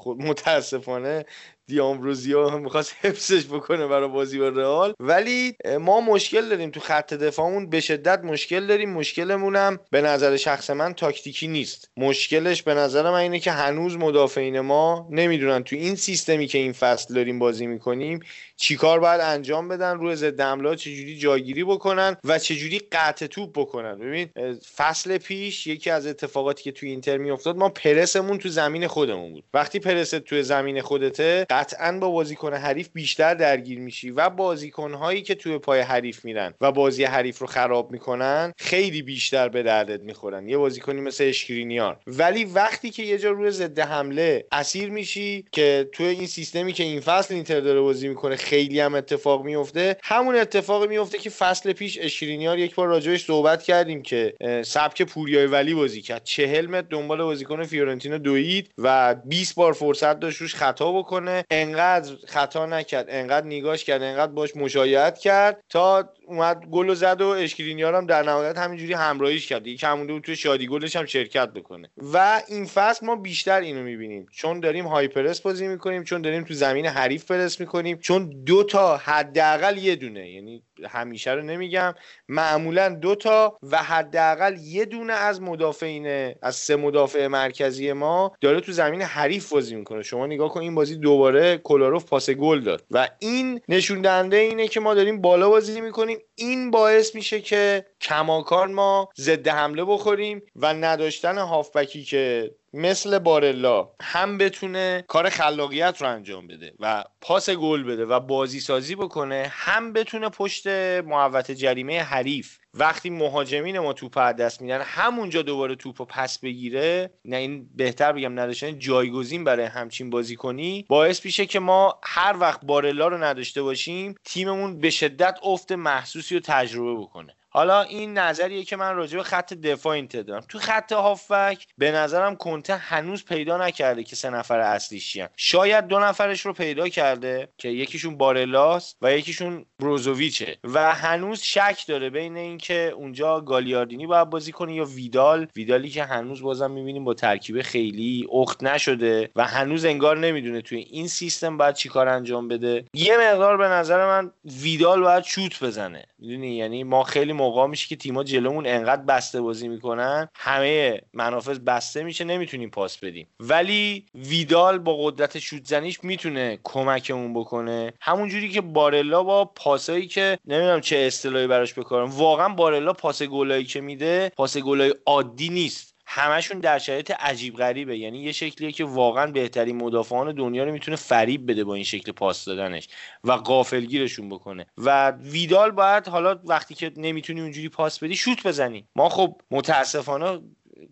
متاسفانه دیامروزیا هم می‌خواست حفظش بکنه برای بازی با رئال. ولی ما مشکل داریم تو خط دفاعمون. به شدت مشکل داریم. مشکلمون هم به نظر شخص من تاکتیکی نیست. مشکلش به نظر من اینه که هنوز مدافعین ما نمی‌دونن تو این سیستمی که این فصل داریم بازی می‌کنیم چیکار باید انجام بدن؟ روی ضد حمله چجوری جایگیری بکنن و چجوری قطع توپ بکنن؟ ببین فصل پیش یکی از اتفاقاتی که توی اینتر میافتاد ما پرسمون تو زمین خودمون بود. وقتی پرست تو زمین خودته قطعا با بازیکن حریف بیشتر درگیر میشی و بازیکنهایی که توی پای حریف میرن و بازی حریف رو خراب می‌کنن خیلی بیشتر به دردت می‌خورن. یه بازیکنی مثل اشکرینیار ولی وقتی که یه جا روی ضد حمله اسیر میشی که توی این سیستمی که این فصل اینتر داره بازی می‌کنه خیلی هم اتفاق میفته همون اتفاق میفته که فصل پیش اشکرینیار یک بار راجعش صحبت کردیم که سبک پوریای ولی بازی کرد. 40 متر دنبال بازیکن فیورنتینا دوید و 20 بار فرصت داشت روش خطا بکنه. انقدر خطا نکرد انقدر نگاش کرد انقدر باش مشایعت کرد تا اومد گل زد و اشکرینیار هم در نهایت همینجوری همراهیش کرد. یکی همونده بود توی شادی گلش هم شرکت بکنه. و این فصل ما بیشتر اینو می‌بینیم. چون داریم هایپرس بازی می‌کنیم چون داریم تو زمین حریف پرس می‌کنیم چون دو تا حداقل یه دونه. یعنی همیشه رو نمیگم. معمولا دو تا و حداقل یه دونه از مدافعین از سه مدافع مرکزی ما داره تو زمین حریف بازی می‌کنه. شما نگاه کن این بازی دوباره کلاروف پاس گل داد. و این نشون دهنده اینه که ما داریم بالا بازی می‌کنیم. این باعث میشه که کماکان ما ضد حمله بخوریم و نداشتن هافبکی که مثل بارلا هم بتونه کار خلاقیت رو انجام بده و پاس گل بده و بازی سازی بکنه هم بتونه پشت محوت جریمه حریف وقتی مهاجمین ما توپ از دست میدن همونجا دوباره توپ پس بگیره نه این بهتر بگم نداشتن جایگزین برای همچین بازی کنی باعث میشه که ما هر وقت بارلا رو نداشته باشیم تیممون به شدت افت محسوسی رو تجربه بکنه. حالا این نظریه که من راجع به خط دفاع اینتر دارم. تو خط هافبک به نظرم کنته هنوز پیدا نکرده که سه نفر اصلیش چیان شاید دو نفرش رو پیدا کرده که یکیشون بارلاس و یکیشون بروزوویچه. و هنوز شک داره بین اینکه اونجا گالیاردینی باید بازی کنه یا ویدال. ویدالی که هنوز بازم می‌بینیم با ترکیب خیلی اخت نشده و هنوز انگار نمی‌دونه توی این سیستم باید چیکار انجام بده. یه مقدار به نظر من ویدال باید شوت بزنه. می‌دونی؟ یعنی ما خیلی موقع میشه که تیما جلومون انقدر بسته بازی می‌کنن همه منافذ بسته میشه نمی‌تونیم پاس بدیم. ولی ویدال با قدرت شوت زنیش می‌تونه کمکمون بکنه. همونجوری که بارلا با پاسایی که نمی‌دونم چه اصطلاحی براش بکارم واقعا بارلا پاس گلایی که میده پاس گلای عادی نیست. همشون در شرایط عجیب غریبه. یعنی یه شکلیه که واقعا بهترین مدافعان دنیا رو می‌تونه فریب بده با این شکل پاس دادنش و غافلگیرشون بکنه. و ویدال باید حالا وقتی که نمی‌تونی اونجوری پاس بدی شوت بزنی. ما خب متاسفانه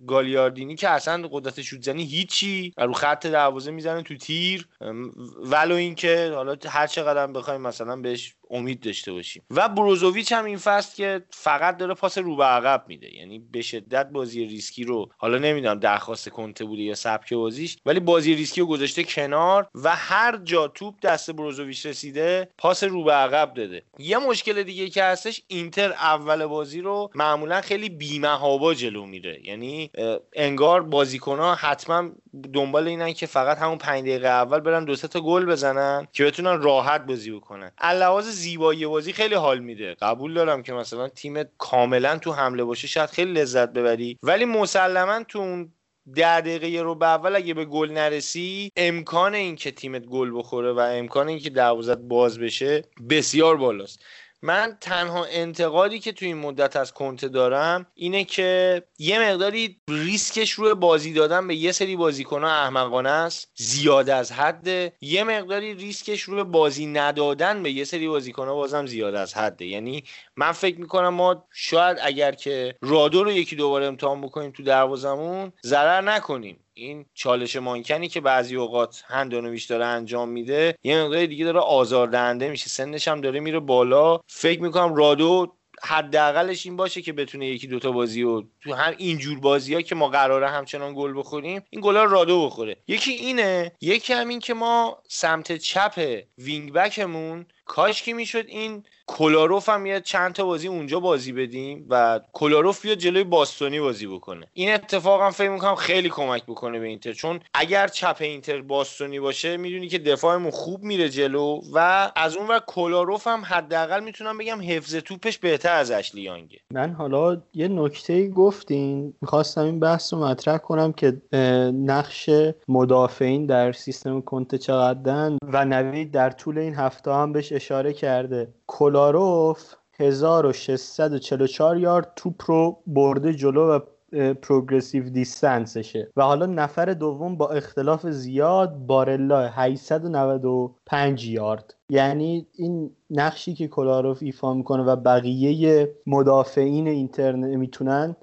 گالیاردینی که اصلا قدرت شوت زنی هیچی رو خط دروازه می‌زنه تو تیر. ولو اینکه حالا هر چقدر بخوایم مثلا بهش امید داشته باشیم. و بروزوویچ هم این فصل که فقط داره پاس رو به عقب میده. یعنی به شدت بازی ریسکی رو حالا نمی‌دونم درخواست کنته بوده یا سبک بازیش ولی بازی ریسکی رو گذاشته کنار و هر جا توپ دست بروزوویچ رسیده پاس رو به عقب داده. یه مشکل دیگه که هستش اینتر اول بازی رو معمولا خیلی بی‌محابا جلو میره. یعنی انگار بازیکنها حتما دنبال اینن که فقط همون 5 دقیقه اول برن دو تا گل بزنن که بتونن راحت بازی بکنن. لحاظ زیبایی بازی خیلی حال میده. قبول دارم که مثلا تیم کاملا تو حمله باشه شاید خیلی لذت ببری. ولی مسلما تو اون ده دقیقه ربع اول اگه به گل نرسی امکان اینکه تیمت گل بخوره و امکان اینکه دروازت باز بشه بسیار بالاست. من تنها انتقادی که توی این مدت از کنته دارم اینه که یه مقداری ریسکش روی بازی دادن به یه سری بازیکن ها احمقانه است زیاد از حده. یه مقداری ریسکش روی بازی ندادن به یه سری بازیکن ها بازم زیاد از حده. یعنی من فکر می‌کنم ما شاید اگر که رادو رو یکی دوباره امتحان بکنیم تو دروازمون ضرر نکنیم. این چالش مانکنی که بعضی اوقات هاندانوویچ داره انجام میده یه مقدار دیگه داره آزاردهنده میشه. سنش هم داره میره بالا. فکر می‌کنم رادو حداقلش این باشه که بتونه یکی دوتا بازی و تو هم اینجور بازی ها که ما قراره همچنان گل بخوریم این گلا رادو بخوره. یکی اینه یکی همین که ما سمت چپ وینگ بکمون کاش که می‌شد این کولاروف هم یه چند تا بازی اونجا بازی بدیم و کولاروف بیاد جلوی باستونی بازی بکنه. این اتفاق هم فکر می‌کنم خیلی کمک بکنه به اینتر چون اگر چپ اینتر باستونی باشه می‌دونی که دفاعمون خوب میره جلو و از اون ور کلاروف هم حداقل می‌تونم بگم حفظ توپش بهتر از اشلیانگه من حالا یه نکته گفتین می‌خواستم این بحث رو مطرح کنم که نقش مدافعین در سیستم کنته چقدرن و نوید در طول این هفته هم بهش اشاره کرده. کلاروف 1644 یارد توپ رو برده جلو و پروگرسیو دیستنسشه. و حالا نفر دوم با اختلاف زیاد بارلا 895 یارد. یعنی این نقشی که کلاروف ایفا می‌کنه و بقیه مدافعین اینتر می‌تونن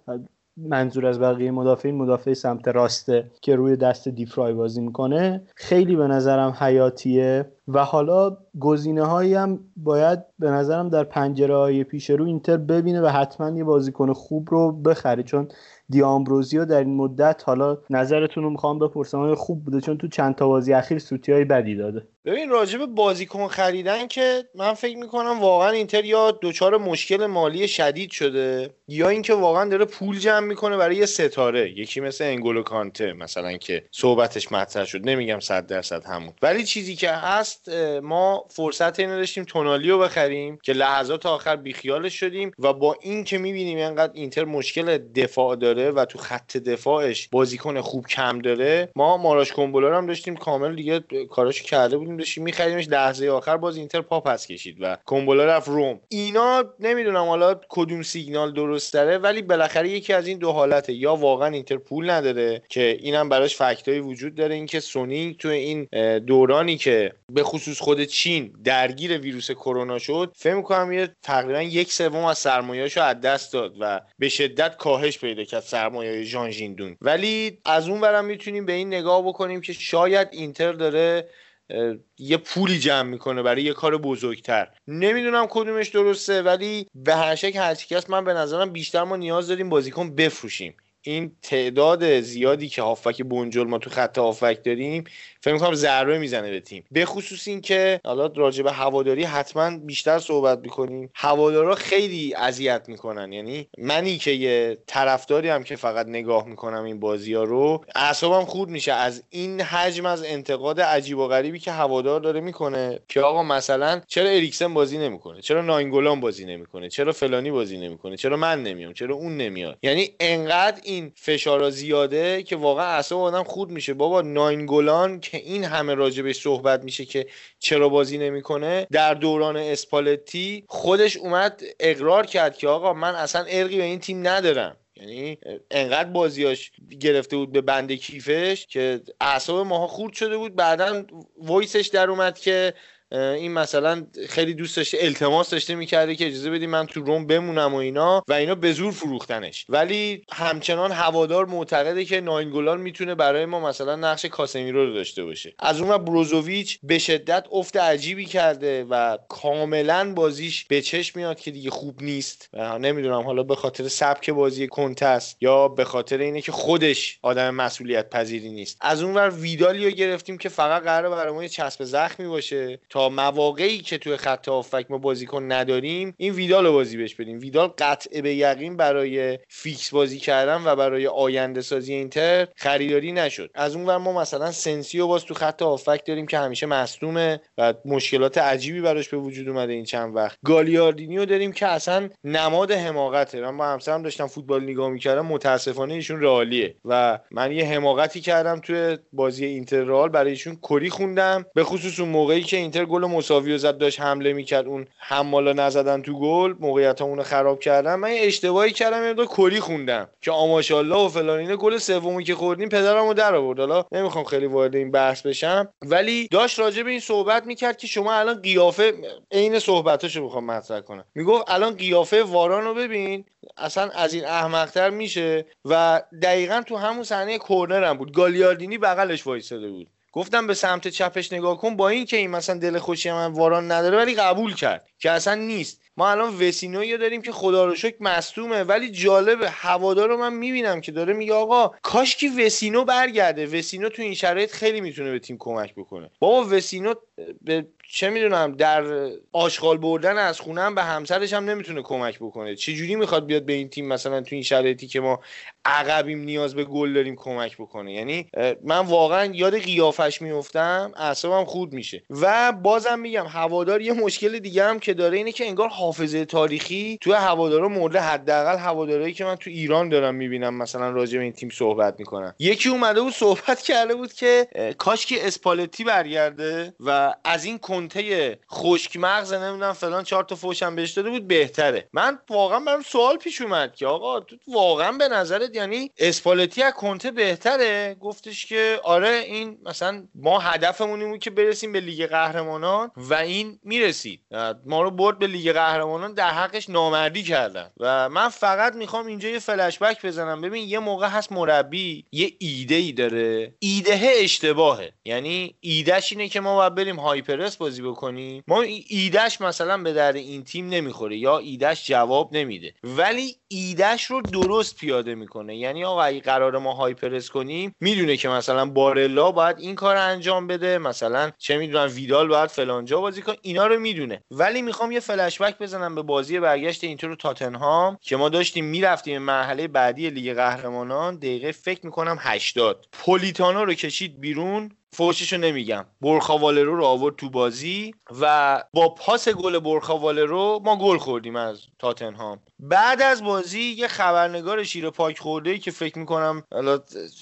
منظور از بقیه مدافعین مدافع سمت راسته که روی دست دیفرای بازی می‌کنه خیلی به نظرم حیاتیه. و حالا گزینه هایی هم باید به نظرم در پنجره های پیش رو اینتر ببینه و حتما یه بازیکن خوب رو بخره. چون دیامبروزیو در این مدت حالا نظرتون رو می‌خوام بپرسم. خوب بوده؟ چون تو چند تا بازی اخیر سوتی های بدی داده. ببین راجب بازیکن خریدن که من فکر می‌کنم واقعا اینتر یا دچار مشکل مالی شدید شده یا اینکه واقعا داره پول جمع می‌کنه برای یه ستاره. یکی مثل انگولو کانته مثلا که صحبتش مطرح شد. نمیگم صد درصد همون. ولی چیزی که هست ما فرصت اینو داشتیم تونالی رو بخریم که لحظات آخر بیخیالش شدیم و با این که می‌بینیم اینقدر اینتر مشکل دفاع داره و تو خط دفاعش بازیکن خوب کم داره ما ماراش کومبولا هم داشتیم کامل دیگه کاراشو کرده بودیم داشتیم میخریمش لحظه آخر باز اینتر پا پس کشید و کومبولا رفت روم. اینا نمی‌دونم حالا کدوم سیگنال درست داره ولی بالاخره یکی از این دو حالته. یا واقعا اینتر پول نداره که اینم براش فکتایی وجود داره. اینکه سونی تو این دورانی که به خصوص خود چین درگیر ویروس کرونا شد فکر می‌کنم یه تقریبا یک سوم از سرمایه‌اشو از دست داد و به شدت کاهش پیدا کرد. سرمایه ژان ژیندون ولی از اون برم می‌تونیم به این نگاه بکنیم که شاید اینتر داره یه پولی جمع می‌کنه برای یه کار بزرگتر. نمی‌دونم کدومش درسته ولی به هر شکل هرچی من به نظرم بیشتر ما نیاز داریم بازیکن بفروشیم. این تعداد زیادی که هافک بنجل ما تو خط هافک داریم فکر می‌کنم ضربه می‌زنه به تیم. به خصوص اینکه حالا راجع به هواداری حتما بیشتر صحبت می‌کنیم. هوادارا خیلی اذیت می‌کنن. یعنی منی که یه طرفداری هم که فقط نگاه می‌کنم این بازی ها رو اعصابم خورد میشه. از این حجم از انتقاد عجیب و غریبی که هوادار داره می‌کنه که آقا مثلا چرا اریکسن بازی نمی‌کنه؟ چرا ناینگولان بازی نمی‌کنه؟ چرا فلانی بازی نمی‌کنه؟ چرا من نمیام؟ چرا اون نمیاد؟ یعنی انقدر این فشارا زیاده که واقعا اعصاب آدم خورد میشه. بابا ناینگولان که این همه راجبش صحبت میشه که چرا بازی نمی‌کنه در دوران اسپالتی خودش اومد اقرار کرد که آقا من اصلا ارقی به این تیم ندارم. یعنی انقدر بازیاش گرفته بود به بند کیفش که اعصاب ماها خورد شده بود. بعدا وایسش در اومد که این مثلا خیلی دوست داشته التماس داشته می‌کرده که اجازه بدیم من تو روم بمونم و اینا و اینا به زور فروختنش. ولی همچنان هوادار معتقده که ناینگولان می‌تونه برای ما مثلا نقش کاسمیرو رو داشته باشه. از اون بروزوویچ به شدت افت عجیبی کرده و کاملا بازیش به چشم میاد که دیگه خوب نیست. و نمی‌دونم حالا به خاطر سبک بازی کنتست یا به خاطر اینه که خودش آدم مسئولیت پذیری نیست. از اون ور ویدالو گرفتیم که فقط قرار برای ما چسب زخمی باشه تا مواقعی که توی خط هافبک ما بازیکن نداریم این ویدال رو بازی بهش بدیم. ویدال قطع به یقین برای فیکس بازی کردن و برای آینده سازی اینتر خریداری نشد. از اون ور ما مثلا سنسی رو باز تو خط هافبک داریم که همیشه مصدومه و مشکلات عجیبی براش به وجود اومده این چند وقت. گالیاردینی رو داریم که اصلا نماد حماقته. من با همسرم داشتم فوتبال نگاه می‌کردم متاسفانه ایشون رئالیه و من یه حماقتی کردم توی بازی اینتر رئال برای ایشون کری خوندم. به خصوص اون موقعی که اینتر گل مساوی و زد داشت حمله می‌کرد. اون حمالا نزدن تو گل موقعیت رو خراب کردن. من اشتباهی کردم یه کلی خوندم که آماشالله و فلان اینه گل سومی که خوردیم پدرمو در آورد. حالا نمی‌خوام خیلی وارد این بحث بشم. ولی داشت راجع به این صحبت می‌کرد که شما الان قیافه عین صحبتاشو می‌خوام مطرح کنم. می‌گفت الان قیافه واران رو ببین. اصلا از این احمقتر میشه. و دقیقا تو همون صحنه کورنر هم بود. گالیاردینی بغلش وایساده بود. گفتم به سمت چپش نگاه کن با این که این مثلا دل خوشی من واران نداره ولی قبول کرد که اصلا نیست. ما الان وسینوی داریم که خدا رو شکر مصدومه ولی جالبه هوادار رو من می‌بینم که داره میگه آقا کاش که وسینو برگرده. وسینو تو این شرایط خیلی می‌تونه به تیم کمک بکنه. بابا وسینو به چه می‌دونم در آشغال بردن از خونم به همسرش هم نمی‌تونه کمک بکنه. چه جوری می‌خواد بیاد به این تیم مثلا تو این شرایطی که ما عقبیم نیاز به گل داریم کمک بکنه؟ یعنی من واقعا یاد قیافش میفتم اعصابم خود میشه. و بازم میگم هوادار یه مشکل دیگه هم که داره اینه که انگار حافظه تاریخی تو هوادارا مورد حداقل هوادارایی که من تو ایران دارم می‌بینم مثلا راجع به این تیم صحبت می‌کنن. یکی اومده بود صحبت کرده بود که کاش که اسپالتی برگرده و از این کنته خشک مغز نمی‌دونم فلان چهار تا فوشم بهش داده بود بهتره. من واقعا برام سوال پیش اومد که آقا تو واقعا به نظرت یعنی اسپالتی از کنته بهتره؟ گفتش که آره این مثلا ما هدفمون این که برسیم به لیگ قهرمانان و این می‌رسید. ما رو برد به لیگ قهرمانان در حقش نامردی کردن. و من فقط می‌خوام اینجا یه فلش بک بزنم. ببین یه موقع هست مربی یه ایده ای داره. ایده اشتباهه. یعنی ایدهش اینه که ما باید بریم هایپرس بازی بکنیم ما ایدهش مثلا به درد این تیم نمی‌خوره یا ایدهش جواب نمیده. ولی ایدهش رو درست پیاده می‌کنه. یعنی آقا اگه قرار ما هایپرس کنیم می‌دونه که مثلا بارلا باید این کار انجام بده مثلا چه می‌دونم ویدال باید فلانجا بازی کنه اینا رو می‌دونه. ولی می‌خوام یه فلش بک بزنم به بازی برگشت اینتر رو تاتنهام که ما داشتیم می‌رفتیم مرحله بعدی لیگ قهرمانان دقیقه فکر می‌کنم 80 پولیتانو رو کشید بیرون. فوششو نمیگم. برخاوالرو رو آورد تو بازی و با پاس گل برخاوالرو ما گل خوردیم از تاتنهام. بعد از بازی یه خبرنگار شیر پاک خورده ای که فکر می‌کنم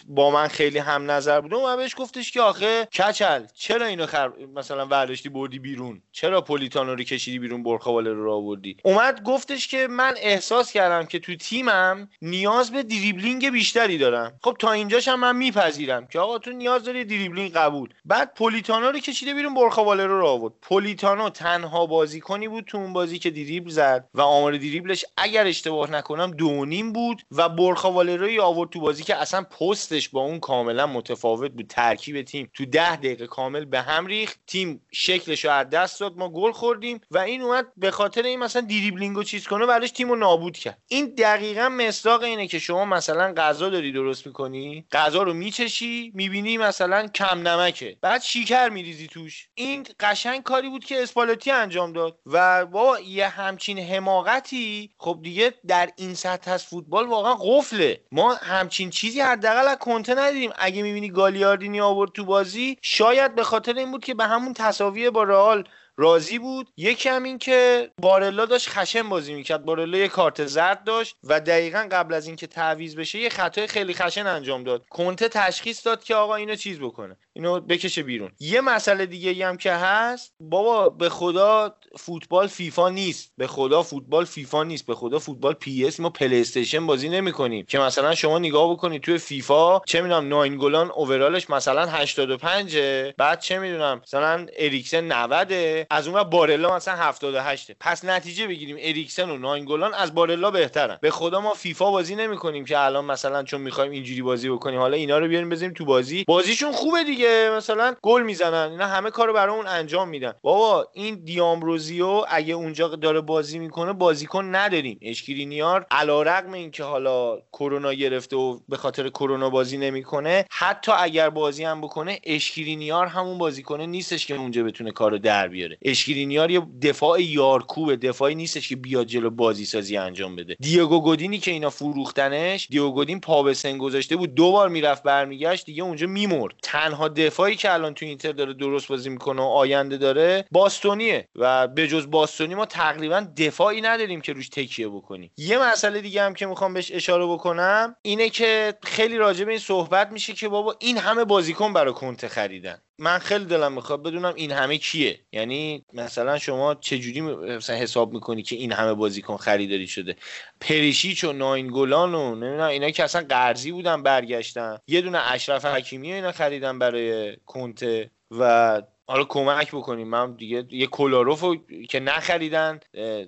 با من خیلی هم نظر بود و بهش گفتش که آخه کچل چرا اینو خر... مثلا ورداشتی بردی بیرون؟ چرا پولیتانو رو کشیدی بیرون برخاوالرو رو آوردی؟ اومد گفتش که من احساس کردم که تو تیمم نیاز به دریبلینگ بیشتری دارم. خب تا اینجاش هم من میپذیرم که آقا تو نیاز داری دریبلینگ قبول. بعد پولیتانو رو کشیده بیرون برخاوالرو رو آورد. پولیتانو تنها بازیکنی بود تو اون بازی که دریبل زد و آمار دریبلش اگر اشتباه نکنم دو نیم بود و برخاوالروی آورد تو بازی که اصلا پستش با اون کاملا متفاوت بود. ترکیب تیم تو ده دقیقه کامل به هم ریخت. تیم شکلش رو از دست داد. ما گل خوردیم و این اومد به خاطر این مثلا دریبلینگ چیز کنه بعدش تیم رو نابود کرد. این دقیقا مصداق اینه که شما مثلا غذا داری درست می‌کنی؟ غذا رو میچشی می‌بینی مثلا کم نمکه. بعد شیکر میریزی توش. این قشنگ کاری بود که اسپالتی انجام داد. و با یه همچین حماقتی خب دیگه در این سطح از فوتبال واقعا قفله. ما همچین چیزی حداقل از کنته ندیدیم. اگه می‌بینی گالیاردینی آورد تو بازی شاید به خاطر این بود که به همون تساوی با رئال راضی بود. یکی هم این که بارلا داشت خشن بازی می‌کرد. بارلا یه کارت زرد داشت و دقیقا قبل از اینکه تعویض بشه یه خطای خیلی خشن انجام داد. کنته تشخیص داد که آقا اینو چیز بکنه. اینو بکشه بیرون. یه مسئله دیگه هم که هست بابا به خدا فوتبال فیفا نیست. به خدا فوتبال فیفا نیست. به خدا فوتبال PES ما پلی استیشن بازی نمی‌کنیم. که مثلا شما نگاه بکنید توی فیفا چه می‌دونم ناینگولان overall ش مثلا 85 بعد چه می‌دونم مثلا اریکسن 90 از اون بارلا مثلا 78 پس نتیجه بگیریم اریکسن و ناین گلان از بارلا بهترن. به خدا ما فیفا بازی نمی‌کنیم که الان مثلا چون می‌خوایم اینجوری بازی بکنیم. حالا اینا رو بیاریم بزنیم تو بازی. بازیشون خوبه دیگه. مثلا گل می‌زنن. اینا همه کارو برامون انجام میدن. بابا این دیامروزیو اگه اونجا داره بازی می‌کنه بازیکن نداریم. اشکرینیار علیرغم اینکه حالا کرونا گرفته و به خاطر کرونا بازی نمی‌کنه حتی اگر بازی هم بکنه اشکرینیار همون بازیکنه نیستش که اونجا بتونه کارو در بیاره. اشکرینیار یه دفاع یارکوبه. دفاعی نیستش که بیاد جلو بازی سازی انجام بده. دیگو گودینی که اینا فروختنش دیگو گودین پا به سن گذاشته بود. دو بار می‌رفت برمیگشت دیگه اونجا میمرد. تنها دفاعی که الان تو اینتر داره درست بازی می‌کنه و آینده داره باستونیه. و به جز باستونی ما تقریبا دفاعی نداریم که روش تکیه بکنیم. یه مسئله دیگه هم که می‌خوام بهش اشاره بکنم اینه که خیلی راجع به این صحبت میشه که بابا این همه بازیکن برای کنته خریدن. من خیلی دلم می‌خواد بدونم این همه کیه یعنی مثلا شما چجوری مثلا حساب می‌کنی که این همه بازیکن خریداری شده؟ پریشیچ و ناینگولان و نمی‌دونم اینا که اصلا قرضی بودن برگشتن. یه دونه اشرف حکیمی اینا خریدن برای کنته و حالا کمک بکنیم. من دیگه یه کلاروفو که نخریدن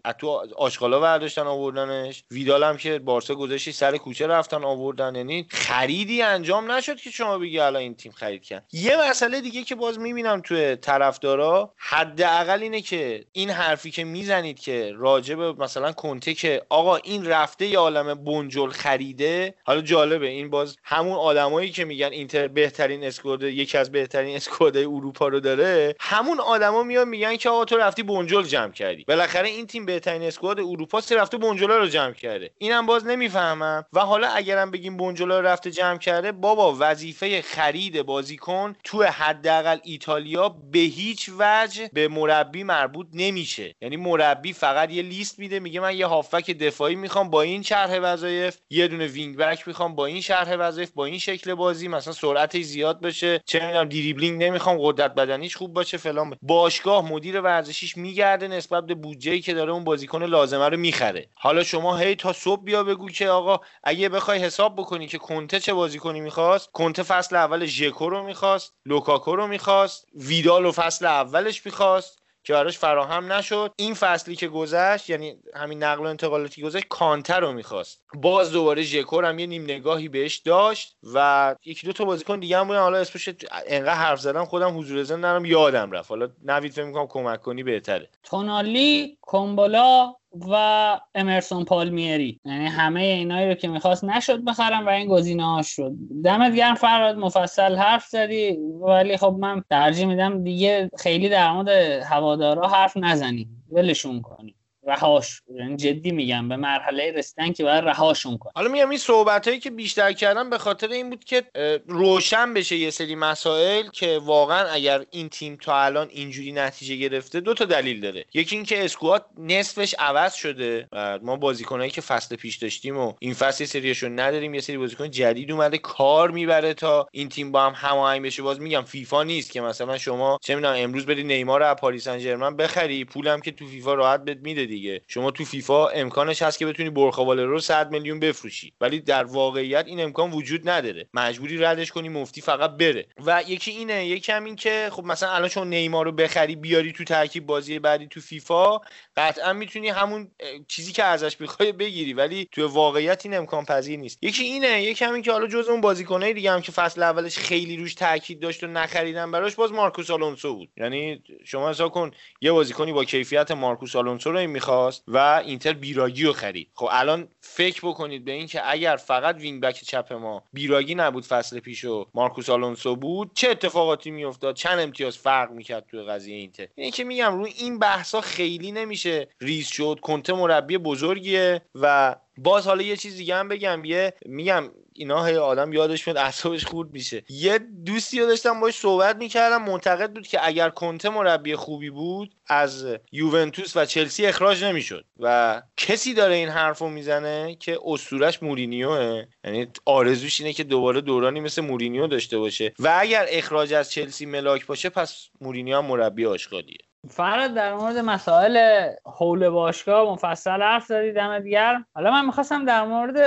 از تو آشغالا برداشتن آوردنش. ویدال هم که بارسا گذاشتی سر کوچه رفتن آوردن. یعنی خریدی انجام نشد که شما بگی الان این تیم خرید کرد یه مسئله دیگه که باز می‌بینم توی طرفدارا حداقل اینه که این حرفی که می‌زنید که راجب مثلا کنته که آقا این رفته یه عالم بنجل خریده. حالا جالبه این باز همون آدمایی که میگن اینتر بهترین اسکواد یکی از بهترین اسکوادهای اروپا رو داره. همون آدما میان میگن که آقا تو رفتی بنجل جمع کردی. بالاخره این تیم بهترین squad اروپا سه رفته بنجلا رو جمع کرده. اینم باز نمی‌فهمم. و حالا اگرم بگیم بنجلا رو رفته جمع کرده بابا وظیفه خرید بازیکن تو حداقل ایتالیا به هیچ وجه به مربی مربوط نمیشه. یعنی مربی فقط یه لیست میده میگه من یه هافبک دفاعی می‌خوام با این شرح وظایف یه دونه wing back می‌خوام با این شرح وظایف با این شکل بازی مثلا سرعتش زیاد بشه چه می‌دونم دریبلینگ نمی‌خوام قدرت بدنیش خوب باشه فلان باشگاه مدیر ورزشیش میگرده نسبت به بودجه‌ای که داره اون بازیکن لازمه رو می‌خره. حالا شما هی تا صبح بیا بگو که آقا اگه بخوای حساب بکنی که کنته چه بازیکنی می‌خواست کنته فصل اول ژکو رو می‌خواست لوکاکو رو می‌خواست ویدال و فصل اولش می‌خواست. که براش فراهم نشد. این فصلی که گذشت یعنی همین نقل و انتقالاتی گذشت کانتر رو می‌خواست. باز دوباره ژکور هم یه نیم نگاهی بهش داشت و یکی دو تا بازیکن دیگه هم بودن. حالا اسمش انقدر حرف زدم خودم حضور زن نرم یادم رفت. حالا نوید فکر می‌کنم کمک کنی بهتره. تونالی کومبولا و امرسون پالمیری یعنی همه اینایی رو که می‌خواست نشد بخرم و این گزینه ها شد. دمت گرم فراد مفصل حرف زدی ولی خب من ترجیح میدم دیگه خیلی در مورد هوادارا حرف نزنیم ولشون کنیم رهاش. یعنی جدی میگم به مرحله رسیدن که باید رهاشون کن حالا میگم این صحبت هایی که بیشتر کردم به خاطر این بود که روشن بشه یه سری مسائل که واقعا اگر این تیم تا الان اینجوری نتیجه گرفته دو تا دلیل داره. یکی اینکه اسکواد نصفش عوض شده و ما بازیکنایی که فصل پیش داشتیم و این فصل سریشون نداریم یه سری بازیکن جدید اومده کار می‌بره تا این تیم با هم هماهنگ بشه. باز میگم فیفا نیست که مثلا شما چه می‌دونم امروز بری نیمار رو پاریس سن بخری پولم که تو فیفا راحت بهت میده دیگه. شما تو فیفا امکانش هست که بتونی برخوالر رو 100 میلیون بفروشی. ولی در واقعیت این امکان وجود نداره. مجبوری ردش کنی مفتی فقط بره. و یکی اینه یکی هم این که خب مثلا الان شما نیمار رو بخری بیاری تو ترکیب بازی بعدی تو فیفا قطعا می‌تونی همون چیزی که ازش بخوای بگیری. ولی تو واقعیت این امکان پذیر نیست. یکی اینه یکی همین که حالا جز اون بازیکنای دیگه هم که فصل اولش خیلی روش تاکید داشت و نخریدن براش باز مارکوس آلونسو بود. یعنی شما حساب کن یه بازیکنی با کیفیت مارکوس آلونسو رو می‌خواست و اینتر بیراگی رو خرید. خب الان فکر بکنید به این که اگر فقط wing back چپ ما بیراگی نبود فصل پیش و مارکوس آلونسو بود چه اتفاقاتی میافتاد؟ چند امتیاز فرق می‌کرد توی قضیه اینتر؟ اینه که میگم روی این بحثا خیلی نمیشه ریز شد. کنته مربی بزرگیه و باز حالا یه چیز دیگه هم بگم یه میگم اینا هی آدم یادش میاد اعصابش خورد میشه. یه دوستی رو داشتم باش صحبت می‌کردم معتقد بود که اگر کنته مربی خوبی بود از یوونتوس و چلسی اخراج نمی‌شد. و کسی داره این حرفو می‌زنه که اسطورش مورینیوه یعنی آرزوش اینه که دوباره دورانی مثل مورینیو داشته باشه. و اگر اخراج از چلسی ملاک باشه پس مورینیو هم مربی آشغالیه. فراد در مورد مسائل حول باشگاه مفصل حرف زدی دم دیگر حالا من می‌خواستم در مورد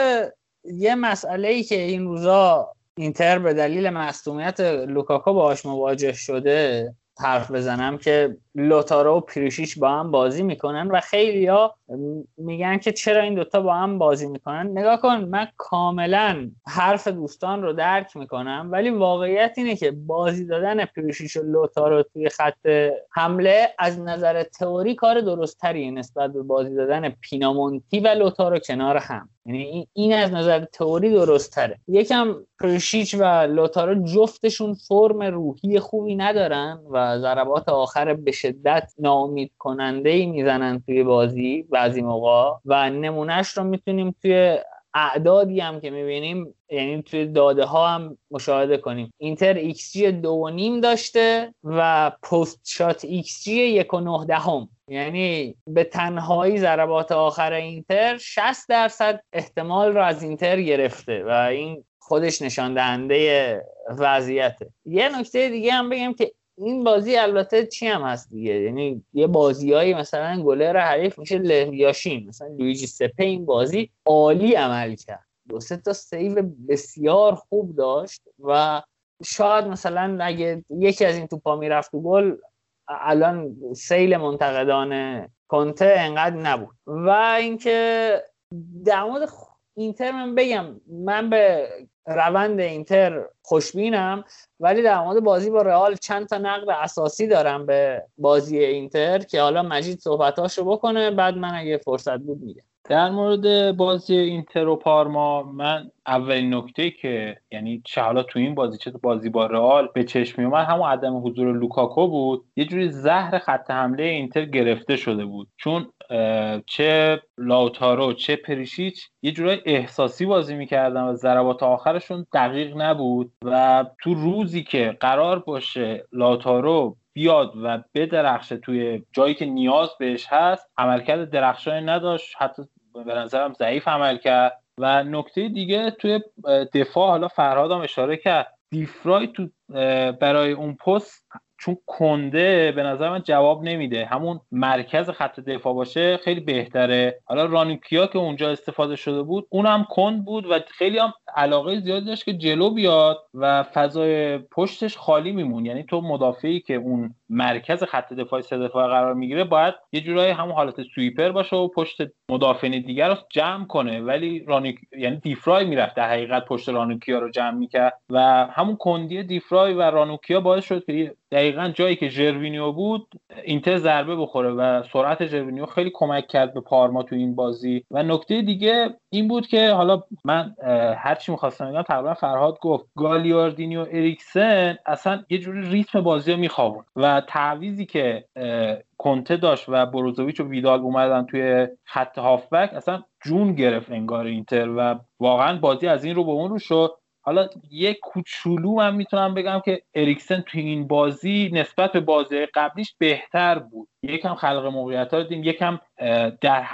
یه مسئله ای که این روزا اینتر به دلیل مصدومیت لوکاکو باهاش مواجه شده حرف بزنم که لوتارو و پریشیچ با هم بازی می‌کنن و خیلی ها میگن که چرا این دوتا با هم بازی می‌کنن. نگاه کن من کاملا حرف دوستان رو درک می‌کنم ولی واقعیت اینه که بازی دادن پریشیچ و لوتارو توی خط حمله از نظر تئوری کار درست نسبت به بازی دادن پینامونتی و لوتارو کنار هم. یعنی این از نظر تئوری درست تره یکم پریشیچ و لوتارو جفتشون فرم روحی خوبی ندارن و ضربات آخر به شدت ناامید کننده ای می‌زنن توی بازی بعضی موقع. و نمونهش رو می‌تونیم توی اعدادی هم که می‌بینیم یعنی توی داده ها هم مشاهده کنیم. اینتر ایکس جی دو و نیم داشته و post-shot xG یک و نه دهم. یعنی به تنهایی ضربات آخر اینتر 60 درصد احتمال رو از اینتر گرفته و این خودش نشان دهنده وضعیته. یه نکته دیگه هم بگم که این بازی البته چی هم هست دیگه؟ یعنی یه بازیایی مثلا گلر حریف میشه لو یاشین مثلا لویجی سپه این بازی عالی عمل کرد. دو سه تا save بسیار خوب داشت و شاید مثلا اگه یکی از این توپا می‌رفت تو گل الان سیل منتقدان کنته انقدر نبود. و اینکه در مورد اینتر من بگم من به روند اینتر خوشبینم ولی در مورد بازی با رئال چند تا نقد اساسی دارم به بازی اینتر که حالا مجید صحبتاشو بکنه بعد من اگه فرصت بود میگم. در مورد بازی اینتر و پارما من اولین نکته که یعنی چه حالا تو این بازی چه بازی با رئال به چشم اومد همون عدم حضور لوکاکو بود. یه جوری زهر خط حمله اینتر گرفته شده بود. چون چه لاوتارو چه پریشیچ یه جورای احساسی بازی می‌کردن و ضربات آخرشون دقیق نبود. و تو روزی که قرار باشه لاوتارو بیاد و بدرخشه توی جایی که نیاز بهش هست عملکرد درخشانی نداشت. حتی به نظرم ضعیف عمل کرد. و نکته دیگه توی دفاع حالا فرهاد هم اشاره کرد. دیفرای تو برای اون پست چون کنده به نظر من جواب نمیده. همون مرکز خط دفاع باشه خیلی بهتره. حالا رانیکیا که اونجا استفاده شده بود اونم کند بود و خیلی هم علاقه زیادی داشت که جلو بیاد و فضای پشتش خالی میمون. یعنی تو مدافعی که اون مرکز خط دفاع سه دفاع قرار می‌گیره باید یه جورایی همون حالت سویپر باشه و پشت مدافع دیگر رو جمع کنه. ولی رانیک یعنی دی‌فرای می‌رفت در حقیقت پشت رانوکیا رو جمع می‌کرد و همون کندی دی‌فرای و رانوکیا باعث شد که دقیقا جایی که ژروینیو بود اینتر ضربه بخوره و سرعت ژروینیو خیلی کمک کرد به پارما تو این بازی. و نکته دیگه این بود که حالا من هر چی می‌خواستم بگم تقریبا فرهاد گفت گالیاردینی اریکسن اصلا یه جوری ریتم بازی رو میخوابون و تعویزی که کنته داشت و بروزوویچ و ویدال اومدن توی خط هافبک اصلا جون گرفت انگار اینتر و واقعا بازی از این رو به اون رو شد. حالا یک کوچولو من می‌تونم بگم که اریکسن توی این بازی نسبت به بازی قبلیش بهتر بود. یکم خلق موقعیت ها دیدیم یکم در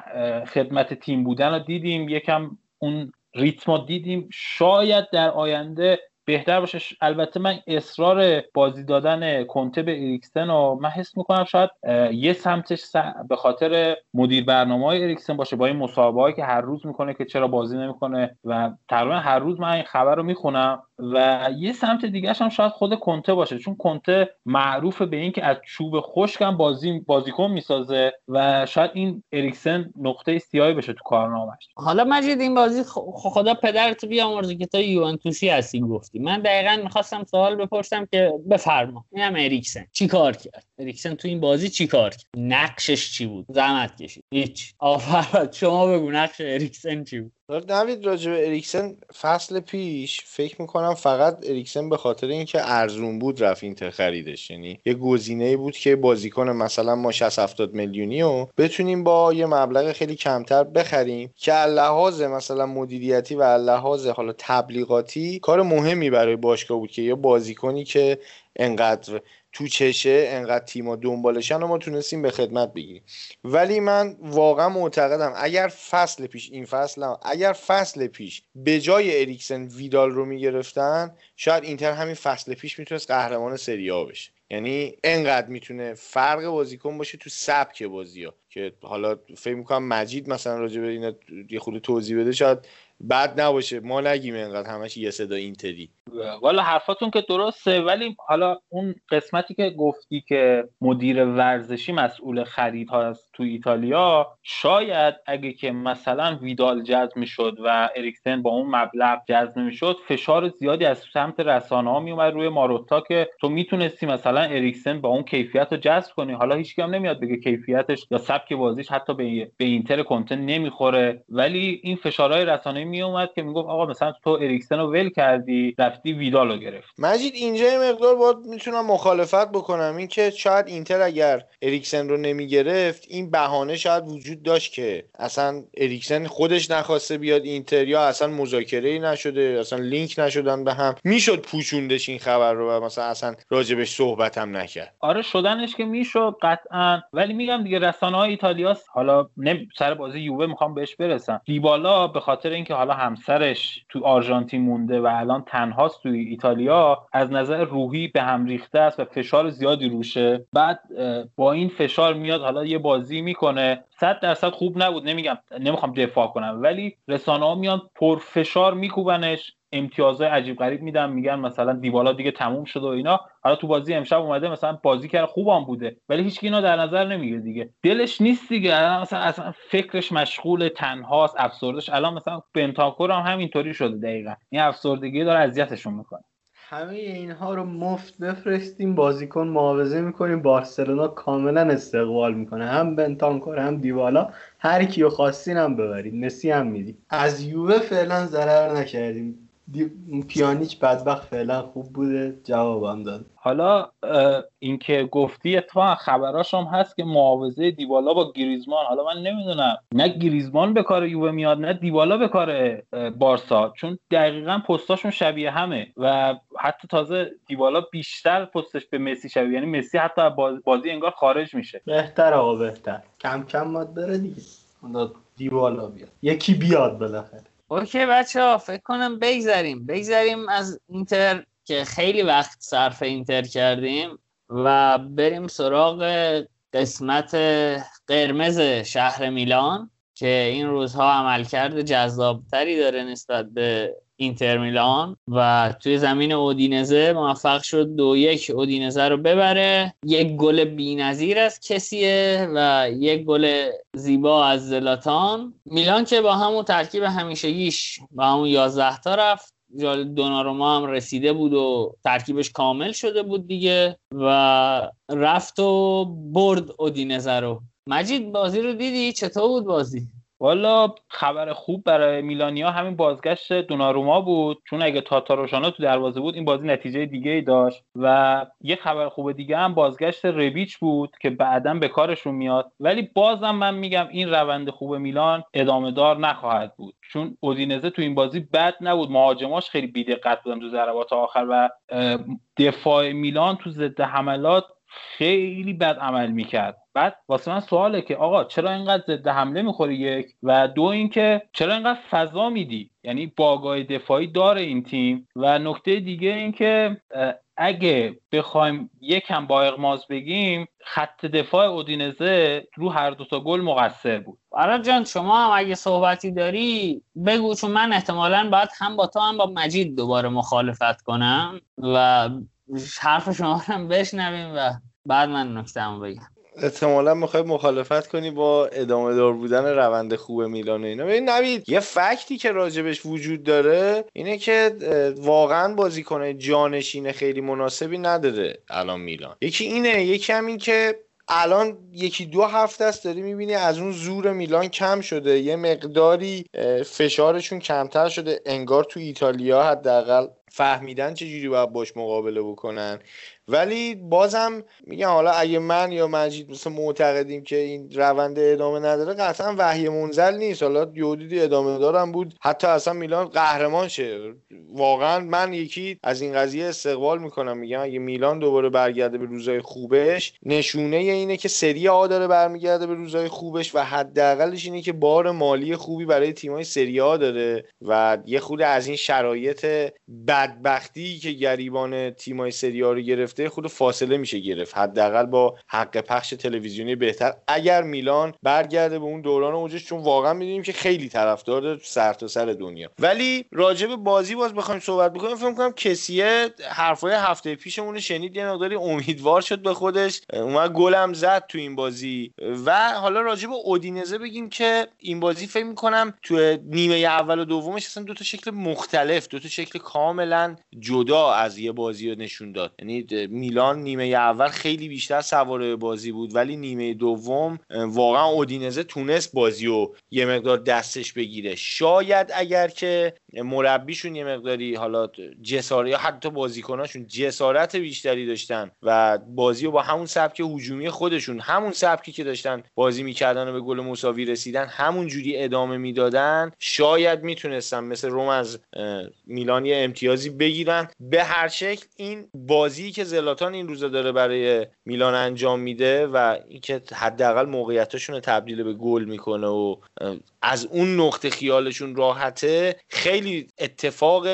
خدمت تیم بودن رو دیدیم یکم اون ریتم دیدیم. شاید در آینده بهتر باشه. البته من اصرار بازی دادن کنته به اریکسن و من حس می‌کنم شاید یه سمتش به خاطر مدیر برنامه های اریکسن باشه با این مصاحبه که هر روز می‌کنه که چرا بازی نمی‌کنه و تقریبا هر روز من این خبر رو می‌خونم و یه سمت دیگه هم شاید خود کنته باشه. چون کنته معروف به اینکه از چوب خشک هم بازی بازیکن می‌سازه و شاید این اریکسن نقطه سیاهی بشه تو کارنامهش حالا مجید این بازی خدا پدرت بیامرزه که تا یوونتوسی هستی گفتی. من دقیقا می‌خواستم سوال بپرسم که بفرما. اینم اریکسن. چی کار کرد؟ اریکسن تو این بازی چی کار کرد؟ نقشش چی بود؟ زحمت کشید. هیچ. آفراد شما بگو نقش اریکسن چی بود؟ نوید راجع به اریکسن فصل پیش فکر می‌کنم فقط اریکسن به خاطر اینکه ارزون بود رفت اینتر خریدش. یعنی یه گزینه بود که بازیکن مثلا ما 60 70 میلیونی و بتونیم با یه مبلغ خیلی کمتر بخریم که لحاظ مثلا مدیریتی و لحاظ حالا تبلیغاتی کار مهمی برای باشگاه بود که یه بازیکنی که انقدر تو چشه انقدر تیما دنبالشن و ما تونستیم به خدمت بگیریم. ولی من واقعا معتقدم اگر فصل پیش این فصل هم اگر فصل پیش به جای اریکسن ویدال رو می‌گرفتن شاید اینتر همین فصل پیش می‌تونست قهرمان سری بشه. یعنی انقدر می‌تونه فرق بازیکن باشه تو سبک بازی ها که حالا فکر می‌کنم مجید مثلا راجع به اینا یه خود توضیح بده شاید بد نباشه. ما نگیم انقدر همش یه صدا اینتری. والا حرفاتون که درسته ولی حالا اون قسمتی که گفتی که مدیر ورزشی مسئول خرید هست تو ایتالیا شاید اگه که مثلا ویدال جذب می‌شد و اریکسن با اون مبلغ جذب می‌شد فشار زیادی از سمت رسانه ها میومد روی ماروتا که تو می‌تونستی مثلا اریکسن با اون کیفیت رو جذب کنی. حالا هیچ هم نمیاد بگه کیفیتش یا سبک بازیش حتی به, به اینتر کنته نمی‌خوره. ولی این فشارهای رسانه میومد که می‌گفت آقا مثلا تو اریکسن رو ول کردی رفتی ویدال رو گرفت مجید اینجا مقدار باید می‌تونم مخالفت بکنم. اینکه شاید اینتر اگر اریکسن رو نمی‌گرفت این بهانه شاید وجود داشت که اصلا اریکسن خودش نخواسته بیاد اینتر یا اصلا مذاکره ای نشده اصلا لینک نشدن به هم. می‌شد پوچوندش این خبر رو و مثلا اصلا راجبش صحبت هم نکرد. آره شدنش که می‌شد قطعا. ولی میگم دیگه رسانه های ایتالیا حالا نه سر بازی یووه می‌خوام بهش برسم. دیبالا به خاطر اینکه حالا همسرش تو آرژانتین مونده و الان تنهاست توی ایتالیا از نظر روحی به هم ریخته است و فشار زیادی روشه. بعد با این فشار میاد حالا یه بازی می‌کنه. صد درصد خوب نبود. نمیگم نمی‌خوام دفاع کنم ولی رسانه ها میان پر فشار میکوبنش. امتیازهای عجیب غریب میدن. میگن مثلا دیبالا دیگه تموم شده و اینا. حالا تو بازی امشب اومده مثلا بازی کرد خوبم بوده ولی هیچ اینا در نظر نمی‌گیره دیگه. دلش نیست دیگه. مثلا اصلا فکرش مشغول تنهاست افسردش الان مثلا بنتاکور هم همینطوری شده دقیقا. این افسردگی داره اذیتشون می‌کنه. همه اینها رو مفت بفرستیم بازیکن معاوضه می‌کنیم. بارسلونا کاملا استقبال می‌کنه. هم بنتانکور هم دیوالا. هر کیو خواستین هم ببرید. مسی هم میدیم. از یووه فعلا ضرر نکردیم. پیانیچ بدبخت فعلا خوب بوده جوابم داد. حالا اینکه گفتی اتفاقا خبراش هم هست که معاوضه دیبالا با گریزمان حالا من نمی‌دونم نه گریزمان به کار یووه میاد نه دیبالا به کار بارسا چون دقیقا پستاشون شبیه همه و حتی تازه دیبالا بیشتر پستش به مسی شبیه یعنی مسی حتی بازی انگار خارج میشه. بهتر آقا بهتر. کم کم ماد بره دیگه. دیبالا بیاد. یکی بیاد بالاخره. اوکی بچه ها فکر کنم بگذریم. بگذریم از اینتر که خیلی وقت صرف اینتر کردیم و بریم سراغ قسمت قرمز شهر میلان که این روزها عملکرد جذابتری داره نسبت به اینتر میلان و توی زمین اودینزه موفق شد دو یک اودینزه رو ببره. یک گل بینظیر از کسیه و یک گل زیبا از زلاتان. میلان که با همون ترکیب همیشگیش با همون 11 تا رفت. دوناروما هم رسیده بود و ترکیبش کامل شده بود دیگه و رفت و برد اودینزه رو. مجید بازی رو دیدی؟ چطور بود بازی؟ والا خبر خوب برای میلانیا همین بازگشت دوناروما بود. چون اگه تاتاروشانا تو دروازه بود این بازی نتیجه دیگه ای داشت. و یه خبر خوب دیگه هم بازگشت ربیچ بود که بعدا به کارشون میاد. ولی بازم من میگم این روند خوب میلان ادامه دار نخواهد بود. چون اودینزه تو این بازی بد نبود. مهاجماش خیلی بیدقت بودن تو ضربات آخر و دفاع میلان تو ضد حملات خیلی بد عمل می‌کرد. بعد واسه من سواله که آقا چرا اینقدر ضد حمله می‌خوری یک و دو اینکه چرا اینقدر فضا میدی؟ یعنی باگاه دفاعی داره این تیم و نکته دیگه اینکه اگه بخوایم یکم با اغماز بگیم خط دفاع اودینزه رو هر دو تا گل مقصر بود. آره جان شما هم اگه صحبتی داری بگو چون من احتمالا باید هم با تو هم با مجید دوباره مخالفت کنم و حرف شما هم بشنویم و بعد من نکتهمو بگم. احتمالا می‌خوای مخالفت کنی با ادامه دار بودن روند خوب میلان و اینا. ببین نوید یه فکتی که راجبش وجود داره اینه که واقعا بازیکن جانشین خیلی مناسبی نداره الان میلان. یکی اینه یکی هم این که الان یکی دو هفته است داری می‌بینی از اون زور میلان کم شده. یه مقداری فشارشون کمتر شده. انگار تو ایتالیا حداقل فهمیدن چه جوری باید باش مقابله بکنن. ولی بازم میگم حالا اگه من یا مجید مثل معتقدیم که این روند ادامه نداره قطعا وحی منزل نیست. حالا یودیدی ادامه دارم بود. حتی اصلا میلان قهرمان شه. واقعا من یکی از این قضیه استقبال می‌کنم. میگم اگه میلان دوباره برگرده به روزای خوبش نشونه اینه که سری آ داره برمیگرده به روزای خوبش و حداقلش اینه که بار مالی خوبی برای تیمای سری آ داره و یه خود از این شرایط بدبختی که گریبان تیمای سری آ رو گرفته خود فاصله میشه گرفت. حداقل با حق پخش تلویزیونی بهتر. اگر میلان برگرده به اون دوران اوجش چون واقعا می‌دونیم که خیلی طرفدار داره سر تا سر دنیا. ولی راجع به بازی باز بخوایم صحبت بکنیم فکر کنم کسیه حرفای هفته پیشمون شنید یه مقداری امیدوار شد به خودش. اومد گلم زد تو این بازی. و حالا راجع به اودینزه بگیم که این بازی فکر می‌کنم تو نیمه اول و دومش اصلا دو تا شکل مختلف دو تا شکل کاملا جدا از یه بازی رو نشون داد. یعنی میلان نیمه اول خیلی بیشتر سواره بازی بود ولی نیمه دوم واقعا اودینزه تونست بازی رو یه مقدار دستش بگیره. شاید اگر که مربیشون یه مقداری حالا جسارت یا حتی بازیکناشون جسارت بیشتری داشتن و بازی رو با همون سبک هجومی خودشون همون سبکی که داشتن بازی می‌کردن و به گل مساوی رسیدن همون جوری ادامه می‌دادن شاید می‌تونستن مثل روم از میلان یه امتیازی بگیرن. به هر شکل این بازی که زلاتان این روزا داره برای میلان انجام میده و اینکه حداقل موقعیتاشون رو تبدیل به گل می‌کنه و از اون نقطه خیالشون راحته خیلی اتفاق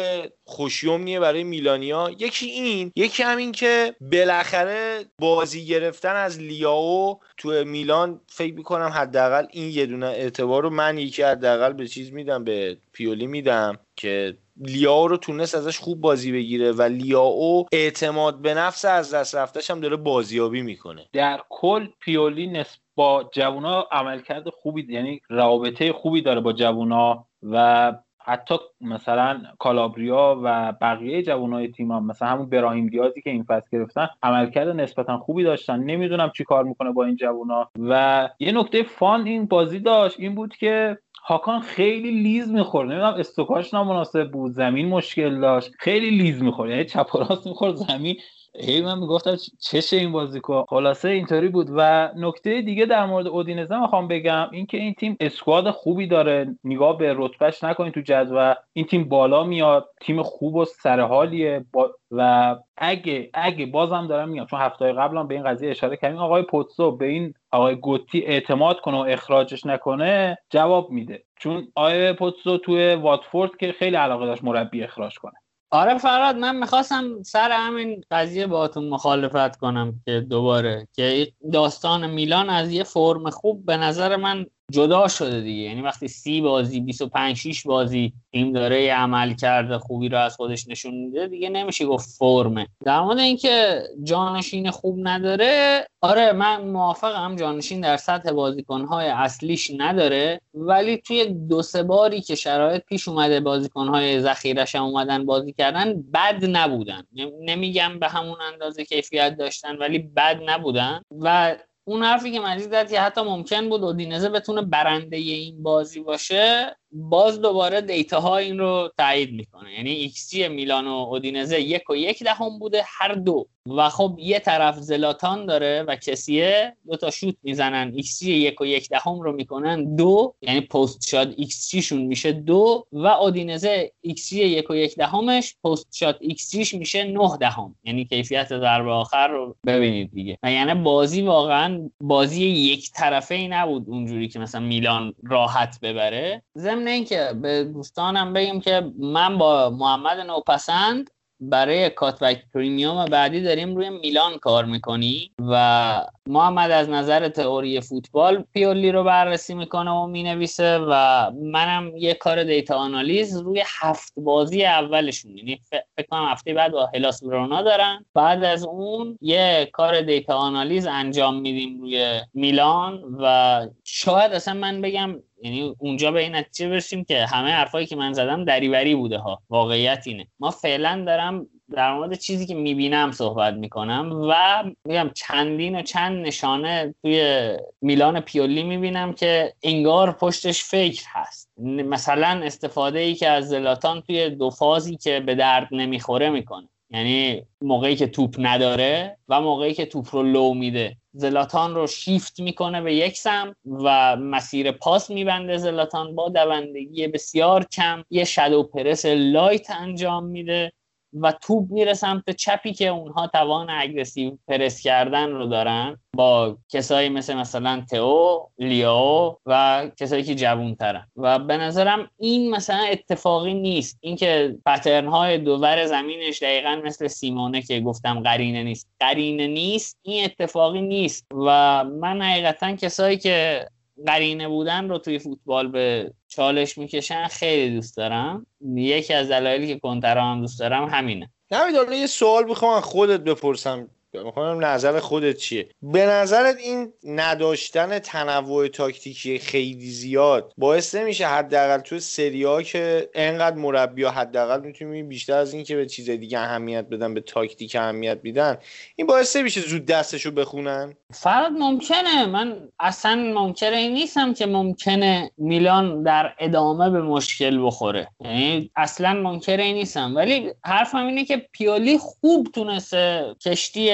خوشیومنیه برای میلانیا. یکی این یکی هم این که بالاخره بازی گرفتن از لیاو تو میلان فکر می‌کنم حداقل این یه دونه اعتبار رو من یکی حداقل به چیز میدم به پیولی میدم که لیاو رو تونست ازش خوب بازی بگیره و لیاو اعتماد به نفس از دست رفتش هم داره بازیابی می‌کنه. در کل پیولی نسبت با جوونا عملکرد خوبی یعنی رابطه خوبی داره با جوونا و حتی مثلا کالابریا و بقیه جوانای تیم هم مثلا همون براهیم دیازی که این فصل گرفتن عملکرد نسبتا خوبی داشتن. نمی‌دونم چی کار می‌کنه با این جوونا. و یه نکته فان این بازی داشت این بود که هاکان خیلی لیز می‌خورد. نمی‌دونم استوکاش نامناسب بود زمین مشکل داشت. خیلی لیز می‌خورد. یعنی چپ و راست می‌خورد زمین هی من می‌گفتم چشه این بازیکن خلاصه اینطوری بود و نکته دیگه در مورد اودینزه می‌خوام بگم اینکه این تیم اسکواد خوبی داره. نگاه به رتبهش نکنید تو جدول. این تیم بالا میاد. تیم خوب و سرحالیه. با... و اگه اگه بازم دارم میگم چون هفته قبلم به این قضیه اشاره کردیم آقای پوتسو به این آقای گوتی اعتماد کنه و اخراجش نکنه جواب میده. چون آقای پوتسو توی واتفورد که خیلی علاقه داشت مربی اخراج کنه. آره فراد من می‌خواستم سر همین قضیه باهاتون مخالفت کنم که دوباره که داستان میلان از یه فرم خوب به نظر من جدا شده دیگه. یعنی وقتی سی بازی 25 6 بازی تیم داره یه عمل کرده خوبی رو از خودش نشون میده دیگه نمیشه گفت فرمه. در مورد اینکه جانشین خوب نداره آره من موافقم جانشین در سطح بازیکنهای اصلیش نداره ولی توی دو سه باری که شرایط پیش اومده بازیکنهای ذخیرش هم اومدن بازی کردن بد نبودن. نمیگم به همون اندازه کیفیت داشتن ولی بد نبودن. و اون حرفی که مجید زد که حتی ممکن بود اودینزه بتونه برنده این بازی باشه باز دوباره data ها این رو تایید می‌کنه. یعنی ایکس جی میلان و اودینزه یک و یک دهم بوده هر دو. و خب یه طرف زلاتان داره و کسیه دو تا شوت می‌زنن. ایکس جی یک و یک دهم رو می‌کنن دو. یعنی post-shot xG شون میشه دو. و اودینزه ایکس جی یک و یک دهمش post-shot xG میشه نه دهم. یعنی کیفیت ضربه آخر رو ببینید دیگه. و یعنی بازی واقعا بازی یک طرفه ای نبود اونجوری که مثلا میلان راحت ببره. ضمن اینکه به دوستانم بگم که من با محمد نوپسند برای Cutback Premium بعدی داریم روی میلان کار می‌کنیم و محمد از نظر تئوری فوتبال پیولی رو بررسی می‌کنه و می‌نویسه و منم یه کار data analyze روی هفت بازی اولشون. یعنی فکر کنم هفته بعد با هلاس ورونا دارن. بعد از اون یه کار data analyze انجام میدیم روی میلان و شاید اصلا من بگم یعنی اونجا به این نتیجه برسیم که همه حرفایی که من زدم دریوری بوده ها. واقعیت اینه. ما فعلا دارم در مورد چیزی که می‌بینم صحبت می‌کنم و میگم چندین و چند نشانه توی میلان پیولی می‌بینم که انگار پشتش فکر هست. مثلا استفاده ای که از زلاتان توی دو فازی که به درد نمی‌خوره می‌کنه. یعنی موقعی که توپ نداره و موقعی که توپ رو لو میده. زلاتان رو شیفت می‌کنه به یک سم و مسیر پاس میبنده زلاتان با دوندگی بسیار کم. یه شادو پرس لایت انجام میده. و توپ میره سمت چپی که اونها توان اگرسیو پرس کردن رو دارن با کسایی مثل مثلا تئو لیاو و کسایی که جوون ترن و به نظرم این مثلا اتفاقی نیست. اینکه پترن های دوور زمینش دقیقا مثل سیمونه که گفتم قرینه نیست. قرینه نیست این اتفاقی نیست. و من حقیقتا کسایی که قرینه بودن رو توی فوتبال به چالش می‌کشن خیلی دوست دارم. یکی از دلایلی که کنترا هم دوست دارم همینه. نمید یه سوال می‌خوام خودت بپرسم. می‌خوام نظر خودت چیه. به نظرت این نداشتن تنوع تاکتیکی خیلی زیاد باعث نمیشه حداقل تو سری ها که انقدر مربی ها حداقل می‌تونی بیشتر از این که به چیز دیگه اهمیت بدن به تاکتیک اهمیت میدن این باعث نمیشه زود دستشو بخونن؟ فراد ممکنه. من اصلا منکر این نیستم که ممکنه میلان در ادامه به مشکل بخوره. یعنی اصلا منکر نیستم. ولی حرفم اینه که پیولی خوب تونسته کشتی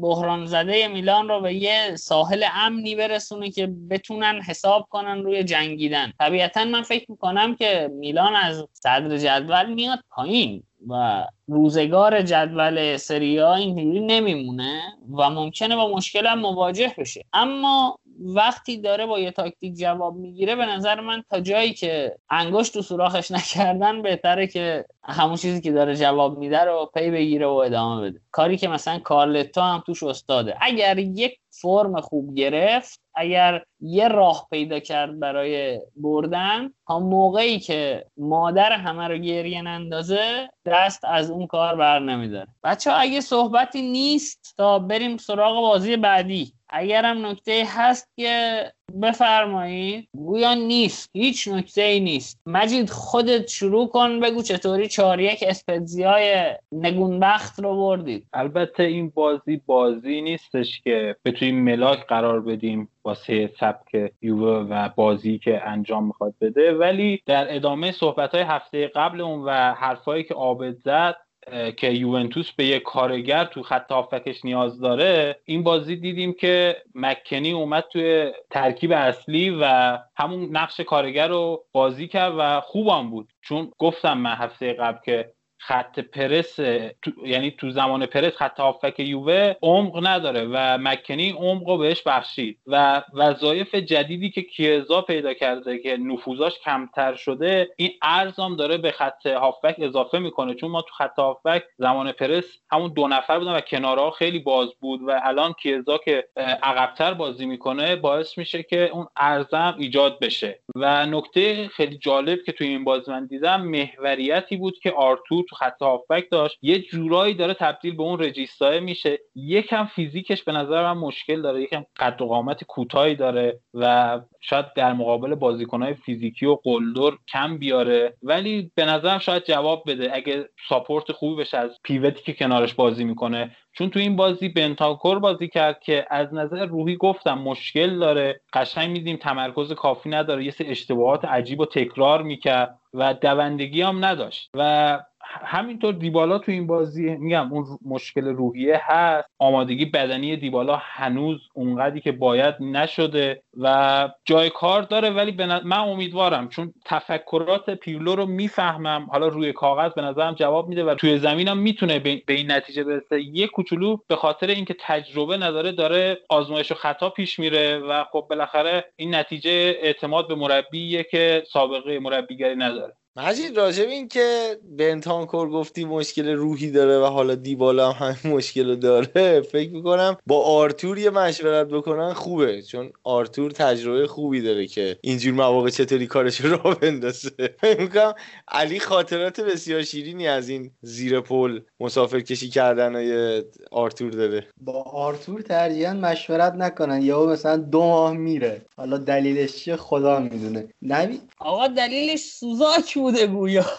بحران زده میلان رو به یه ساحل امنی برسونه که بتونن حساب کنن روی جنگیدن. طبیعتا من فکر می‌کنم که میلان از صدر جدول میاد پایین و روزگار جدول سریا اینجوری نمیمونه و ممکنه با مشکل هم مواجه بشه. اما وقتی داره با یه تاکتیک جواب می‌گیره به نظر من تا جایی که انگشت تو سوراخش نکردن بهتره که همون چیزی که داره جواب میده رو پی بگیره و ادامه بده. کاری که مثلا کارلتا هم توش استاده. اگر یک فرم خوب گرفت اگر یه راه پیدا کرد برای بردن تا موقعی که مادر همه رو گریه نندازه دست از اون کار بر نمیداره. بچه اگه صحبتی نیست تا بریم سراغ بازی بعدی. اگرم نکته هست که بفرمایید گویا نیست. هیچ نکته ای نیست. مجید خودت شروع کن بگو چطوری چهار یک اسپتزیای نگونبخت رو بردید. البته این بازی بازی نیستش که بتونیم ملاک قرار بدیم واسه سبک یووه و بازی که انجام می‌خواد بده. ولی در ادامه صحبت های هفته قبل اون و حرفایی که آبد زد که یوونتوس به یک کارگر تو خط هافکش نیاز داره این بازی دیدیم که مکنی اومد توی ترکیب اصلی و همون نقش کارگر رو بازی کرد و خوبم بود. چون گفتم من هفته قبل که خط پرس یعنی تو زمان پرس خط هافک یووه عمق نداره و مکنی عمق رو بهش بخشید. و وظایف جدیدی که کیزا پیدا کرده که نفوذاش کمتر شده این ارزام داره به خط هافک اضافه می‌کنه. چون ما تو خط هافک زمان پرس همون دو نفر بودن و کنارها خیلی باز بود و الان کیه‌زا که عقبتر بازی می‌کنه باعث میشه که اون عرض هم ایجاد بشه. و نکته خیلی جالب که توی این بازی من دیدم محوریتی بود که آرتور خط هافبک داشت. یه جورایی داره تبدیل به اون regista ی میشه. یکم فیزیکش به نظر من مشکل داره. یکم قد و قامت کوتاهی داره و شاید در مقابل بازیکنهای فیزیکی و قلدر کم بیاره. ولی به نظرم شاید جواب بده. اگه support خوبی بشه از pivot ی که کنارش بازی می‌کنه. چون تو این بازی بنتانکور بازی کرد که از نظر روحی گفتم مشکل داره. قشنگ می‌دیدیم تمرکز کافی نداره. یه سری اشتباهات عجیب و تکرار می‌کرد و دوندگی هم نداشت. و همینطور دیبالا تو این بازی میگم اون مشکل روحیه هست. آمادگی بدنی دیبالا هنوز اونقدری که باید نشده و جای کار داره ولی من امیدوارم چون تفکرات پیولو رو می‌فهمم. حالا روی کاغذ به نظرم جواب میده و توی زمینم می‌تونه به این نتیجه برسه. یه کوچولو به خاطر اینکه تجربه نداره داره آزمایش و خطا پیش میره و خب بالاخره این نتیجه اعتماد به مربیه که سابقه مربیگری نداره. مجید راجب این که بنتانکور گفتی مشکل روحی داره و حالا دیبالا هم همین مشکل داره فکر می‌کنم با آرتور یه مشورت بکنن خوبه چون آرتور تجربه خوبی داره که اینجور مواقع چطوری کارش رو راه بندازه. فکر می‌کنم علی خاطرات بسیار شیرینی از این زیر پل مسافر کشی کردن آرتور داره. با آرتور ترجیحاً مشورت نکنن یا مثلا دو ماه میره. حالا دلیلش چیه؟ خدا می‌دونه. نبی آقا دلیلش سوزاک بوده گویا. [LAUGHS]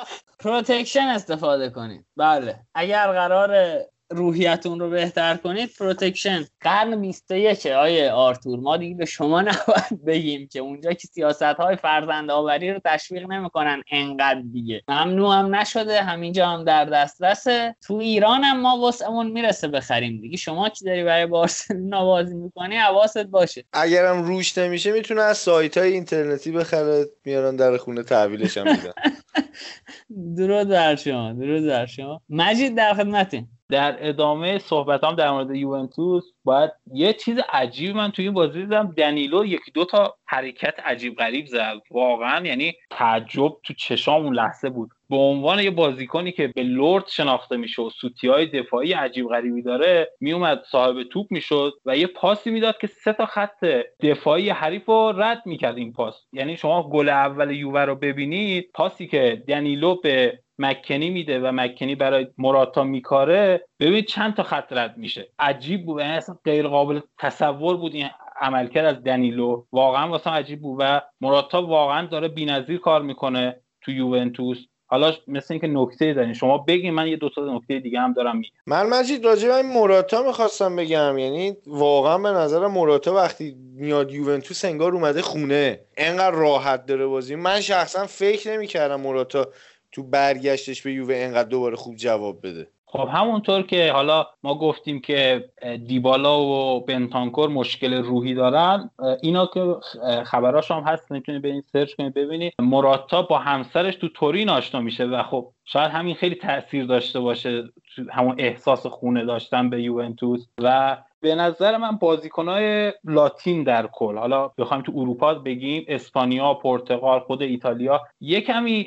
[LAUGHS] protection استفاده کنید. بله. اگر قراره روحیتون رو بهتر کنید protection. قرن 21 آقای آرتور. ما دیگه به شما [LAUGHS] نباید بگیم که اونجا که سیاست های فرزند آوری رو تشویق نمی‌کنن انقدر دیگه. ممنوع هم نشده همینجا هم در دسترسه. تو ایران هم ما واسمون می‌رسه بخریم دیگه. شما که داری برای بارسلونا بازی می‌کنی؟ حواست باشه. اگرم روش نمیشه می‌تونه از سایت های اینترنتی بخره میارن در خونه تحویلش هم میدن. [LAUGHS] درود بر شما درود بر شما. مجید در خدمتین. در ادامه صحبتام در مورد یوونتوس باید یه چیز عجیب من توی این بازی دیدم. دنیلو یکی دو تا حرکت عجیب غریب زد. واقعا یعنی تعجب تو چشام اون لحظه بود. به عنوان یه بازیکنی که به لورد شناخته میشه و سوتی های دفاعی عجیب غریبی داره میومد صاحب توپ می‌شد و یه پاسی می‌داد که سه تا خط دفاعی حریف رو رد می‌کرد این پاس. یعنی شما گل اول یووه رو ببینید پاسی که دنیلو به مکنی میده و مکنی برای مراتا میکاره ببینید چند تا خط رد میشه. عجیب بود یعنی اصلا غیر قابل تصور بود این عملکرد از دنیلو. واقعا واسه عجیب بود و مراتا واقعا داره بی‌نظیر کار می‌کنه تو یوونتوس. حالا مثل اینکه نکته دارین. شما بگین من یه دو تا نکته دیگه هم دارم میگم. من مجید راجع به موراتا می‌خواستم بگم. یعنی واقعا به نظر موراتا وقتی میاد یوونتوس انگار اومده خونه. انقدر راحت داره بازی. من شخصا فکر نمی‌کردم موراتا تو برگشتش به یووه انقدر دوباره خوب جواب بده. خب همونطور که حالا ما گفتیم که دیبالا و بنتانکور مشکل روحی دارن اینا که خبراش هم هست می‌تونید این سرچ کنید ببینید مراتا با همسرش تو تورین آشنا میشه و خب شاید همین خیلی تاثیر داشته باشه همون احساس خونه داشتن به یوونتوس و به نظر من بازیکنهای لاتین در کل حالا بخوایم تو اروپا بگیم اسپانیا پرتغال خود ایتالیا یه کمی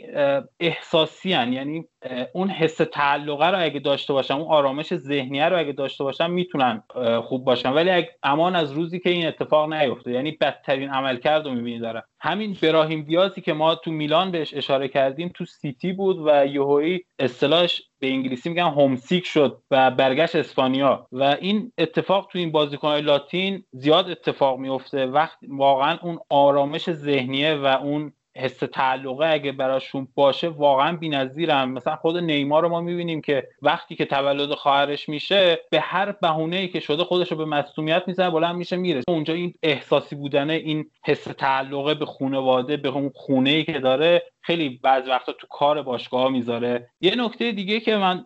احساسی هن. یعنی اون حس تعلقه رو اگه داشته باشن اون آرامش ذهنیه رو اگه داشته باشن می‌تونن خوب باشن ولی امان از روزی که این اتفاق نیفته یعنی بدترین عملکرد رو می‌بینی داره همین براهیم دیازی که ما تو میلان بهش اشاره کردیم تو سیتی بود و یهویی اصطلاحش به انگلیسی میگن هومسیک شد و برگشت اسپانیا. و این اتفاق تو این بازیکنهای لاتین زیاد اتفاق میفته وقت واقعا اون آرامش ذهنیه و اون حس تعلقه اگه براشون باشه واقعا بی‌نظیرن. مثلا خود نیمار رو ما می‌بینیم که وقتی که تولد خواهرش میشه به هر بهونه ای که شده خودش رو به مصونیت می‌زنه بلند میشه میره. اونجا این احساسی بودنه این حس تعلقه به خانواده به اون خونه ای که داره خیلی بعض وقتا تو کار باشگاه می‌ذاره. یه نکته دیگه که من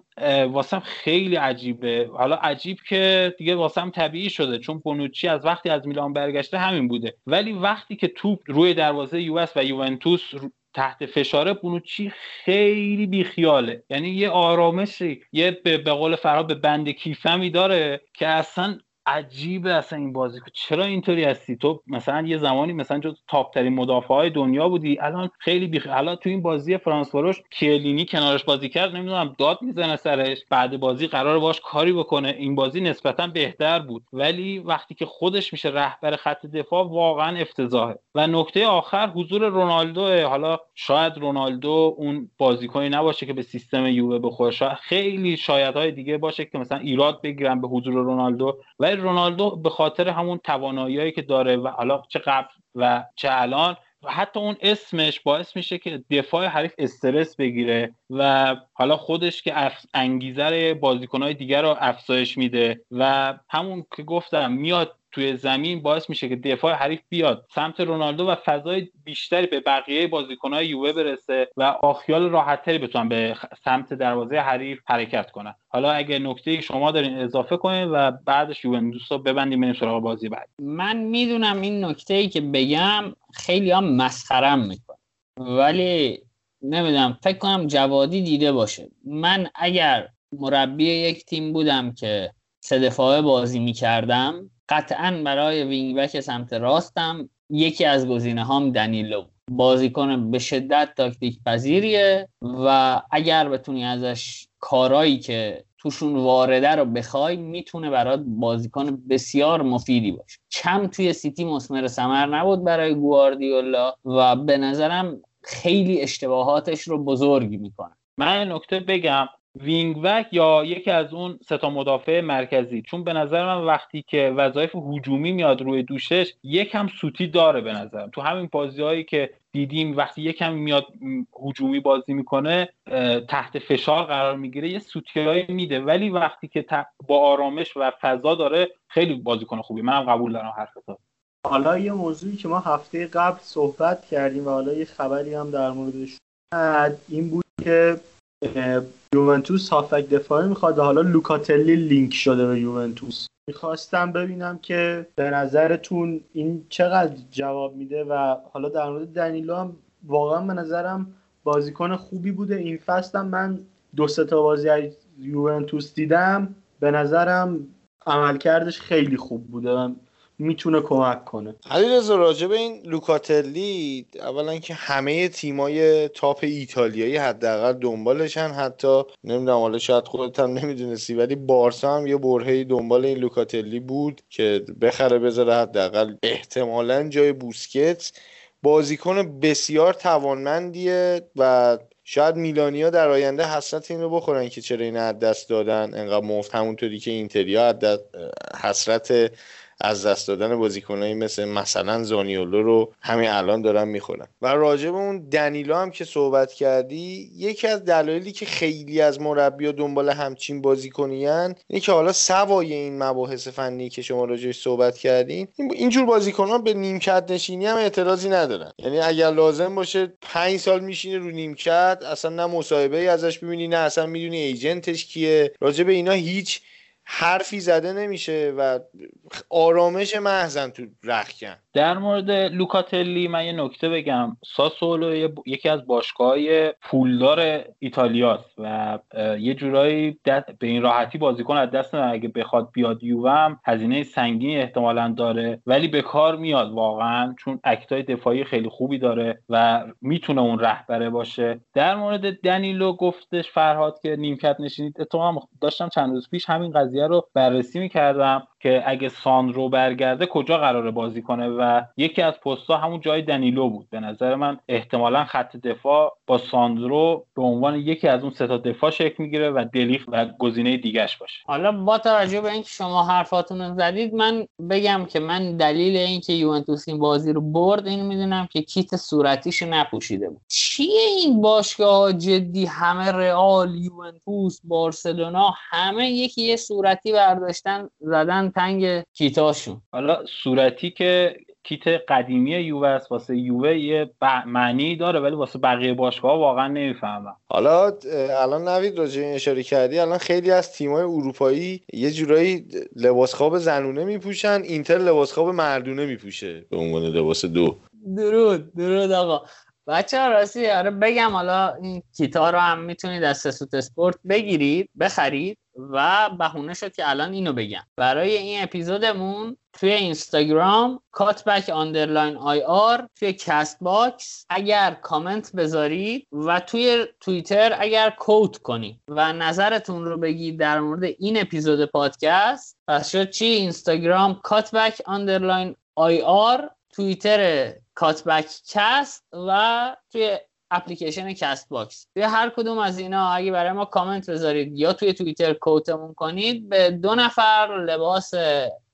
واسم خیلی عجیبه. حالا عجیب که دیگه واسم طبیعی شده چون بونوچی از وقتی از میلان برگشته همین بوده. ولی وقتی که توپ روی دروازه یو و یوونتوس تحت فشاره بونوچی خیلی بیخیاله. یعنی یه آرامشی یه به قول فراد به بند کیفمی داره که اصلا عجیبه اصلا این بازی. چرا اینطوری هستی؟ تو مثلا یه زمانی مثلا جو تاپ ترین مدافع های دنیا بودی. الان خیلی بیخ الان تو این بازی فرانس فروش کلینی کنارش بازی کرد. نمی‌دونم داد می‌زنه سرش. بعد بازی قرار باش کاری بکنه. این بازی نسبتا بهتر بود. ولی وقتی که خودش میشه رهبر خط دفاع واقعا افتضاحه. و نکته آخر حضور رونالدو. حالا شاید رونالدو اون بازیکنی نباشه که به سیستم یووه بخوره. خیلی شاید های دیگه باشه که مثلا ایراد بگیرن به حضور رونالدو. ولی رونالدو به خاطر همون توانایی که داره و حالا چه قبل و چه الان و حتی اون اسمش باعث میشه که دفاع حریف استرس بگیره و حالا خودش که انگیزه بازیکنهای دیگر رو افزایش میده و همون که گفتم میاد توی زمین باعث میشه که دفاع حریف بیاد. سمت رونالدو و فضای بیشتری به بقیه بازیکنهای یووه برسه و آخیال راحتتری بتونن به سمت دروازه حریف حرکت کنن. حالا اگه نکته شما دارین اضافه کنین و بعدش یوونتوس رو ببندیم بریم سراغ بازی بعد. من می‌دونم این نکته ای که بگم خیلی هم مسخرم می‌کنه. ولی نمی‌دونم فکر کنم جوادی دیده باشه. من اگر مربی یک تیم بودم که سه دفاعه بازی می‌کردم قطعا برای wing back سمت راستم یکی از گزینه هام دنیلو. بازیکن به شدت تاکتیک پذیریه و اگر بتونی ازش کارایی که توشون وارده رو بخوای می‌تونه برات بازیکن بسیار مفیدی باشه. چم توی سیتی مسمر سمر نبود برای گواردیولا و به نظرم خیلی اشتباهاتش رو بزرگ می‌کنه. من نکته بگم. وینگ وک یا یکی از اون ستا مدافع مرکزی. چون به نظر من وقتی که وظایف هجومی میاد روی دوشش یکم سوتی داره به نظرم. تو همین بازی هایی که دیدیم وقتی یکم میاد هجومی بازی می‌کنه تحت فشار قرار می‌گیره یه سوتیایی میده. ولی وقتی که با آرامش و فضا داره خیلی بازیکن خوبی. منم قبول دارم حرفتو حالا یه موضوعی که ما هفته قبل صحبت کردیم و حالا یه خبری هم در موردش این بود که یوونتوس هافک دفاعی می‌خواد و حالا لوکاتلی لینک شده به یوونتوس. می‌خواستم ببینم که به نظرتون این چقدر جواب میده و حالا در مورد دنیلو هم واقعا به نظرم بازیکن خوبی بوده. این فصل من دو سه تا بازی یوونتوس دیدم. به نظرم عملکردش خیلی خوب بوده. می‌تونه کمک کنه. علیرضا راجع به این لوکاتلی اولا که همه تیمای تاپ ایتالیایی حداقل دنبالشن. حتی نمی‌دونم حالا شاید خودت هم نمی‌دونستی ولی بارسا هم یه برهه دنبال این لوکاتلی بود که بخره بذاره حداقل احتمالا جای بوسکت بازیکن بسیار توانمندیه و شاید میلانیا در آینده حسرت این رو بخورن که چرا این دست دادن. انقدر مفت همونطوری که اینتریا حسرت از دست دادن بازیکنایی مثل مثلا زانیولو رو همین الان دارن می‌خورن. و راجع به اون دنیلو هم که صحبت کردی یکی از دلایلی که خیلی از مربی دنبال همچین بازیکنیان اینه که حالا سوای این مباحث فنی که شما راجعش صحبت کردین اینجور بازیکنان به نیمکت نشینی هم اعتراضی ندارن. یعنی اگر لازم باشه پنج سال میشینه رو نیمکت اصلا نه مصاحبه ازش ببینی نه اصلا می‌دونی ایجنتش کیه. راجع به اینا هیچ حرفی زده نمیشه و آرامش محزن تو رخکن. در مورد لوکاتلی من یه نکته بگم. ساسولو یکی از باشگاه پولدار ایتالیاست و یه جورایی به این راحتی بازیکن از دست اگه بخواد بیاد یووم هزینه سنگینی احتمالا داره. ولی به کار میاد واقعا چون اکتای دفاعی خیلی خوبی داره و می‌تونه اون رهبره باشه. در مورد دنیلو گفتش فرهاد که نیمکت نشینید. اتفاقا داشتم چند روز پیش همین قضیه رو بررسی می‌کردم. که اگه ساندرو برگرده کجا قراره بازی کنه و یکی از پستها همون جای دنیلو بود. به نظر من احتمالا خط دفاع با ساندرو به عنوان یکی از اون سه تا دفاع شکل می‌گیره و دلیخ و گزینه دیگهش باشه. حالا با توجه به اینکه شما حرفاتون زدید من بگم که من دلیل اینکه یوونتوس این بازی رو برد این می‌دونم که کیت صورتیش نپوشیده بود. چیه این باشگاه جدی؟ همه رئال یوونتوس بارسلونا همه یکی یه صورتی برداشتن زدن تنگ کیتاشون. حالا صورتی که کیت قدیمی یووه است واسه یووه یه معنی داره ولی واسه بقیه باشگاه واقعا نمی‌فهمم. حالا الان نوید راجع اشاره کردی الان خیلی از تیمای اروپایی یه جورایی لباس خواب زنونه میپوشن اینتر لباس خواب مردونه میپوشه. به عنوان لباس دو. درود درود آقا. بچه ها راستی آره بگم حالا این کیتا رو هم می‌تونید از سسوت اسپورت بگیرید بخرید. و بهونه شد که الان اینو بگم. برای این اپیزودمون توی اینستاگرام Cutback underline IR توی Castbox اگر کامنت بذارید و توی توییتر اگر quote کنید و نظرتون رو بگید در مورد این اپیزود پادکست پس شد چی؟ اینستاگرام Cutback underline IR توییتر Cutback cast و توی اپلیکیشن Castbox. توی هر کدوم از اینا اگه برای ما کامنت بذارید یا توی توییتر quote مون کنید به دو نفر لباس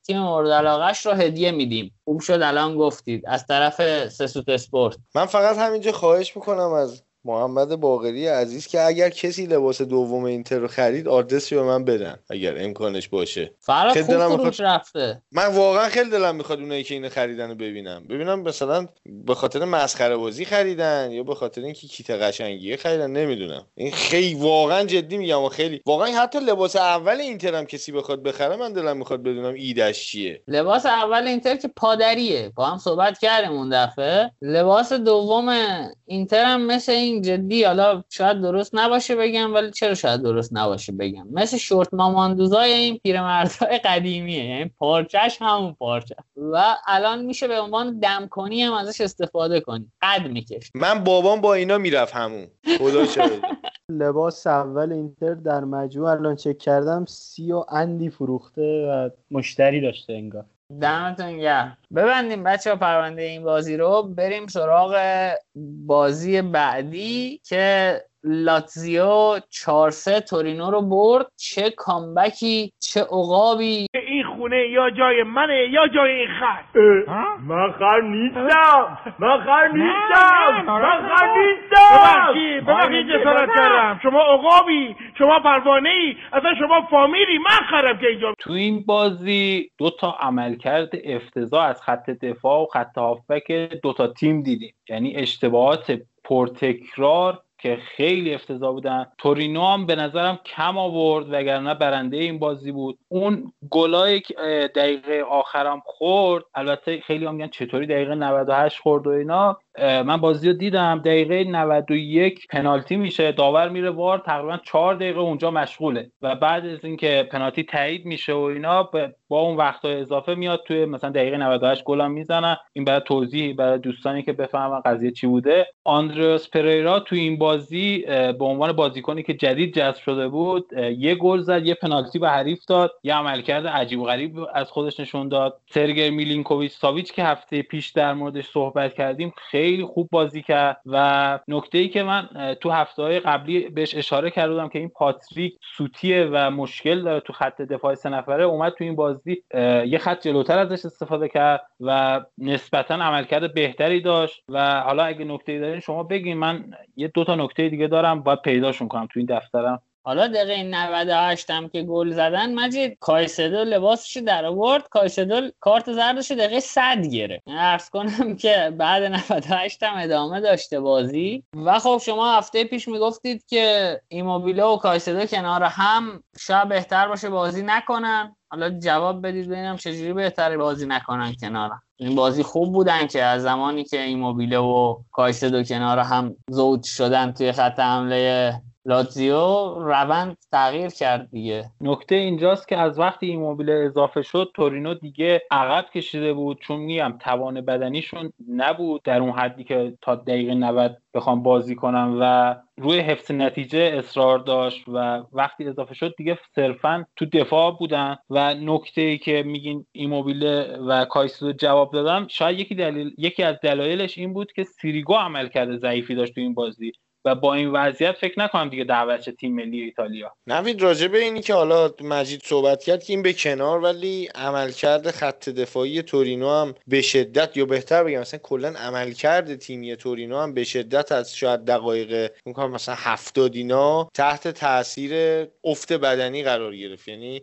تیم مورد علاقهش رو هدیه میدیم. خوب شد الان گفتید. از طرف سسوت اسپورت. من فقط همینجا خواهش می‌کنم از محمد باقری عزیز که اگر کسی لباس دوم اینتر رو خرید آدرسی به من بدن اگر امکانش باشه. فرق خوب فروش رفته. من واقعا خیلی دلم می‌خواد اونایی که اینو خریدن رو ببینم. ببینم مثلا به خاطر مسخره بازی خریدن یا به خاطر اینکه کیت قشنگی خریدن نمی‌دونم. این خیلی واقعا جدی میگم و خیلی واقعا حتی لباس اول اینتر هم کسی بخواد بخره من دلم می‌خواد بدونم ایدش چیه. لباس اول اینتر که پادریه. با هم صحبت کردیم اون دفعه. لباس دوم اینتر هم مثل این ببین جدی حالا شاید درست نباشه بگم ولی چرا شاید درست نباشه بگم؟ مثل شورت ماماندوزای این پیرمردهای قدیمیه یعنی پارچش همون پارچه. و الان میشه به عنوان دمکنی هم ازش استفاده کنی. قد میکش من بابام با اینا می‌رفت همون. خدا [LAUGHS] لباس اول اینتر در مجموع الان چک کردم سی و اندی فروخته و مشتری داشته انگار. دمتون گرم. ببندیم بچه ها پرونده این بازی رو. بریم سراغ بازی بعدی که لاتزیو 4 3 تورینو رو برد. چه کامبکی چه عقابی. این خونه یا جای منه یا جای این خر. من خر نیستم. من خر نیستم. من خر نیستم. ببخشید ببخشید جسارت کردم. شما عقابی شما پروانه ای اصلا شما فامیلی. من خرم که اینجا. تو این بازی دو تا عملکرد افتضاح از خط دفاع و خط هافبک دو تا تیم دیدیم. یعنی اشتباهات پرتکرار که خیلی افتضاح بودن. تورینو هم به نظرم کم آورد وگرنه برنده این بازی بود. اون گلای دقیقه آخرم خورد. البته خیلی هم میگن چطوری دقیقه 98 خورد و اینا. من بازی رو دیدم. دقیقه 91 پنالتی میشه. داور میره وار. تقریبا 4 دقیقه اونجا مشغوله. و بعد از اینکه پنالتی تایید میشه و اینا با اون وقت اضافه میاد توی مثلا دقیقه 98 گل می‌زنن. این برای توضیح برای دوستانی که بفهمن قضیه چی بوده. آندریاس پریرا توی این بازی به عنوان بازیکنی که جدید جذب شده بود یه گل زد یه پنالتی به حریف داد یه عملکرد عجیب و غریب از خودش نشون داد. سرگی میلینکوویچ ساویچ که هفته پیش در موردش صحبت کردیم خیلی خوب بازی کرد و نکته ای که من تو هفته های قبلی بهش اشاره کردم که این پاتریک سوتیه و مشکل داره تو خط دفاع سه نفره اومد تو این بازی یه خط جلوتر ازش استفاده کرد و نسبتا عملکرد بهتری داشت. و حالا اگه نکته دارین شما بگین من یه دو تا نکته دیگه دارم باید پیداشون کنم تو این دفترم. حالا دقیقه 98 هم که گل زدن مجید کایسدو لباسش در آورد. کایسدو کارت زردش دقیقه 100 گرفت. عرض کنم که بعد 98 هم ادامه داشته بازی. و خب شما هفته پیش می‌گفتید که ایموبیله و کایسدو کنار هم شاید بهتر باشه بازی نکنن. حالا جواب بدید ببینم چجوری بهتره بازی نکنن کنار. این بازی خوب بودن که از زمانی که ایموبیله و کایسدو کنار هم زود شدن توی خط حمله لاتزیو روند تغییر کرد دیگه. نکته اینجاست که از وقتی این موبیل اضافه شد تورینو دیگه عقب کشیده بود. چون میگم توان بدنیشون نبود در اون حدی که تا دقیقه 90 بخوام بازی کنم و روی حفظ نتیجه اصرار داشت و وقتی اضافه شد دیگه صرفا تو دفاع بودن. و نکته ای که میگین ایموبیله و کایسو جواب دادم شاید یکی دلیل یکی از دلایلش این بود که سیریگو عمل کرده ضعیفی داشت تو این بازی. و با این وضعیت فکر نکنم دیگه دعوت تیم ملی ایتالیا. نوید راجع به اینی که حالا مجید صحبت کرد که این به کنار ولی عملکرد خط دفاعی تورینو هم به شدت یا بهتر بگم مثلا کلا عملکرد تیمی تورینو هم به شدت از شاید دقایق میگم مثلا 70 اینا تحت تاثیر افت بدنی قرار گرفت. یعنی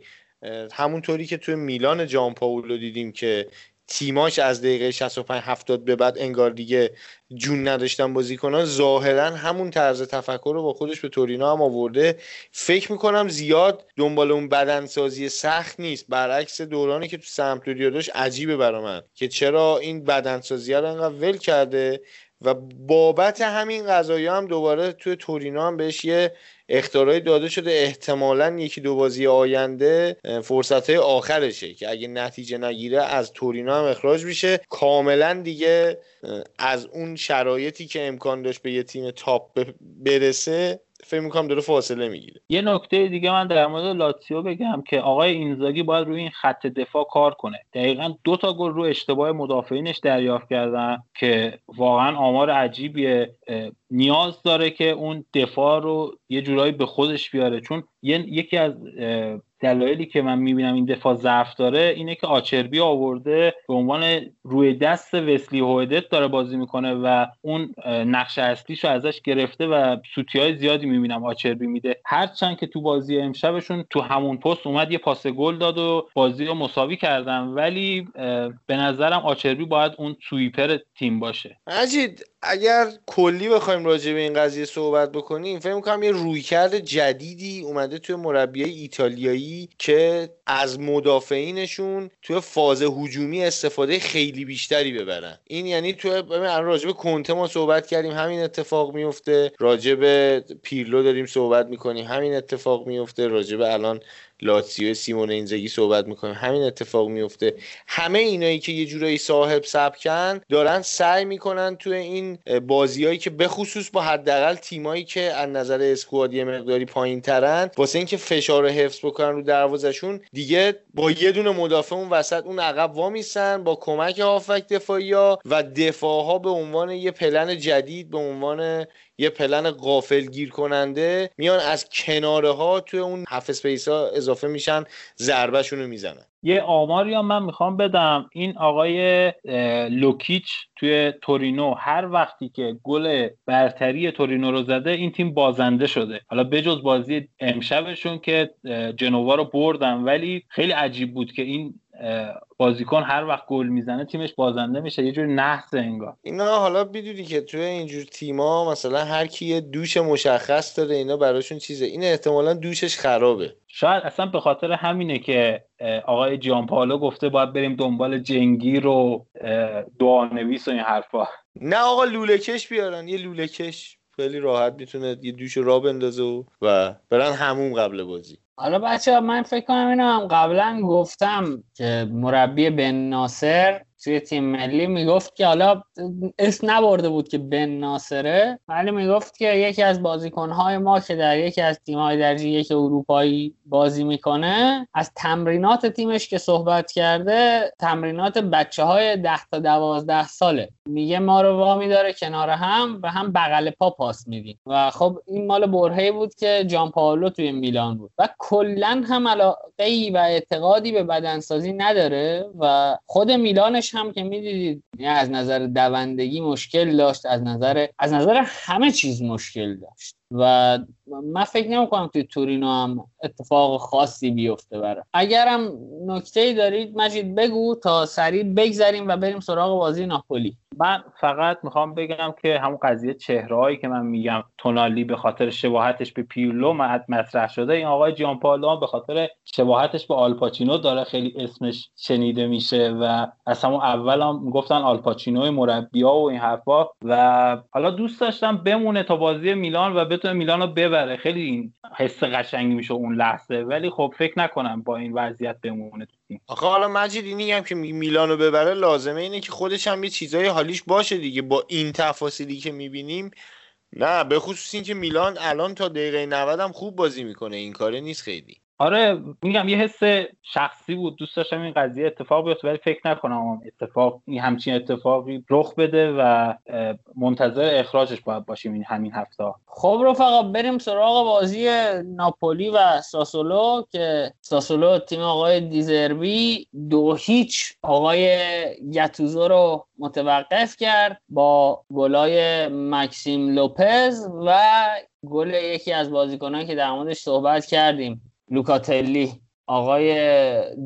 همونطوری که توی میلان جان پاولو دیدیم که تیماش از دقیقه 65 70 به بعد انگار دیگه جون نداشتن بازیکنان ظاهرا همون طرز تفکر رو با خودش به تورینا هم آورده. فکر می‌کنم زیاد دنبال اون بدنسازی سخت نیست. برعکس دورانی که تو سمپدوریا داشت عجیبه برا من که چرا این بدنسازی رو انقدر ول کرده و بابت همین قضایی هم دوباره توی تورینا هم بهش یه اختارای داده شده. احتمالا یکی دو بازی آینده فرصت آخرشه که اگه نتیجه نگیره از تورینا هم اخراج میشه. کاملا دیگه از اون شرایطی که امکان داشت به یه تیم تاپ برسه فکر می‌کنم داره فاصله می‌گیره. یه نکته دیگه من در مورد لاتسیو بگم که آقای اینزاگی باید روی این خط دفاع کار کنه. دقیقا دو تا گل رو اشتباه مدافعینش دریافت کردن که واقعا آمار عجیبیه. نیاز داره که اون دفاع رو یه جورایی به خودش بیاره. چون یکی از دلایلی که من می‌بینم این دفاع ضعف داره اینه که آچربی آورده به عنوان روی دست وسلی هویدت داره بازی می‌کنه و اون نقش اصلیشو ازش گرفته و سوتی های زیادی می‌بینم آچربی میده. هرچند که تو بازی امشبشون تو همون پست اومد یه پاس گل داد و بازی رو مساوی کردن ولی به نظرم آچربی باید اون سویپر تیم باشه. مجید اگر کلی بخوایم راجع به این قضیه صحبت بکنیم فکر می‌کنم یه رویکرد جدیدی اومده توی مربیای ایتالیایی که از مدافعینشون توی فاز هجومی استفاده خیلی بیشتری ببرن. این یعنی توی راجع به کنته ما صحبت کردیم همین اتفاق میفته راجع به پیرلو داریم صحبت می‌کنیم همین اتفاق میفته راجع به الان لاتسیو سیمون اینزگی صحبت می‌کنیم. همین اتفاق میفته همه اینایی که یه جورایی صاحب سبکن دارن سعی می‌کنن توی این بازیایی که بخصوص با حداقل تیمایی که از نظر squad مقداری پایین ترن واسه اینکه فشار رو حفظ بکنن رو دروازشون دیگه با یه دونه مدافع اون وسط اون عقب وامیسن با کمک هافبک دفاعی ها و دفاع ها به عنوان یه پلن جدید به عنوان یه پلن غافل گیر کننده میان از کناره ها توی اون half space ها اضافه میشن ضربهشون رو می‌زنن. یه آماری هم من می‌خوام بدم. این آقای لوکیچ توی تورینو هر وقتی که گل برتری تورینو رو زده این تیم بازنده شده. حالا بجز بازی امشبشون که جنوا رو بردن ولی خیلی عجیب بود که این بازیکن هر وقت گل می‌زنه تیمش بازنده میشه. یه جوری نحس انگار. اینا حالا بدونی که توی اینجور تیما مثلا هر کی یه دوش مشخص داره اینا براشون چیزه. این احتمالا دوشش خرابه. شاید اصلا به خاطر همینه که آقای جان پالو گفته باید بریم دنبال جنگیر و دعانویس و این حرفا. نه آقا لولکش بیارن. یه لولکش خیلی راحت می‌تونه یه دوش را بندازه و, و برن همون قبل بازی. حالا بچه من فکر کنم اینو هم قبلا گفتم که مربی بن ناصر توی تیم ملی می‌گفت که حالا اسم نبرده بود که بن ناصره ولی می‌گفت که یکی از بازیکنهای ما که در یکی از تیمهای درجه یک اروپایی بازی می‌کنه از تمرینات تیمش که صحبت کرده تمرینات بچه های ده تا دوازده ساله. میگه ما رو وامی داره کنار هم و هم بغل پا پاس میدیم. و خب این مال برهی بود که جان پاولو توی میلان بود. و کلا هم علاقه و اعتقادی به بدنسازی نداره و خود میلانش هم که می‌دیدید از نظر دوندگی مشکل داشت از نظر از نظر همه چیز مشکل داشت. و من فکر نمی کنم توی تورینو هم اتفاق خاصی بیفته برای اگرم نکته دارید مجید بگو تا سریع بگذریم و بریم سراغ بازی ناپولی. من فقط می‌خوام بگم که همون قضیه چهرهایی که من میگم تونالی به خاطر شباهتش به پیولو مطرح شده این آقای جان به خاطر شباهتش به آلپاچینو داره خیلی اسمش شنیده میشه و از همون اول هم می‌گفتن آلپاچینو مربیا و این حرفا. و حالا دوست داشتم بمونه تا بازی میلان و بتونه میلان رو ببره خیلی این حس قشنگی میشه اون لحظه. ولی خب فکر نکنم با این وضعیت بمونه آخه حالا مجید اینی هم که میلانو ببره لازمه اینه که خودش هم یه چیزای حالیش باشه دیگه. با این تفاصیلی که می‌بینیم نه به خصوص اینکه میلان الان تا دقیقه 90 هم خوب بازی می‌کنه. این کاره نیست خیلی. آره میگم یه حس شخصی بود. دوست داشتم این قضیه اتفاق بیفته ولی فکر نکنم اتفاق همچین اتفاقی رخ بده و منتظر اخراجش باید باشیم این همین هفته خب رفقا بریم سراغ بازی ناپولی و ساسولو که ساسولو تیم آقای دیزربی دو هیچ آقای گتوزو رو متوقف کرد با گلای مکسیم لوپز و گل یکی از بازیکنان که در موردش صحبت کردیم. لوکاتلی. آقای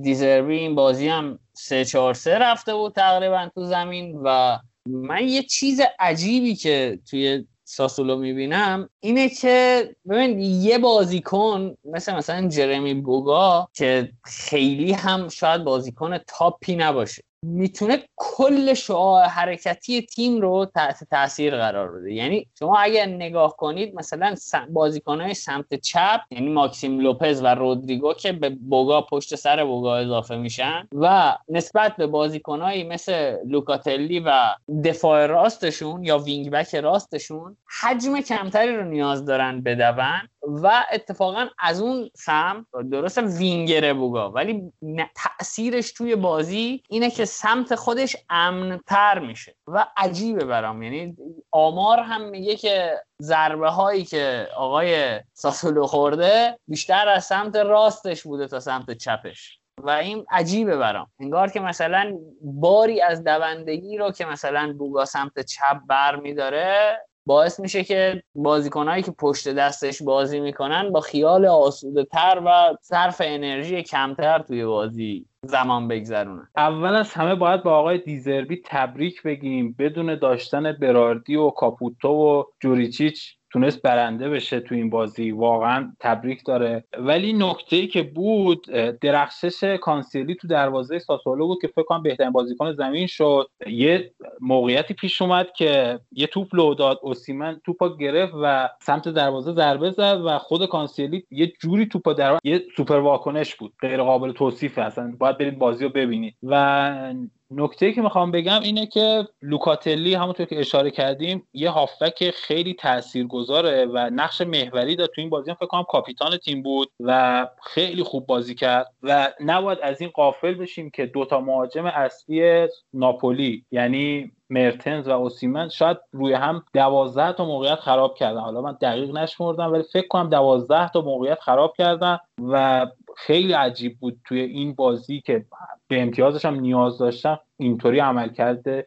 دیزربی این بازی هم سه چهار سه رفته بود تقریبا تو زمین و من یه چیز عجیبی که توی ساسولو می‌بینم اینه که ببین یه بازیکن مثل مثلا جرمی بوگا که خیلی هم شاید بازیکن تاپی نباشه. می‌تونه کل شعاع حرکتی تیم رو تحت تاثیر قرار بده. یعنی شما اگر نگاه کنید مثلا بازیکنهای سمت چپ یعنی ماکسیم لوپز و رودریگو که به بوگا پشت سر بوگا اضافه میشن و نسبت به بازیکنهایی مثل لوکاتلی و دفاع راستشون یا wing back راستشون حجم کمتری رو نیاز دارن بدوئن و اتفاقا از اون سم درست وینگر بوگا. ولی تاثیرش توی بازی اینه که سمت خودش امنتر میشه و عجیبه برام. یعنی آمار هم میگه که ضربه هایی که آقای ساسولو خورده بیشتر از سمت راستش بوده تا سمت چپش. و این عجیبه برام. انگار که مثلا باری از دوندگی رو که مثلا بوگا سمت چپ بر میداره باعث میشه که بازیکنهایی که پشت دستش بازی می‌کنن با خیال آسوده تر و صرف انرژی کمتر توی بازی زمان بگذرونن. اول از همه باید با آقای دیزربی تبریک بگیم بدون داشتن براردی و کاپوتو و جوریچیچ تونست برنده بشه تو این بازی. واقعا تبریک داره. ولی نکته‌ای که بود درخشش کانسیلی تو دروازه ساسولو بود که فکر کنم بهترین بازیکن زمین شد. یه موقعیتی پیش اومد که یه توپ لو داد اوسیمن توپا گرفت و سمت دروازه ضربه زد و خود کانسیلی یه جوری توپا در یه سوپر واکنش بود. غیر قابل توصیف اصلا باید برید بازی رو ببینید. و نکته که می‌خوام بگم اینه که لوکاتلی همونطور که اشاره کردیم یه هافبک خیلی تاثیرگذاره و نقش محوری داد تو این بازی هم فکر کنم کاپیتان تیم بود و خیلی خوب بازی کرد و نباید از این قافل بشیم که دوتا مهاجم اصلی ناپولی یعنی مرتنز و اوسیمن شاید روی هم دوازده تا موقعیت خراب کردن. حالا من دقیق نشمردم ولی فکر کنم دوازده تا موقعیت خراب کردن و خیلی عجیب بود توی این بازی که به امتیازش هم نیاز داشتم. اینطوری عمل کرده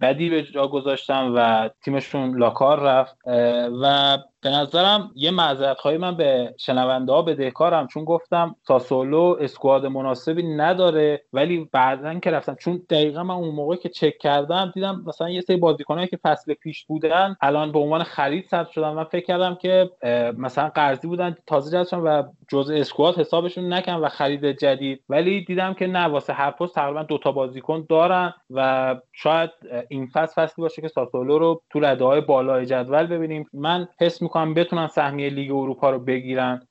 بدی به جا گذاشتم و تیمشون لاکار رفت. و به نظرم یه معذرت خواهی من به شنونده ها بدهکارم چون گفتم ساسولو اسکواد مناسبی نداره ولی بعدا که رفتم چون دقیقا من اون موقع که چک کردم دیدم مثلا یه سری بازیکنایی که فصل پیش بودن الان به عنوان خرید ثبت شدن من فکر کردم که مثلا قرضی بودن تازه جذب و جزء اسکواد حسابشون نکن و خرید جدید. ولی دیدم که نه واسه هر پست تقریبا دوتا بازیکن دارن و شاید این فصل فصلی باشه که ساسولو رو تو رده های بالای جدول ببینیم. من حس می‌کنم بتونن سهمیه لیگ اروپا رو بگیرن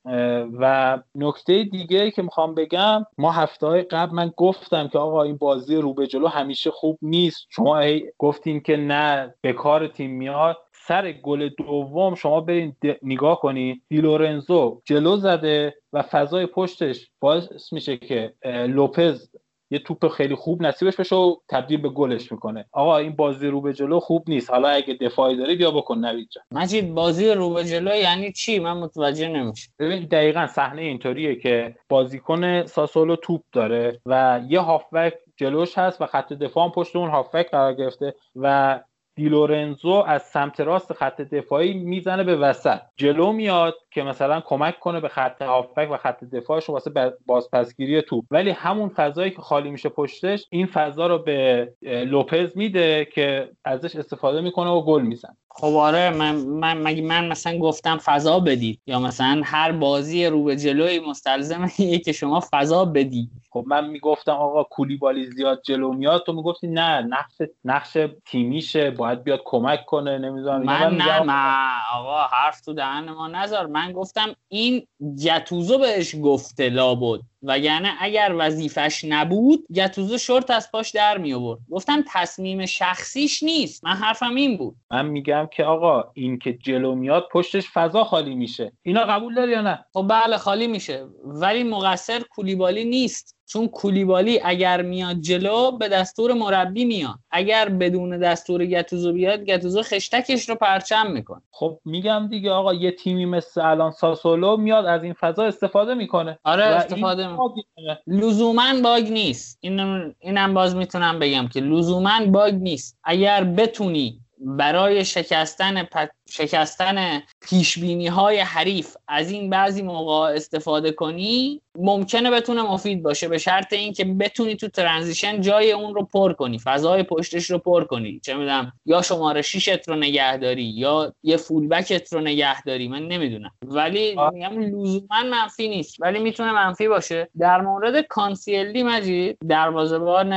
و نکته دیگه که می‌خوام بگم ما هفته های قبل من گفتم که آقا این بازی رو به جلو همیشه خوب نیست. شما گفتین که نه به کار تیم میاد. سر گل دوم شما برین نگاه کنید دیلورنزو جلو زده و فضای پشتش باعث میشه که لوپز یه توپ خیلی خوب نصیبش بشه و تبدیل به گلش می‌کنه. آقا این بازی رو به جلو خوب نیست. حالا اگه دفاعی داری بیا بکن نوید جان. مجید بازی رو به جلو یعنی چی؟ من متوجه نمیشم. ببین دقیقا صحنه اینطوریه که بازیکن ساسولو توپ داره و یه هافبک جلوش هست و خط دفاع پشت اون هافبک قرار گرفته و دیلورنزو از سمت راست خط دفاعی می‌زنه به وسط. جلو میاد که مثلا کمک کنه به خط هافبک و خط دفاعش واسه بازپسگیری توپ. ولی همون فضایی که خالی میشه پشتش این فضا رو به لوپز میده که ازش استفاده می‌کنه و گل می‌زنه. خب آره من من مگه من مثلا گفتم فضا بدید؟ یا مثلا هر بازی رو به جلوی مستلزم [LAUGHS] که شما فضا بدید. خب من می‌گفتم آقا کولیبالی زیاد جلو میاد تو می‌گفتی نه نقش نقش تیمیشه باید بیاد کمک کنه نمی‌دونم من, نه من آقا حرف تو دهن ما نذار من گفتم این گتوزو بهش گفته لابد. وگرنه اگر وظیفش نبود گتوزو شورت از پاش در می آورد گفتم تصمیم شخصیش نیست. من حرفم این بود. من میگم که آقا این که جلو میاد پشتش فضا خالی میشه. اینا قبول داری یا نه؟ خب بله خالی میشه. ولی مقصر کولیبالی نیست. چون کولیبالی اگر میاد جلو به دستور مربی میاد. اگر بدون دستور گتوزو بیاد گتوزو خشتکش رو پرچم می‌کنه. خب میگم دیگه آقا یه تیمی مثل الان ساسولو میاد از این فضا استفاده می‌کنه. آره استفاده می‌کنه. لزوما باگ نیست. این اینم باز می‌تونم بگم که لزوما باگ نیست. اگر بتونی برای شکستن پت... شکستن پرس های حریف از این بعضی موقع استفاده کنی ممکنه بتونه مفید باشه به شرط اینکه بتونی تو transition جای اون رو پر کنی فضای پشتش رو پر کنی. چه می‌دونم یا شماره 6 رو نگهداری یا یه fullback ت رو نگهداری من نمی‌دونم. ولی میگم لزوما منفی نیست. ولی می‌تونه منفی باشه. در مورد کانسیلی مجید دروازه‌بان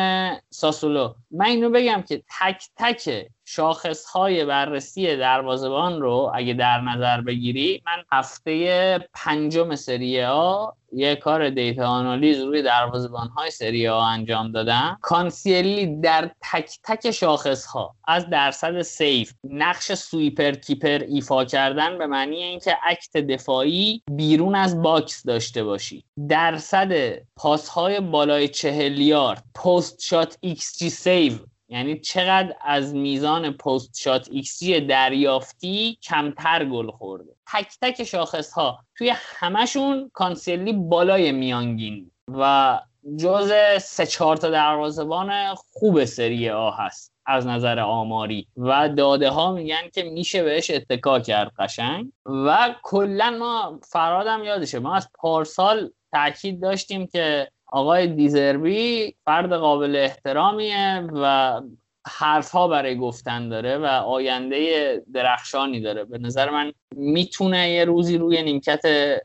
ساسولو من اینو بگم که تک تک شاخص های بررسی دروازبان رو اگه در نظر بگیری من هفته پنجم سری آ یه کار data analyze روی دروازبان های سری آ انجام دادم. کانسیلی در تک تک شاخص ها از درصد save نقش sweeper keeper ایفا کردن به معنی اینکه act دفاعی بیرون از box داشته باشی. درصد پاس های بالای چهل یارد post-shot xG save یعنی چقدر از میزان post-shot x دریافتی کمتر گل خورده. تک تک شاخص ها توی همشون کانسلی بالای میانگین و جز سه چهار تا دروازه‌بان خوب سری آ هست از نظر آماری. و داده ها میگن که میشه بهش اتکا کرد قشنگ. و کلا ما فرهادم یادشه ما از پارسال تاکید داشتیم که آقای دیزربی فرد قابل احترامیه و حرف ها برای گفتن داره و آینده درخشانی داره. به نظر من می‌تونه یه روزی روی نیمکت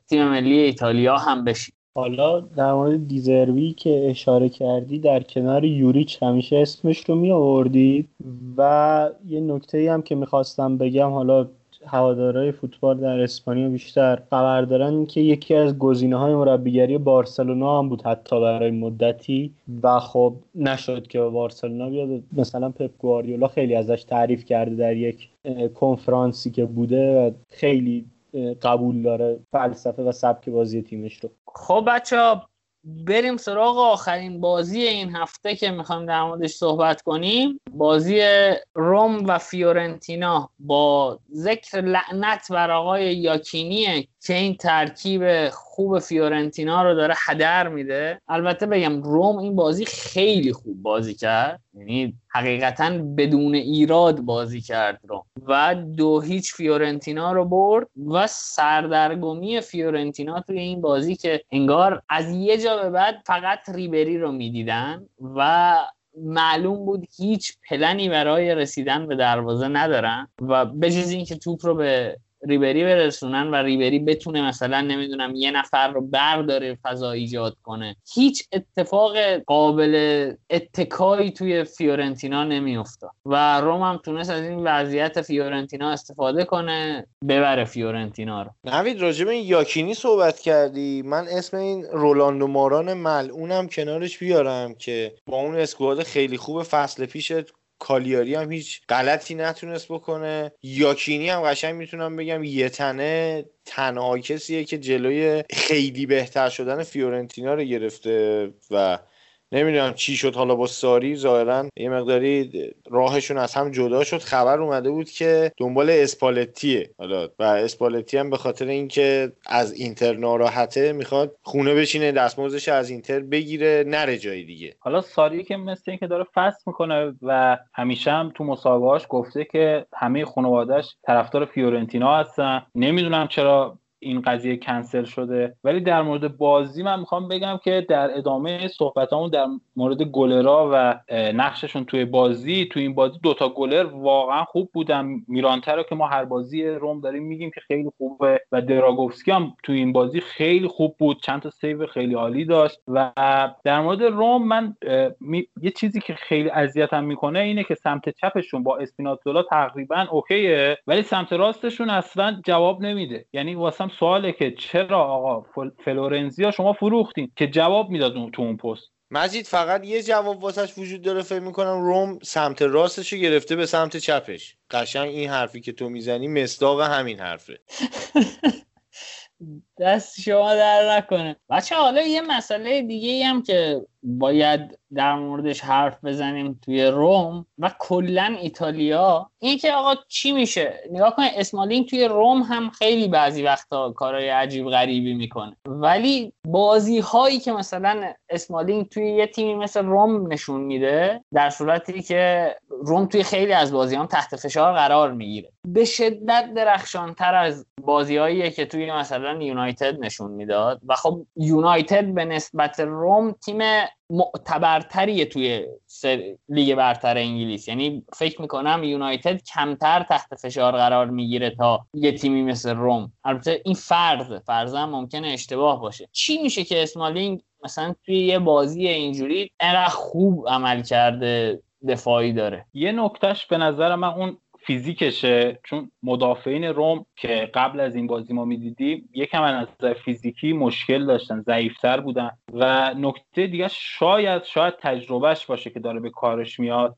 تیم ملی ایتالیا هم بشی. حالا در مورد دیزروی که اشاره کردی در کنار یوریچ همیشه اسمش رو می آوردید و یه نکته هم که می‌خواستم بگم حالا هوادارهای فوتبال در اسپانیا بیشتر خبر دارن که یکی از گزینه های مربیگری بارسلونا هم بود حتی برای مدتی و خب نشد که بارسلونا بیاد. مثلا پپ گواردیولا خیلی ازش تعریف کرده در یک کنفرانسی که بوده و خیلی قبول داره فلسفه و سبک بازی تیمش رو. خب بچه ها بریم سراغ آخرین بازی این هفته که می‌خوایم در موردش صحبت کنیم. بازی روم و فیورنتینا با ذکر لعنت بر آقای یاکینیه که این ترکیب خوب فیورنتینا رو داره هدر میده. البته بگم روم این بازی خیلی خوب بازی کرد. یعنی حقیقتا بدون ایراد بازی کرد رو و دو هیچ فیورنتینا رو برد و سردرگمی فیورنتینا توی این بازی که انگار از یه جا به بعد فقط ریبری رو می‌دیدن و معلوم بود هیچ پلنی برای رسیدن به دروازه ندارن. و به جز اینکه توپ رو به ریبری برسونن و ریبری بتونه مثلا نمی‌دونم یه نفر رو برداره فضا ایجاد کنه. هیچ اتفاق قابل اتکایی توی فیورنتینا نمیافتاد و روم هم تونست از این وضعیت فیورنتینا استفاده کنه ببره فیورنتینا رو. نوید راجب این یاکینی صحبت کردی. من اسم این رولاندو ماران ملعونم کنارش بیارم که با اون squad خیلی خوب فصل پیش کالیاری هم هیچ غلطی نتونست بکنه. یاکینی هم قشنگ می‌تونم بگم یه تنه تنها کسیه که جلوی خیلی بهتر شدن فیورنتینا رو گرفته و نمی‌دونم چی شد. حالا با ساری ظاهرا یه مقداری راهشون از هم جدا شد. خبر اومده بود که دنبال اسپالتیه. حالا و اسپالتی هم به خاطر اینکه از اینتر ناراحته می‌خواد خونه بشینه دستمزدش از اینتر بگیره نره جای دیگه. حالا ساری که مثل اینکه داره فصل می‌کنه و همیشه هم تو مسابقاش گفته که همه خانوادهش طرفدار فیورنتینا هستن. نمی‌دونم چرا این قضیه کنسل شده. ولی در مورد بازی من می‌خوام بگم که در ادامه صحبتامون در مورد گلرا و نقششون توی بازی توی این بازی دوتا گلر واقعا خوب بودن. میرانتر رو که ما هر بازی روم داریم میگیم که خیلی خوبه و دراگوفسکی هم توی این بازی خیلی خوب بود. چند تا سیو خیلی عالی داشت و در مورد روم من یه چیزی که خیلی اذیتم می‌کنه اینه که سمت چپشون با اسپیناتزولا تقریبا اوکیه ولی سمت راستشون اصلا جواب نمیده. یعنی واسم سواله که چرا آقا فلورنزیا شما فروختین؟ که جواب می‌داد تو اون پست. مجید فقط یه جواب واسش وجود داره فکر می‌کنم روم سمت راستش رو گرفته به سمت چپش. قشنگ این حرفی که تو می‌زنی مصداق همین حرفه. [LAUGHS] دست شما در نکنه. بچه حالا یه مسئله دیگه هم که باید در موردش حرف بزنیم توی روم و کلا ایتالیا این که آقا چی میشه؟ نگاه کنید اسمالینگ توی روم هم خیلی بعضی وقتا کارهای عجیب غریبی می‌کنه. ولی بازی هایی که مثلا اسمالینگ توی یه تیمی مثل روم نشون میده در صورتی که روم توی خیلی از بازی هم تحت فشار قرار می‌گیره. به شدت درخشانتر از بازیهایی که توی مثلا یونایتد نشون می‌داد و خب یونایتد به نسبت روم تیم معتبرتریه توی لیگ برتر انگلیس. یعنی فکر می‌کنم یونایتد کمتر تحت فشار قرار می‌گیره تا یه تیمی مثل روم. البته این فرض فرض هم ممکنه اشتباه باشه. چی میشه که اسمالینگ مثلا توی یه بازی اینجوری انقدر خوب عمل کرده دفاعی داره؟ یه نکتهش به نظر من اون فیزیکشه. چون مدافعین روم که قبل از این بازی ما می‌دیدیم یکم از نظر فیزیکی مشکل داشتن ضعیفتر بودن. و نکته دیگه شاید شاید تجربهش باشه که داره به کارش میاد.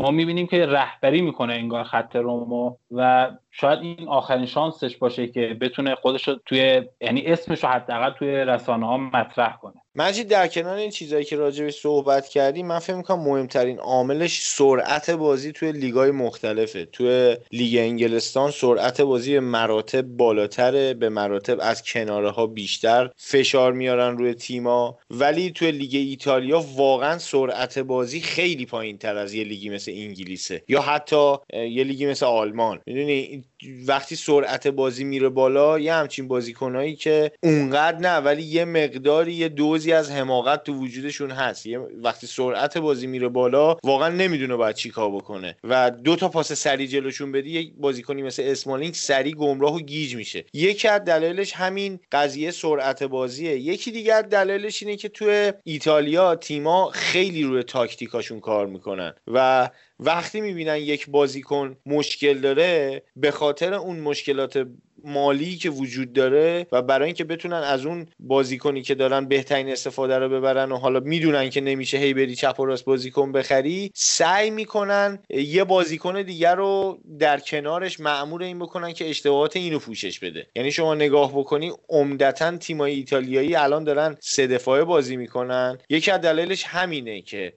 ما می‌بینیم که رهبری می‌کنه انگار خط رومو و شاید این آخرین شانسش باشه که بتونه خودش رو توی یعنی اسمش رو حداقل توی رسانه ها مطرح کنه. مجید در کنار این چیزایی که راجبش صحبت کردی من فکر می‌کنم مهمترین عاملش سرعت بازی توی لیگای مختلفه. توی لیگ انگلستان سرعت بازی مراتب بالاتره به مراتب از کناره ها بیشتر فشار میارن روی تیما ولی توی لیگ ایتالیا واقعا سرعت بازی خیلی پایین تر از یه لیگی مثل مثل انگلیسه. یا حتی یه لیگی مثل آلمان. می‌دونی وقتی سرعت بازی میره بالا یه همچین بازیکنایی که اونقدر نه ولی یه مقداری یه دوزی از حماقت تو وجودشون هست. یه وقتی سرعت بازی میره بالا واقعا نمی‌دونه باید چیکار بکنه. و دو تا پاس سریع جلوشون بدی یه بازیکنی مثل اسمالینگ سریع گمراه و گیج میشه. یکی از دلایلش همین قضیه سرعت بازیه. یکی دیگر دلایلش اینه که تو ایتالیا تیما خیلی روی تاکتیکاشون کار می‌کنن. و وقتی می‌بینن یک بازیکن مشکل داره به خاطر اون مشکلات مالی که وجود داره و برای اینکه بتونن از اون بازیکنی که دارن بهترین استفاده رو ببرن و حالا می‌دونن که نمیشه هی بری چپ و راست بازیکن بخری سعی می‌کنن یه بازیکن دیگر رو در کنارش معمور این بکنن که اشتباهات اینو پوشش بده. یعنی شما نگاه بکنی عمدتا تیمای ایتالیایی الان دارن سه دفاعه بازی می‌کنن. یکی از دلایلش همینه که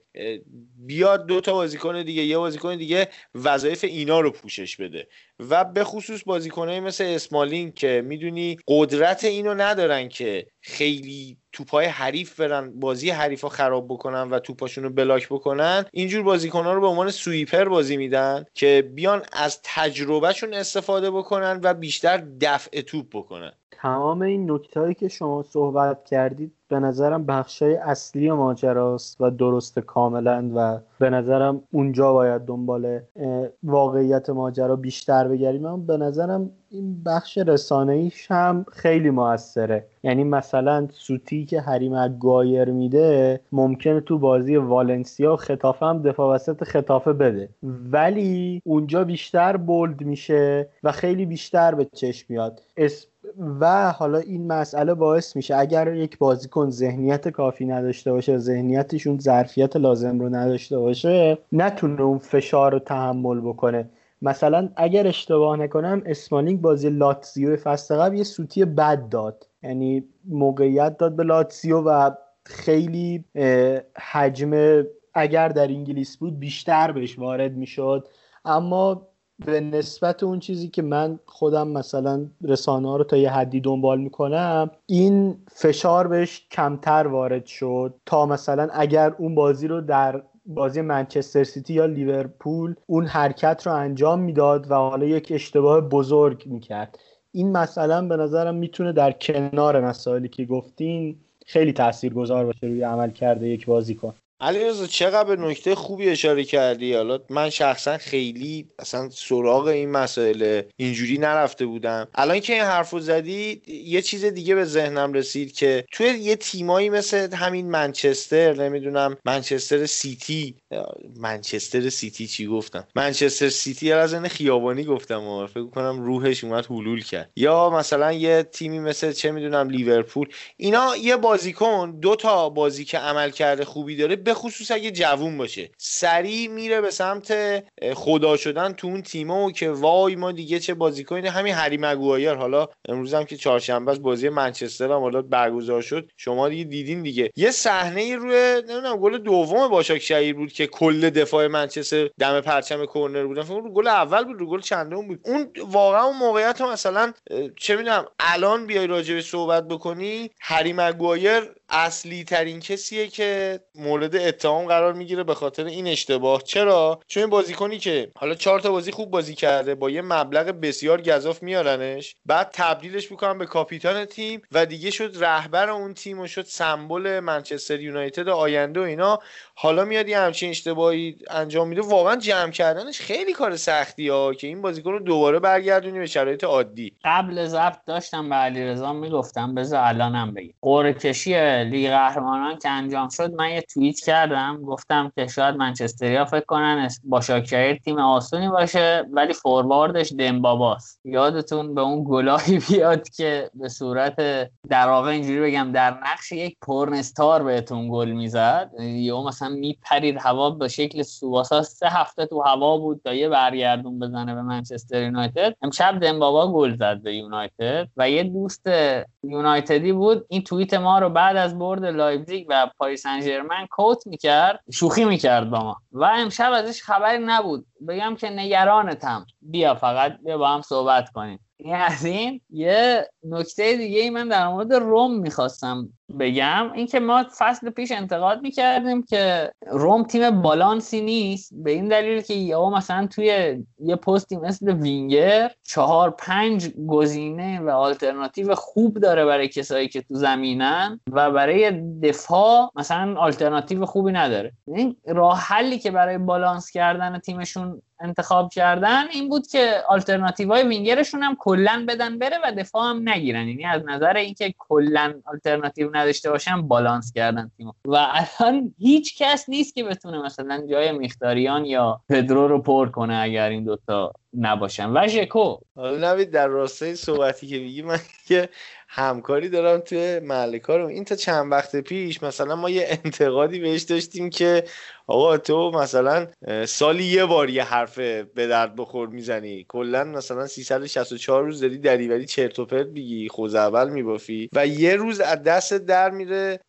بیاد دو تا بازیکن دیگه یه بازیکن دیگه وظایف اینا رو پوشش بده. و به خصوص بازیکنایی مثل اسمالین که می‌دونی قدرت اینو ندارن که خیلی توپای حریف برن بازی حریف ها خراب بکنن و توپاشون رو بلاک بکنن. اینجور بازیکن رو به عنوان سویپر بازی میدن که بیان از تجربهشون استفاده بکنن و بیشتر دفع توپ بکنن. تمام این نکته که شما صحبت کردید به نظرم بخشای اصلی ماجراست و درست کاملا و به نظرم اونجا باید دنبال واقعیت ماجرا بیشتر بگردیم. اما به نظرم این بخش رسانه‌ایش هم خیلی موثره. یعنی مثلا سوتی که حریم گایر میده ممکنه تو بازی والنسیا خطافه هم دفاع وسط خطافه بده. ولی اونجا بیشتر بولد میشه و خیلی بیشتر به چشم میاد. و حالا این مسئله باعث میشه اگر یک بازیکن ذهنیت کافی نداشته باشه ذهنیتشون ظرفیت لازم رو نداشته باشه نتونه اون فشار رو تحمل بکنه. مثلا اگر اشتباه نکنم اسمالینگ بازی لاتزیو فصل قبل یه سوتی بد داد. یعنی موقعیت داد به لاتزیو و خیلی حجم اگر در انگلیس بود بیشتر بهش وارد می‌شد. اما به نسبت اون چیزی که من خودم مثلا رسانه ها رو تا یه حدی دنبال می‌کنم این فشار بهش کمتر وارد شد تا مثلا اگر اون بازی رو در بازی منچستر سیتی یا لیورپول اون حرکت رو انجام می‌داد و حالا یک اشتباه بزرگ می‌کرد. این مثلا به نظرم می‌تونه در کنار مسائلی که گفتین خیلی تاثیرگذار باشه روی عملکرد یک بازیکن. علیرضا چقدر به نکته خوبی اشاره کردی؟ حالا من شخصا خیلی اصلا سراغ این مسائل اینجوری نرفته بودم. الان که این حرفو زدی یه چیز دیگه به ذهنم رسید که توی یه تیمایی مثل همین منچستر نمی‌دونم منچستر سیتی منچستر سیتی چی گفتم؟ منچستر سیتی از این خیابانی گفتم و فکر کنم روحش اومد حلول کرد. یا مثلا یه تیمی مثل چه می‌دونم لیورپول اینا یه بازیکن دو تا بازی که عمل کرده خوبی داره به خصوص اگه جوون باشه. سریع میره به سمت خدا شدن تو اون تیما و که وای ما دیگه چه بازیکنی همین هری مگوایر. حالا امروز هم که چهارشنبه است بازی منچستر هم حالا برگزار شد. شما دیگه دیدین دیگه. یه صحنه روی نمی‌دونم گل دوم باشاک شهیر بود که کل دفاع منچستر دم پرچم کرنر بودن. فکر گل اول بود رو گل چندم بود. اون واقعا اون موقعیت هم مثلا چه می‌دونم الان بیای راجع به صحبت بکنی هری مگوایر اصلی ترین کسیه که مورد اتهام قرار می‌گیره به خاطر این اشتباه. چرا؟ چون این بازیکنی که حالا چهار تا بازی خوب بازی کرده با یه مبلغ بسیار گذاف میارنش بعد تبدیلش می‌کنن به کاپیتان تیم و دیگه شد رهبر اون تیم و شد سمبل منچستر یونایتد آینده و اینا. حالا میاد یه همچین اشتباهی انجام میده. واقعا جمع کردنش خیلی کار سختی ها که این بازیکن رو دوباره برگردونی به شرایط عادی. قبل ضبط داشتم به علیرضا می‌گفتم بذار الانم بگم قرعه کشی لیگ قهرمانان که انجام شد من یه توییت کردم. گفتم که شاید منچستریا فکر کنن با شاکیر تیم آسونی باشه ولی فورواردش دمباباست. یادتون به اون گلاهی [LAUGHS] بیاد که به صورت در واقع اینجوری بگم در نقش یک پرنستار بهتون گل می‌زد. یا مثلا میپرید هوا به شکل سواسا سه هفته تو هوا بود تا یه برگردون بزنه به منچستر یونایتد. امشب دمبابا گل زد به یونایتد و یه دوست یونایتدی بود. این توییت ما رو بعد از برد لایپزیگ و پاریس سن ژرمن quote می‌کرد شوخی می‌کرد با ما. و امشب ازش خبری نبود. بگم که نگرانتم. بیا فقط بیا با هم صحبت کنیم. این از این یه نکته دیگه ای من در مورد روم می‌خواستم بگم اینکه ما فصل پیش انتقاد می‌کردیم که روم تیم بالانسی نیست. به این دلیل که یا مثلا توی یه پستی مثل وینگر چهار پنج گزینه و آلترناتیو خوب داره برای کسایی که تو زمینن و برای دفاع مثلا آلترناتیو خوبی نداره. این راه حلی که برای بالانس کردن تیمشون انتخاب کردن این بود که آلترناتیو های وینگرشون هم کلا بدن بره و دفاع هم نگیرن. یعنی از نظر اینکه کلا آلترناتیو نداشته باشن بالانس کردن تیم و الان هیچ کس نیست که بتونه مثلا جای مخیتاریان یا پدرو رو پر کنه اگر این دوتا نباشن. و ژکو. حالا نوید در راستای صحبتی که میگی من که همکاری دارم توی محل کارم. این تا چند وقت پیش مثلا ما یه انتقادی بهش داشتیم که آقا تو مثلا سالی یه بار یه حرف به درد بخور می‌زنی. کلا مثلا 364 روز داری دریوری چرت و پرت میگی خوز اول میبافی و یه روز از دست در میره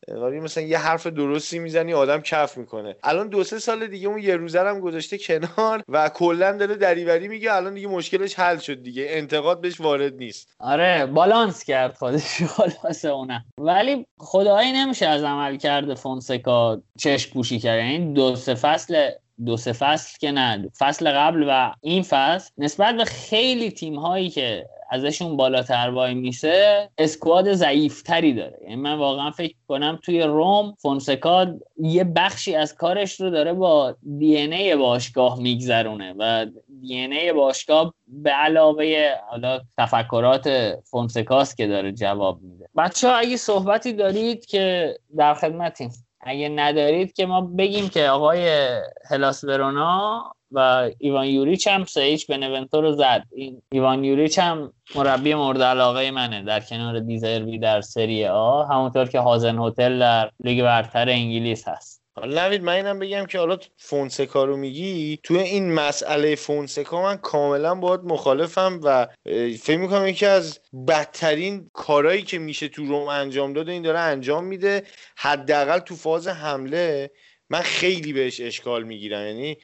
مثلا یه حرف درستی می‌زنی آدم کف می‌کنه. الان دو سه سال دیگه اون یه روزه هم گذاشته کنار و کلا داره دریوری میگه الان دیگه مشکلش حل شد دیگه. انتقاد بهش وارد نیست. آره بالانس کرد خودش [LAUGHS] خلاص اونم. ولی خدایی نمیشه از عمل کرده فونسکا چشم پوشی کرد. یعنی دو سه فصل دو سه فصل که نه فصل قبل و این فصل نسبت به خیلی تیم هایی که ازشون بالاتر وای میشه اسکواد ضعیفتری داره. یعنی من واقعا فکر کنم توی روم فونسکا یه بخشی از کارش رو داره با دی ای باشگاه میگذرونه و دی ای باشگاه به علاوه حالا تفکرات فونسکاست که داره جواب میده. بچه ها اگه صحبتی دارید که در خدمتیم. اگه ندارید که ما بگیم که آقای هلاس ورونا و ایوان یوریچ هم سه به نونتو رو زد. این ایوان یوریچ هم مربی مورد علاقه منه. در کنار دیزربی در سری آ همونطور که هازن هتل در لیگ برتر انگلیس هست. حالا نوید من اینم بگم که حالا فونسکا رو میگی توی این مسئله فونسکا من کاملا باید مخالفم و فکر می‌کنم یکی از بدترین کارهایی که میشه تو روم انجام داده این داره انجام میده. حداقل تو فاز حمله من خیلی بهش اشکال می‌گیرم. یعنی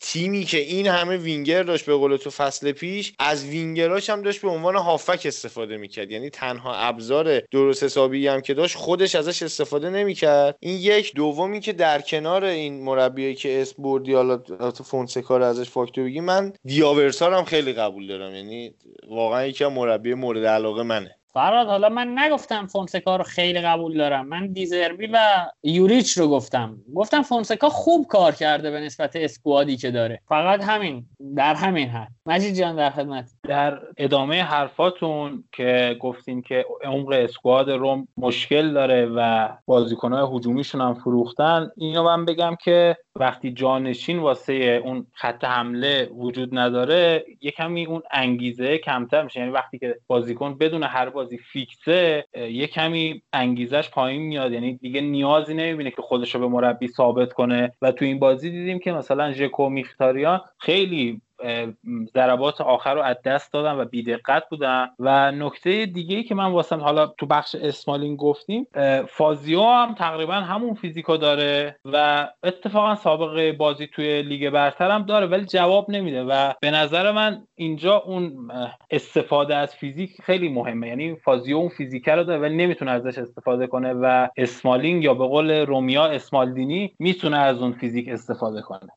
تیمی که این همه وینگر داشت به قول تو فصل پیش از وینگراش هم داشت به عنوان هافک استفاده می‌کرد. یعنی تنها ابزار درست حسابی هم که داشت خودش ازش استفاده نمی‌کرد. این یک. دومی که در کنار این مربیایی که اسم بردی حالا تو فونسکا ازش فاکتور بگی من دیاورسا هم خیلی قبول دارم. یعنی واقعا یکی مربی مورد علاقه منه. فراد حالا من نگفتم فونسکا رو خیلی قبول دارم. من دیزربی و یوریچ رو گفتم. گفتم فونسکا خوب کار کرده به نسبت اسکوادی که داره. فقط همین در همین حد. مجید جان در خدمت. در ادامه حرفاتون که گفتین که عمق اسکواد روم مشکل داره و بازیکنهای هجومیشون هم فروختن اینو من بگم که وقتی جانشین واسه اون خط حمله وجود نداره یه کمی اون انگیزه کمتر میشه. یعنی وقتی که بازیکن بدون هر بازی فیکسه یه کمی انگیزش پایین میاد. یعنی دیگه نیازی نمی‌بینه که خودش رو به مربی ثابت کنه. و تو این بازی دیدیم که مثلا ژکو میختاریان خیلی ضربات آخر رو از دست دادن و بیدقت بودن. و نکته دیگه که من واسم حالا تو بخش اسمالین گفتیم فازیو هم تقریبا همون فیزیکو داره و اتفاقا سابقه بازی توی لیگ برتر هم داره ولی جواب نمیده. و به نظر من اینجا اون استفاده از فیزیک خیلی مهمه. یعنی فازیو اون فیزیکه رو داره ولی نمی‌تونه ازش استفاده کنه و اسمالینگ یا به قول رومیا اسمالدینی می‌تونه از اون فیزیک استفاده کنه.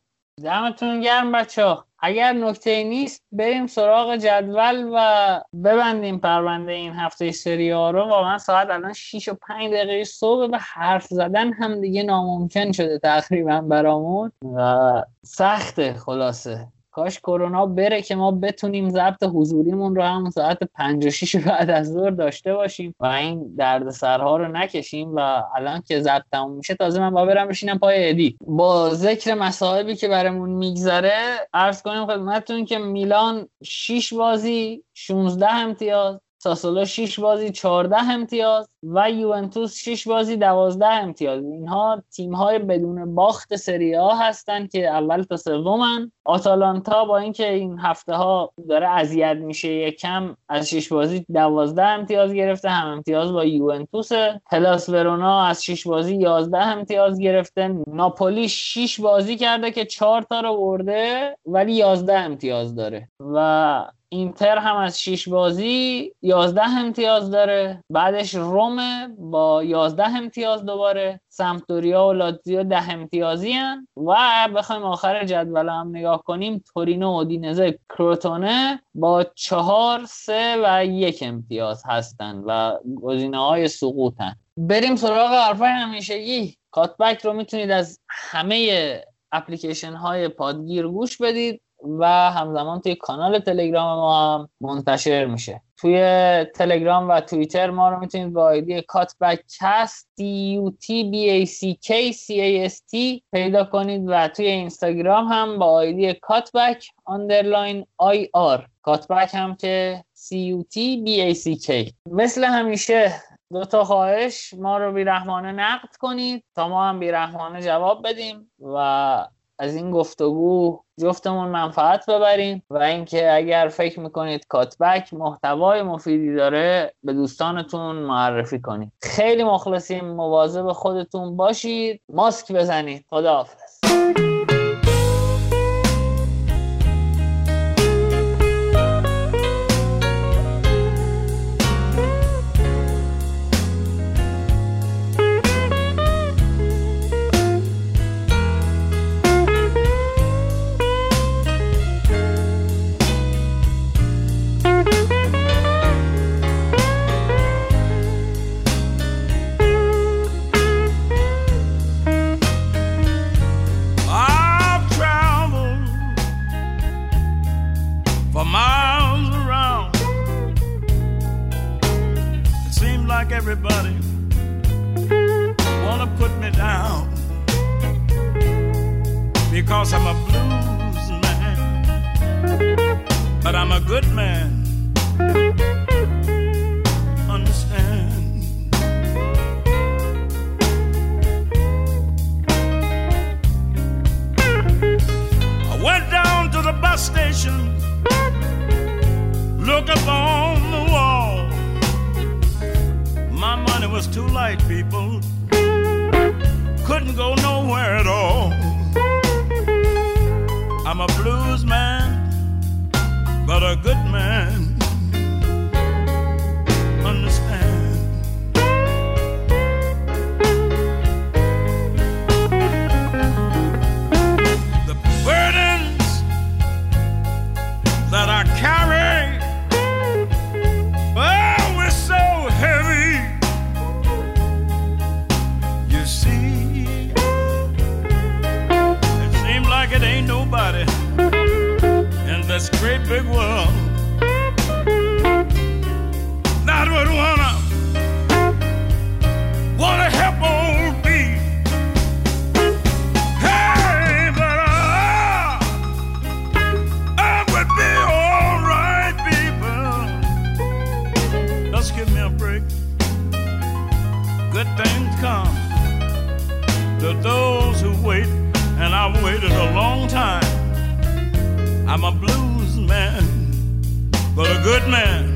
دمتون گرم بچه اگر نکته نیست بریم سراغ جدول و ببندیم پرونده این هفته سری ها رو. واقعا ساعت الان 6 و 5 دقیقه صبح و حرف زدن هم دیگه ناممکن شده تقریبا برامون. و سخته خلاصه. کاش کرونا بره که ما بتونیم ضبط حضوریمون رو هم ساعت 5 و 6 بعد از ظهر داشته باشیم و این دردسرها رو نکشیم و الان که ضبط تموم میشه تازه من با برم بشینم پای ادی. با ذکر مصاحبی که برامون میگذره عرض کنیم خدمتتون که میلان 6 بازی 16 امتیاز ساسولو 6 بازی 14 امتیاز و یوونتوس 6 بازی 12 امتیاز. اینها تیم های بدون باخت سری آ هستن که اول تا سومن. آتالانتا با اینکه این هفته ها داره اذیت میشه یکم از 6 بازی 12 امتیاز گرفته هم امتیاز با یوونتوس. پلاس ورونا از 6 بازی 11 امتیاز گرفته. ناپولی 6 بازی کرده که 4 تا رو برده ولی 11 امتیاز داره. و اینتر هم از 6 بازی 11 امتیاز داره. بعدش روم با 11 امتیاز دوباره. سمپدوریا و لاتزیو 10 امتیازی هن. و بخوایم آخر جدول هم نگاه کنیم تورینو و اودینزه کروتونه با 4 3 و یک امتیاز هستن و گزینه های سقوطن. بریم سراغ حرفای همیشگی. کاتبک رو می‌تونید از همه اپلیکیشن های پادگیر گوش بدید. و همزمان توی کانال تلگرام ما هم منتشر میشه. توی تلگرام و توییتر ما رو می‌تونید با آیدی Cutback Cast پیدا کنید و توی اینستاگرام هم با آیدی Cutback underline IR. Cutback هم که C U T B A C K مثل همیشه دو تا خواهش ما رو بیرحمانه نقد کنید تا ما هم بیرحمانه جواب بدیم و از این گفتگو جفتمون منفعت ببریم و اینکه اگر فکر می‌کنید کاتبک محتوای مفیدی داره به دوستانتون معرفی کنید. خیلی مخلصیم. مواظب خودتون باشید. ماسک بزنید. خداحافظ. Because I'm a blues man, but I'm a good man. Understand? I went down to the bus station, look up on the wall. My money was too light, people. Couldn't go nowhere at all. I'm a blues man, but a good man. This great big world that would wanna wanna help old me. Hey, but I, I would be alright, people. Just give me a break. Good things come to those who wait, and I've waited a long time. I'm a blues man, but a good man.